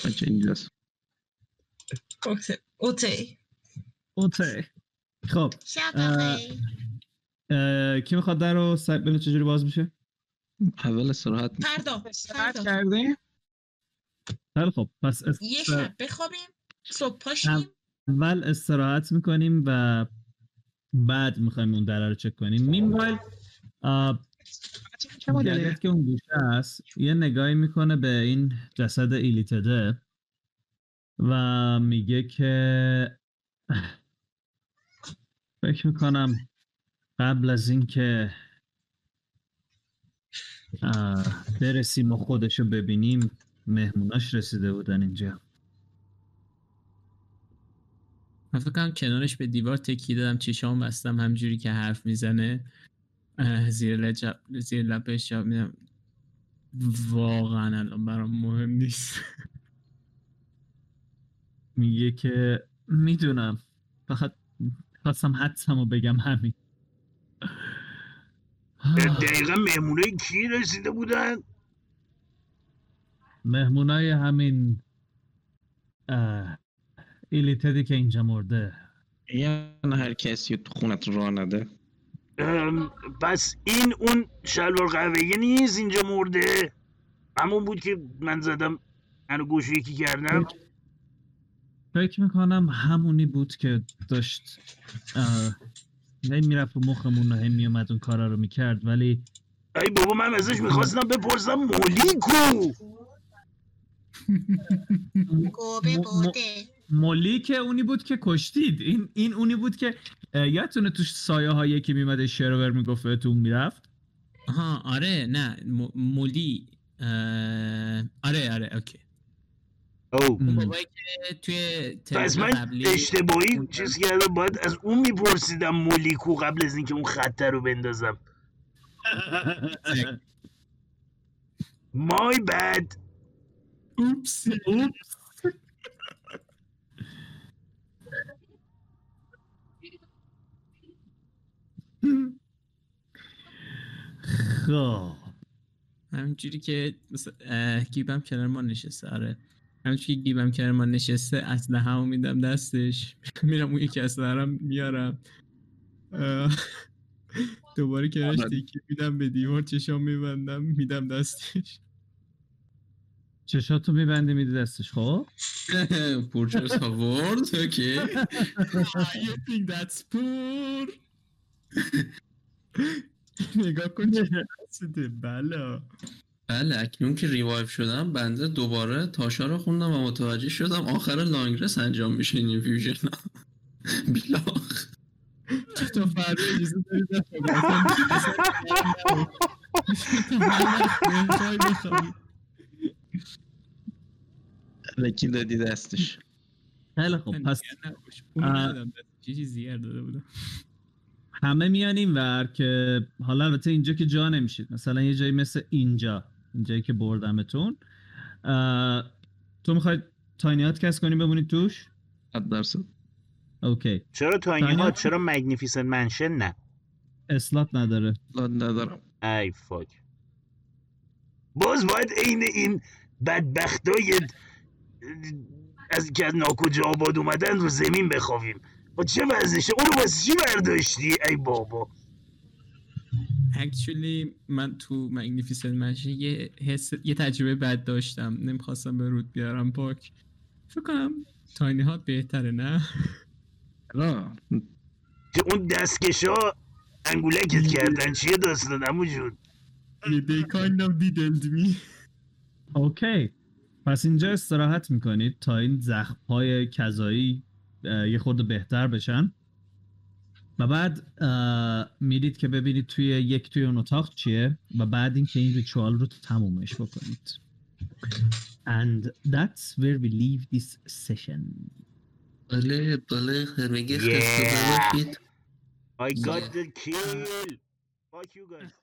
بچه اینجاست OK OK. خب کی می‌خواد در رو سر ببینه چجوری باز میشه؟ اول استراحت استراحت فردا کردیم خیلی خب پس اس- یه شب بخوابیم صبح پاشیم اول استراحت می‌کنیم و بعد می‌خوایم اون دره رو چک کنیم. مینوایل گلت که اون گوشه است یه نگاهی می‌کنه به این جسد ایلیتده و میگه که فکر می‌کنم قبل از اینکه برسیم و خودشو ببینیم مهموناش رسیده بودن اینجا. من فکر کنم کنارش به دیوار تکی دادم چشام بستم همجوری که حرف می‌زنه زیر لجب زیر لبش جواب میدم. واقعا الان برام مهم نیست. میگه که می‌دونم. فقط خواستم حدسم رو بگم همین. دقیقا مهمونه کی رسیده بودن؟ مهمونای همین ایلیتدی که اینجا مرده. یعنی هر کسی تو خونت راه نده. پس این اون شلوار قهوه‌ای نیست اینجا مرده. همون بود که من زدم منو گوش یکی کردم. فکر می‌کنم همونی بود که داشت هی می‌رفت مخمون و هی میومد اون کارا رو می‌کرد ولی ای بابا من ازش می‌خواستم بپرسم مولی کو؟ گوبه بوده مولی که اونی بود که کشتید. این این اونی بود که یادتونه توش سایه هایی که میمده شروور می‌گفت بهتون می‌رفت؟ آها آره نه مولی آره آره اوکی. او. اون م. بابایی که توی پس من قبلی اشتباهی چیز کردم باید از اون میپرسیدم مولی کو قبل از اینکه اون خطر رو بندازم. مای بد. اوپس خب. همینجوری که مثلا گیبم کنار ما نشسته. آره. همینجوری که گیبم کنار ما نشسته اسلحه همو میدم دستش. میرم اون یکی اسلحه میارم. دوباره کنارش آره. تکی میدم به دیوار چشام میبندم میدم دستش. چشاتو میبندی میدی دستش خب؟ پورچس آورد اوکی. You think that's poor. نگاه کن چه بلا. بله اکنون که ریوایو شدم بنده دوباره تاشا رو خوندم و متوجه شدم آخر لانگرس انجام میشه این فیوژن بیلاخ. تو فردا اجازه داری بخوابی؟ لکی دادی دستش خیلی خب پس داده بودم همه میان این ور که حالا البته اینجا که جا نمیشید مثلا یه جایی مثل اینجا اینجایی که بردمتون تو می‌خوای tiny hut cast کنی بمونید توش صد درصد OK چرا tiny tiny hu- hu- چرا magnificent mansion نه slot نداره slot ندارم ای fuck باز باید عین این بدبختای از که از ناکجا آباد اومدن رو زمین بخوابیم. با چه وضعشه اونو واسه چی برداشتی؟ ای بابا. اکچولی من تو مگنیفیسنت منشه یه حس یه تجربه بد داشتم. نمی‌خواستم به رود بیارم پاک. فکر کنم تاینی هات بهتره نه؟ را که اون دستکشا انگولکت کردن. چیه داستان امو جون؟ They kind of diddled me. اوکی پس اینجا استراحت می‌کنید تا این زخم های کذایی یه خورده بهتر بشن. و بعد میرید که ببینید توی یک توی اون اتاق چیه و بعد اینکه این ریچوال رو تمومش بکنید. And that's where we leave this session. بله بله Yeah. خسته باشید I got the kill. Fuck you guys.